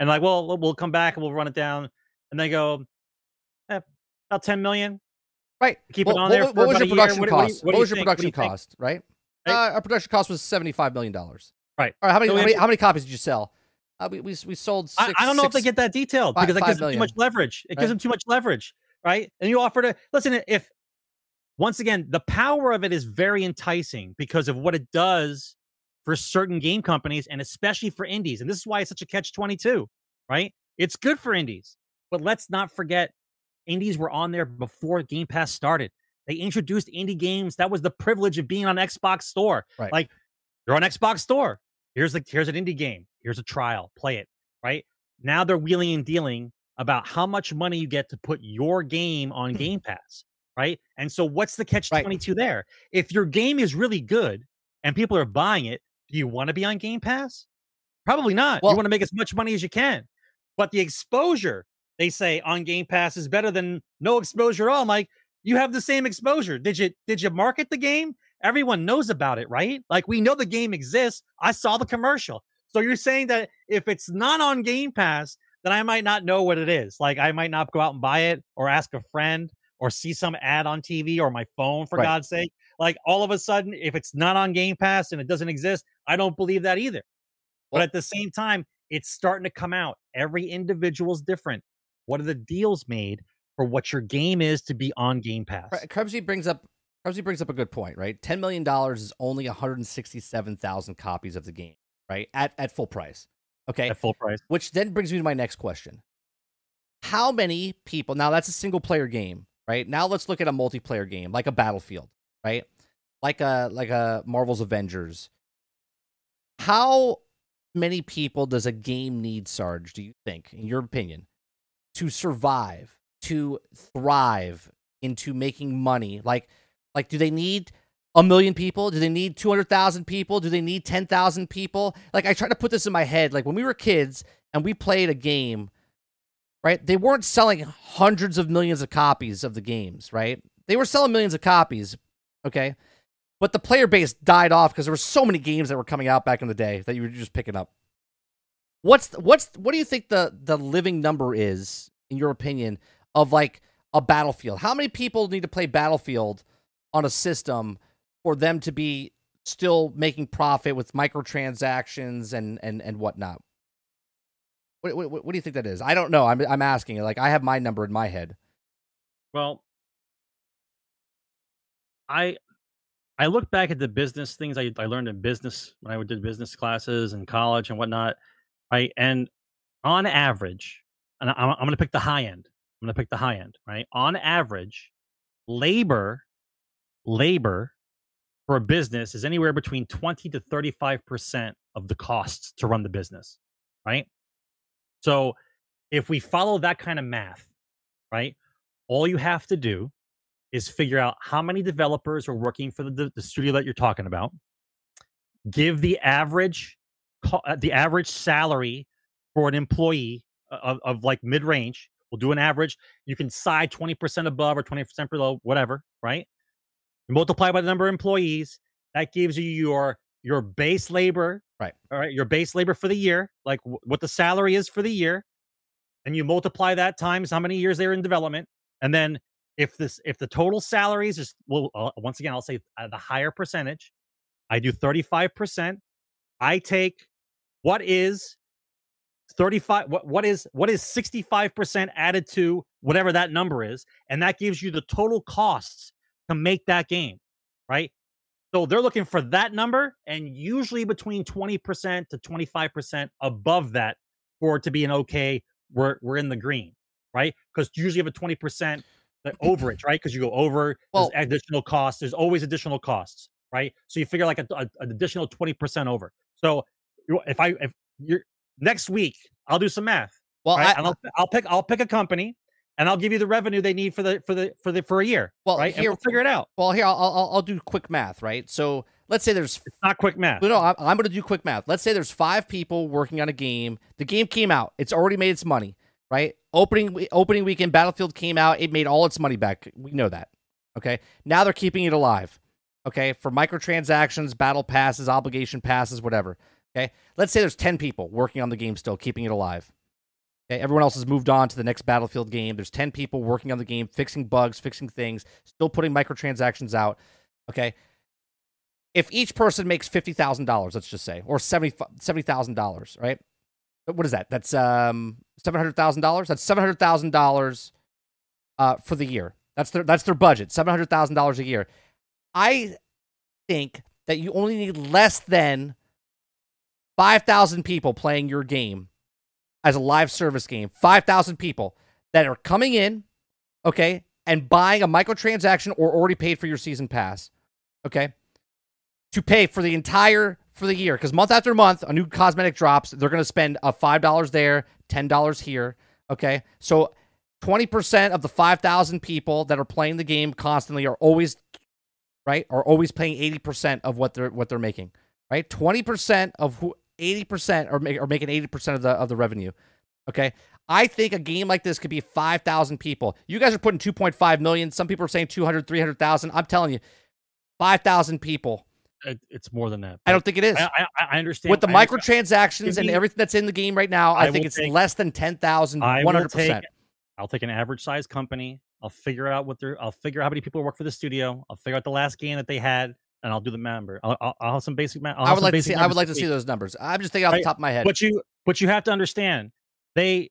Speaker 2: And like, well, we'll- come back and we'll run it down. And they go, eh, about ten million.
Speaker 1: Right.
Speaker 2: Keep
Speaker 1: Well,
Speaker 2: it on
Speaker 1: what,
Speaker 2: there for
Speaker 1: what was your production
Speaker 2: What do- what you-
Speaker 1: cost?
Speaker 2: what
Speaker 1: What,
Speaker 2: you
Speaker 1: was your
Speaker 2: think? What
Speaker 1: production
Speaker 2: you
Speaker 1: cost? Right. Uh, our production cost was seventy five million dollars.
Speaker 2: Right.
Speaker 1: All right. How many
Speaker 2: So
Speaker 1: how many, how many copies did you sell? Uh, we, we we sold. Six,
Speaker 2: I, I don't know if they get that detailed
Speaker 1: fi-
Speaker 2: because that
Speaker 1: five
Speaker 2: gives them too much leverage. It
Speaker 1: Right.
Speaker 2: gives them too much leverage, right? And you offer to listen. If once again, the power of it is very enticing because of what it does for certain game companies and especially for indies. And this is why it's such a catch twenty two, right? It's good for indies, but let's not forget, indies were on there before Game Pass started. They introduced indie games. That was the privilege of being on Xbox Store.
Speaker 1: Right.
Speaker 2: Like you're on Xbox Store. Here's the here's an indie game. Here's a trial. Play it. Right now they're wheeling and dealing about how much money you get to put your game on <clears throat> Game Pass. Right. And so what's the catch
Speaker 1: Right.
Speaker 2: twenty two there? If your game is really good and people are buying it, do you want to be on Game Pass? Probably not.
Speaker 1: Well-
Speaker 2: you want to make as much money as you can. But the exposure they say on Game Pass is better than no exposure at all. I'm like, you have the same exposure. Did you did you market the game? Everyone knows about it, right? Like we know the game exists. I saw the commercial. So you're saying that if it's not on Game Pass, then I might not know what it is. Like I might not go out and buy it or ask a friend or see some ad on TV or my phone for
Speaker 1: Right.
Speaker 2: God's sake. Like all of a sudden, if it's not on Game Pass and it doesn't exist, I don't believe that either. but at the same time, it's starting to come out. Every individual is different. What are the deals made for what your game is to be on Game Pass?
Speaker 1: Right, Krebsy brings up Krebsy brings up a good point, right? Ten million dollars is only 167,000 copies of the game, right? At at full price. Okay.
Speaker 2: At full price.
Speaker 1: Which then brings me to my next question. How many people now that's a single player game, right? Now let's look at a multiplayer game, like a Battlefield, right? Like a like a Marvel's Avengers. How many people does a game need, Sarge, do you think, in your opinion, to survive, to thrive into making money? Like like do they need a million people? Do they need 200,000 people? Do they need 10,000 people? Like, I try to put this in my head. Like, when we were kids and we played a game, right? They weren't selling hundreds of millions of copies of the games, right? They were selling millions of copies, okay? But the player base died off because there were so many games that were coming out back in the day that you were just picking up. What's what's what do you think the the living number is in your opinion of like a Battlefield? How many people need to play Battlefield on a system for them to be still making profit with microtransactions and and and whatnot. What, what, what do you think that is? I don't know. I'm I'm asking. Like I have my number in my head.
Speaker 2: Well, I I look back at the business things I, I learned in business when I did business classes in college and whatnot. Right, and on average, and I'm, I'm going to pick the high end. I'm going to pick the high end. Right, on average, labor labor for a business is anywhere between 20 to 35 percent of the costs to run the business. Right, so if we follow that kind of math, right, all you have to do is figure out how many developers are working for the, the studio that you're talking about. Give the average uh, the average salary for an employee of, of like mid-range. We'll do an average. You can side 20% above or 20% below whatever right? You multiply by the number of employees. That gives you your your base labor
Speaker 1: Right.
Speaker 2: all right your base labor for the year like w- what the salary is for the year. And you multiply that times how many years they're in development. And then if this if the total salaries is well uh, once again i'll say uh, the higher percentage i do 35% i take what is 35 what, what is what is 65% added to whatever that number is and that gives you the total costs to make that game right? So they're looking for that number and usually between 20% to 25% above that for it to be an okay we're we're in the green right? Because usually you have a 20% the overage right because you go over
Speaker 1: Well-
Speaker 2: there's additional costs there's always additional costs right so you figure like a, a- an additional 20% over so if i if you're next week i'll do some math
Speaker 1: Well,
Speaker 2: right?
Speaker 1: I,
Speaker 2: and I'll, I'll pick I'll pick a company and I'll give you the revenue they need for the for the for the for a year.
Speaker 1: well
Speaker 2: right?
Speaker 1: here
Speaker 2: we'll figure it out.
Speaker 1: well here I'll, I'll I'll do quick math, right? So let's say there's
Speaker 2: It's not quick math.
Speaker 1: no, no I'm, I'm going to do quick math. Let's say there's five people working on a game. The game came out. It's already made its money, right? Opening opening weekend, Battlefield came out. It made all its money back. We know that. Okay. Now they're keeping it alive. Okay, for microtransactions, battle passes, obligation passes, whatever. Okay, let's say there's ten people working on the game still, keeping it alive. Okay, everyone else has moved on to the next Battlefield game. There's ten people working on the game, fixing bugs, fixing things, still putting microtransactions out. Okay, if each person makes fifty thousand dollars, let's just say, or seventy thousand dollars, right? What is that? That's um seven hundred thousand dollars. That's seven hundred thousand dollars uh for the year. That's their that's their budget, seven hundred thousand dollars a year. I think that you only need less than five thousand people playing your game as a live service game. Five thousand people that are coming in, okay, and buying a microtransaction or already paid for your season pass, okay, to pay for the entire for the year. Because month after month, a new cosmetic drops. They're going to spend a five dollars there, ten dollars here. Okay, so twenty percent of the five thousand people that are playing the game constantly are always right are always paying eighty percent of what they're what they're making. Right, twenty percent of who eighty percent are, make, are making eighty percent of the of the revenue. Okay, I think a game like this could be 5,000 people. You guys are putting 2.5 million. Some people are saying 200, 300,000. I'm telling you, 5,000 people.
Speaker 2: It- it's more than that.
Speaker 1: I don't think it is.
Speaker 2: I, I, I understand
Speaker 1: With the
Speaker 2: I
Speaker 1: microtransactions and everything that's in the game right now, I,
Speaker 2: I
Speaker 1: think it's
Speaker 2: take-
Speaker 1: less than 10,000,
Speaker 2: I will
Speaker 1: 100%.
Speaker 2: I'll take an average size company I'll figure out what they're. I'll figure out how many people work for the studio. I'll figure out the last game that they had, and I'll do the number. I'll, I'll, I'll have some basic. I'll
Speaker 1: I would like to see. I would like to see those numbers. I'm just thinking off the top of my head.
Speaker 2: But you, but you have to understand, they.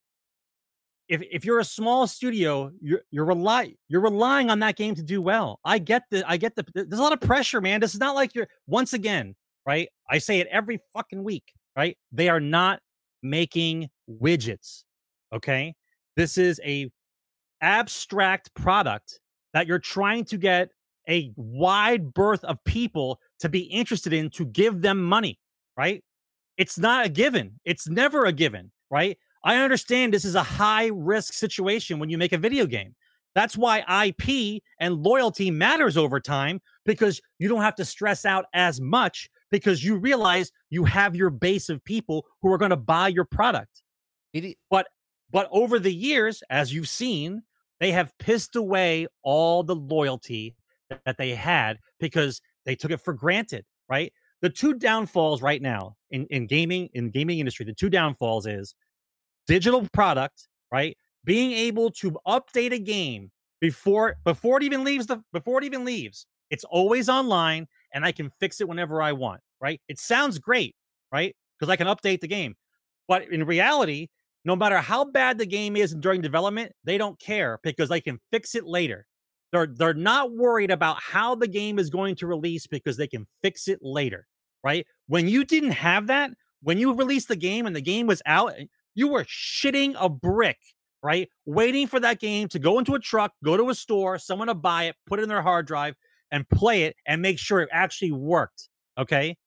Speaker 2: If if you're a small studio, you're you're rely you're relying on that game to do well. I get the I get the. There's a lot of pressure, man. This is not like you're once again, right? I say it every fucking week, right? They are not making widgets. Okay, this is a abstract product that you're trying to get a wide berth of people to be interested in to give them money, right? It's not a given. It's never a given, right? I understand this is a high risk situation when you make a video game. That's why IP and loyalty matters over time because you don't have to stress out as much because you realize you have your base of people who are going to buy your product.
Speaker 1: It-
Speaker 2: But over the years, as you've seen, they have pissed away all the loyalty that they had because they took it for granted, right? The two downfalls right now in, in gaming, in gaming industry, the two downfalls is digital product, right? Being able to update a game before before it even leaves the before it even leaves. It's always online and I can fix it whenever I want, right? It sounds great, right? Because I can update the game. But in reality, no matter how bad the game is during development, they don't care because they can fix it later. They're they're not worried about how the game is going to release because they can fix it later, right? When you didn't have that, when you released the game and the game was out, you were shitting a brick, right? Waiting for that game to go into a truck, go to a store, someone to buy it, put it in their hard drive, and play it and make sure it actually worked. Okay.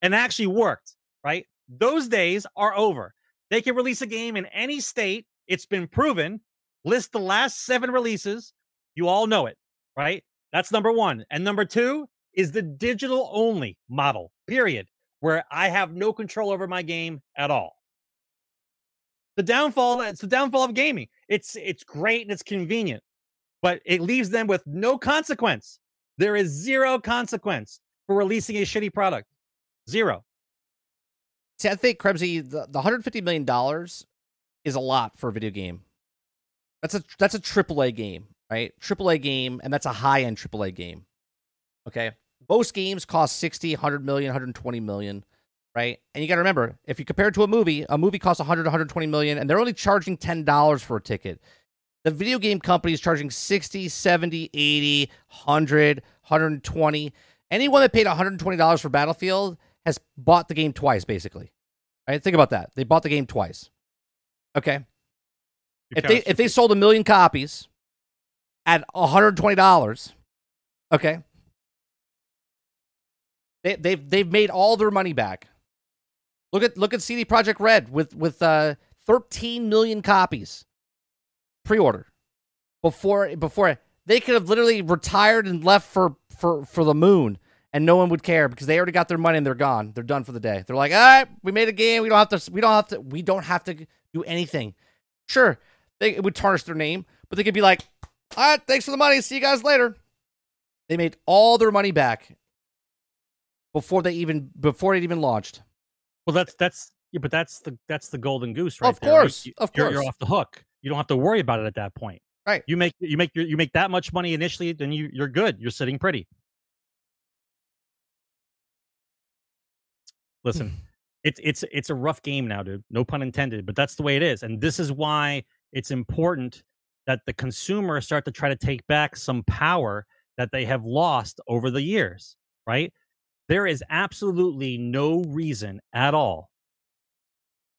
Speaker 2: And actually worked, right? Those days are over. They can release a game in any state. It's been proven. List the last seven releases. You all know it, right? That's number one. And number two is the digital only model, period, where I have no control over my game at all. The downfall, it's the downfall of gaming. It's it's great and it's convenient, but it leaves them with no consequence. There is zero consequence for releasing a shitty product. Zero.
Speaker 1: See, I think Krebsy, the, the 150 million dollars is a lot for a video game. That's a that's a AAA game, right? AAA game, and that's a high end AAA game. Okay, most games cost 60, 100 million, 120 million, right? And you got to remember, if you compare it to a movie, a movie costs 100, 120 million, and they're only charging ten dollars for a ticket. The video game company is charging 60, 70, 80, 100, 120. Anyone that paid $120 for Battlefield has bought the game twice, basically. Right? Think about that. They bought the game twice. Okay. If they if they sold a million copies at $120, okay. They they've they've made all their money back. Look at look at CD Projekt Red with with uh 13 million copies pre-order before before they could have literally retired and left for for for the moon and no one would care because they already got their money and they're gone. They're done for the day. They're like, all right, we made a game. We don't have to. We don't have to. We don't have to do anything. Sure, they it would tarnish their name, but they could be like, all right, thanks for the money. See you guys later. They made all their money back before they even before it even launched.
Speaker 2: Well, that's that's yeah, but that's the that's the golden goose, right?
Speaker 1: Of
Speaker 2: there, right?
Speaker 1: course,
Speaker 2: You-
Speaker 1: of
Speaker 2: you're, you're off the hook. You don't have to worry about it at that point.
Speaker 1: Right.
Speaker 2: You make you make your, you make that much money initially, then you you're good. You're sitting pretty. Listen, <sighs> it's it's it's a rough game now, dude. No pun intended, but that's the way it is, and this is why it's important that the consumer start to try to take back some power that they have lost over the years. Right? There is absolutely no reason at all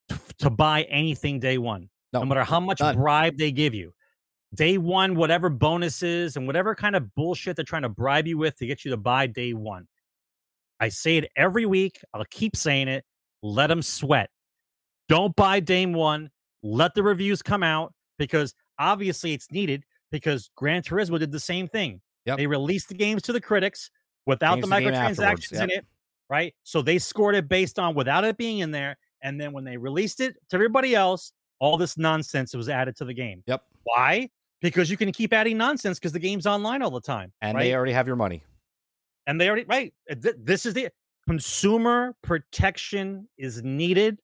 Speaker 2: to, to buy anything day one,
Speaker 1: No,
Speaker 2: no matter how much
Speaker 1: none.
Speaker 2: bribe they give you. Day one, whatever bonuses and whatever kind of bullshit they're trying to bribe you with to get you to buy day one. I say it every week. I'll keep saying it. Let them sweat. Don't buy day one. Let the reviews come out because obviously it's needed because Gran Turismo did the same thing.
Speaker 1: Yep.
Speaker 2: They released the games to the critics without
Speaker 1: Changed
Speaker 2: the microtransactions in it, right? So they scored it based on without it being in there. And then when they released it to everybody else, all this nonsense was added to the game.
Speaker 1: Yep.
Speaker 2: Why? Because you can keep adding nonsense because the game's online all the time.
Speaker 1: and
Speaker 2: right?
Speaker 1: they already have your money.
Speaker 2: and they already right uh, th- this is the consumer protection is needed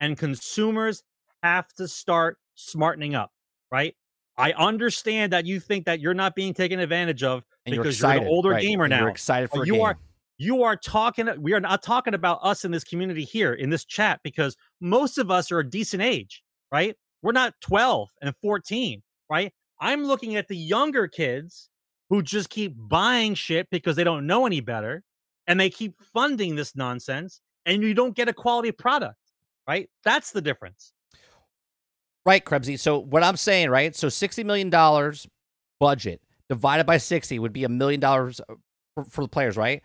Speaker 2: and consumers have to start smartening up right I understand that you think that you're not being taken advantage of
Speaker 1: And
Speaker 2: because
Speaker 1: you're,
Speaker 2: you're, an older
Speaker 1: right,
Speaker 2: gamer now.
Speaker 1: You're excited for
Speaker 2: you
Speaker 1: game.
Speaker 2: are you are talking we are not talking about us in this community here in this chat because most of us are a decent age right we're not 12 and 14 right i'm looking at the younger kids who just keep buying shit because they don't know any better and they keep funding this nonsense and you don't get a quality product right that's the difference
Speaker 1: Right, Krebsy. So what I'm saying, right? So sixty million dollars budget divided by sixty would be a million dollars uh, for, the players, right?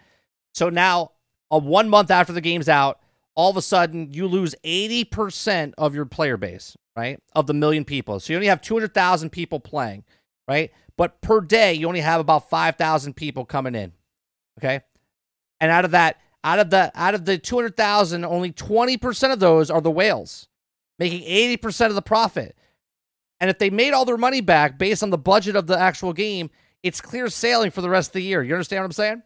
Speaker 1: So now, a one month after the game's out, all of a sudden you lose eighty percent of your player base, right? Of the million people. So you only have two hundred thousand people playing, right? But per day you only have about five thousand people coming in. Okay, and out of that, out of the out of the two hundred thousand, only twenty percent of those are the whales making 80% of the profit. And if they made all their money back based on the budget of the actual game, it's clear sailing for the rest of the year. You understand what I'm saying?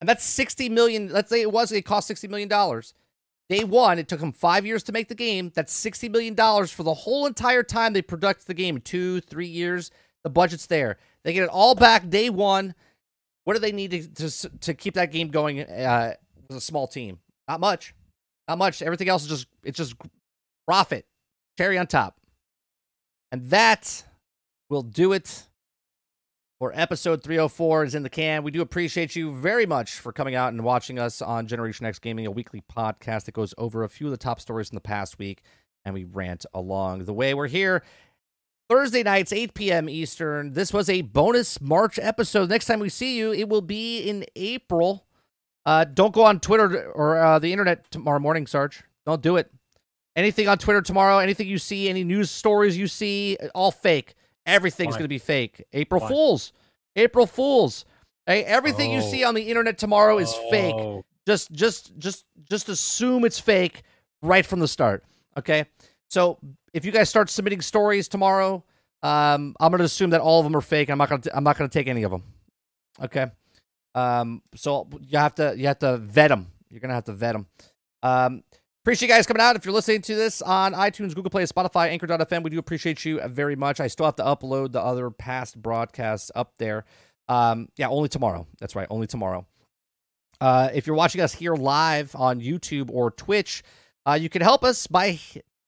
Speaker 1: And that's 60 million. Let's say it was, it cost 60 million dollars. Day one, it took them five years to make the game. That's 60 million dollars for the whole entire time they product the game. Two, three years. The budget's there. They get it all back day one. What do they need to to, to keep that game going uh, with a small team? Not much. Not much. Everything else is just it's just profit, cherry on top, and that will do it for episode 304 is in the can. We do appreciate you very much for coming out and watching us on Generation X Gaming, a weekly podcast that goes over a few of the top stories in the past week, and we rant along the way. We're here Thursday nights, 8 p.m. Eastern. This was a bonus March episode. Next time we see you, it will be in April. Uh, don't go on Twitter or uh, the internet tomorrow morning, Sarge. Don't do it. Anything on Twitter tomorrow, anything you see, any news stories you see, all fake. Everything's going to be fake. April
Speaker 2: Why?
Speaker 1: Fools. April Fools. Hey, everything you
Speaker 2: Oh.
Speaker 1: see on the internet tomorrow is fake
Speaker 2: Oh,
Speaker 1: just just just just assume it's fake right from the start okay so if you guys start submitting stories tomorrow um i'm gonna assume that all of them are fake i'm not gonna i'm not gonna take any of them okay um so you have to you have to vet them you're gonna have to vet them um appreciate you guys coming out. If you're listening to this on itunes google play spotify anchor.fm we do appreciate you very much. I still have to upload the other past broadcasts up there. Um yeah only tomorrow. That's right only tomorrow. Uh, if you're watching us here live on YouTube or Twitch, uh, you can help us by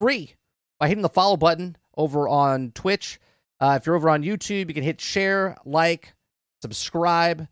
Speaker 1: free by hitting the follow button over on Twitch. Uh, if you're over on YouTube, you can hit share, like, subscribe.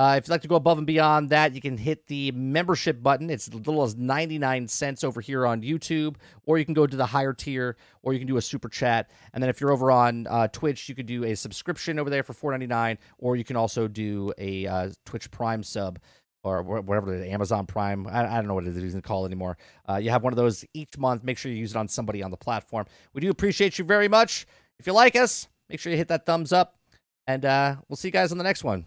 Speaker 1: Uh, if you'd like to go above and beyond that, you can hit the membership button. It's as little as 99 cents over here on YouTube, or you can go to the higher tier, or you can do a super chat. And then if you're over on uh, Twitch, you could do a subscription over there for 4.99, or you can also do a uh, Twitch Prime sub or whatever the Amazon Prime. I, I don't know what it is called anymore. Uh, you have one of those each month. Make sure you use it on somebody on the platform. We do appreciate you very much. If you like us, make sure you hit that thumbs up, and uh, we'll see you guys on the next one.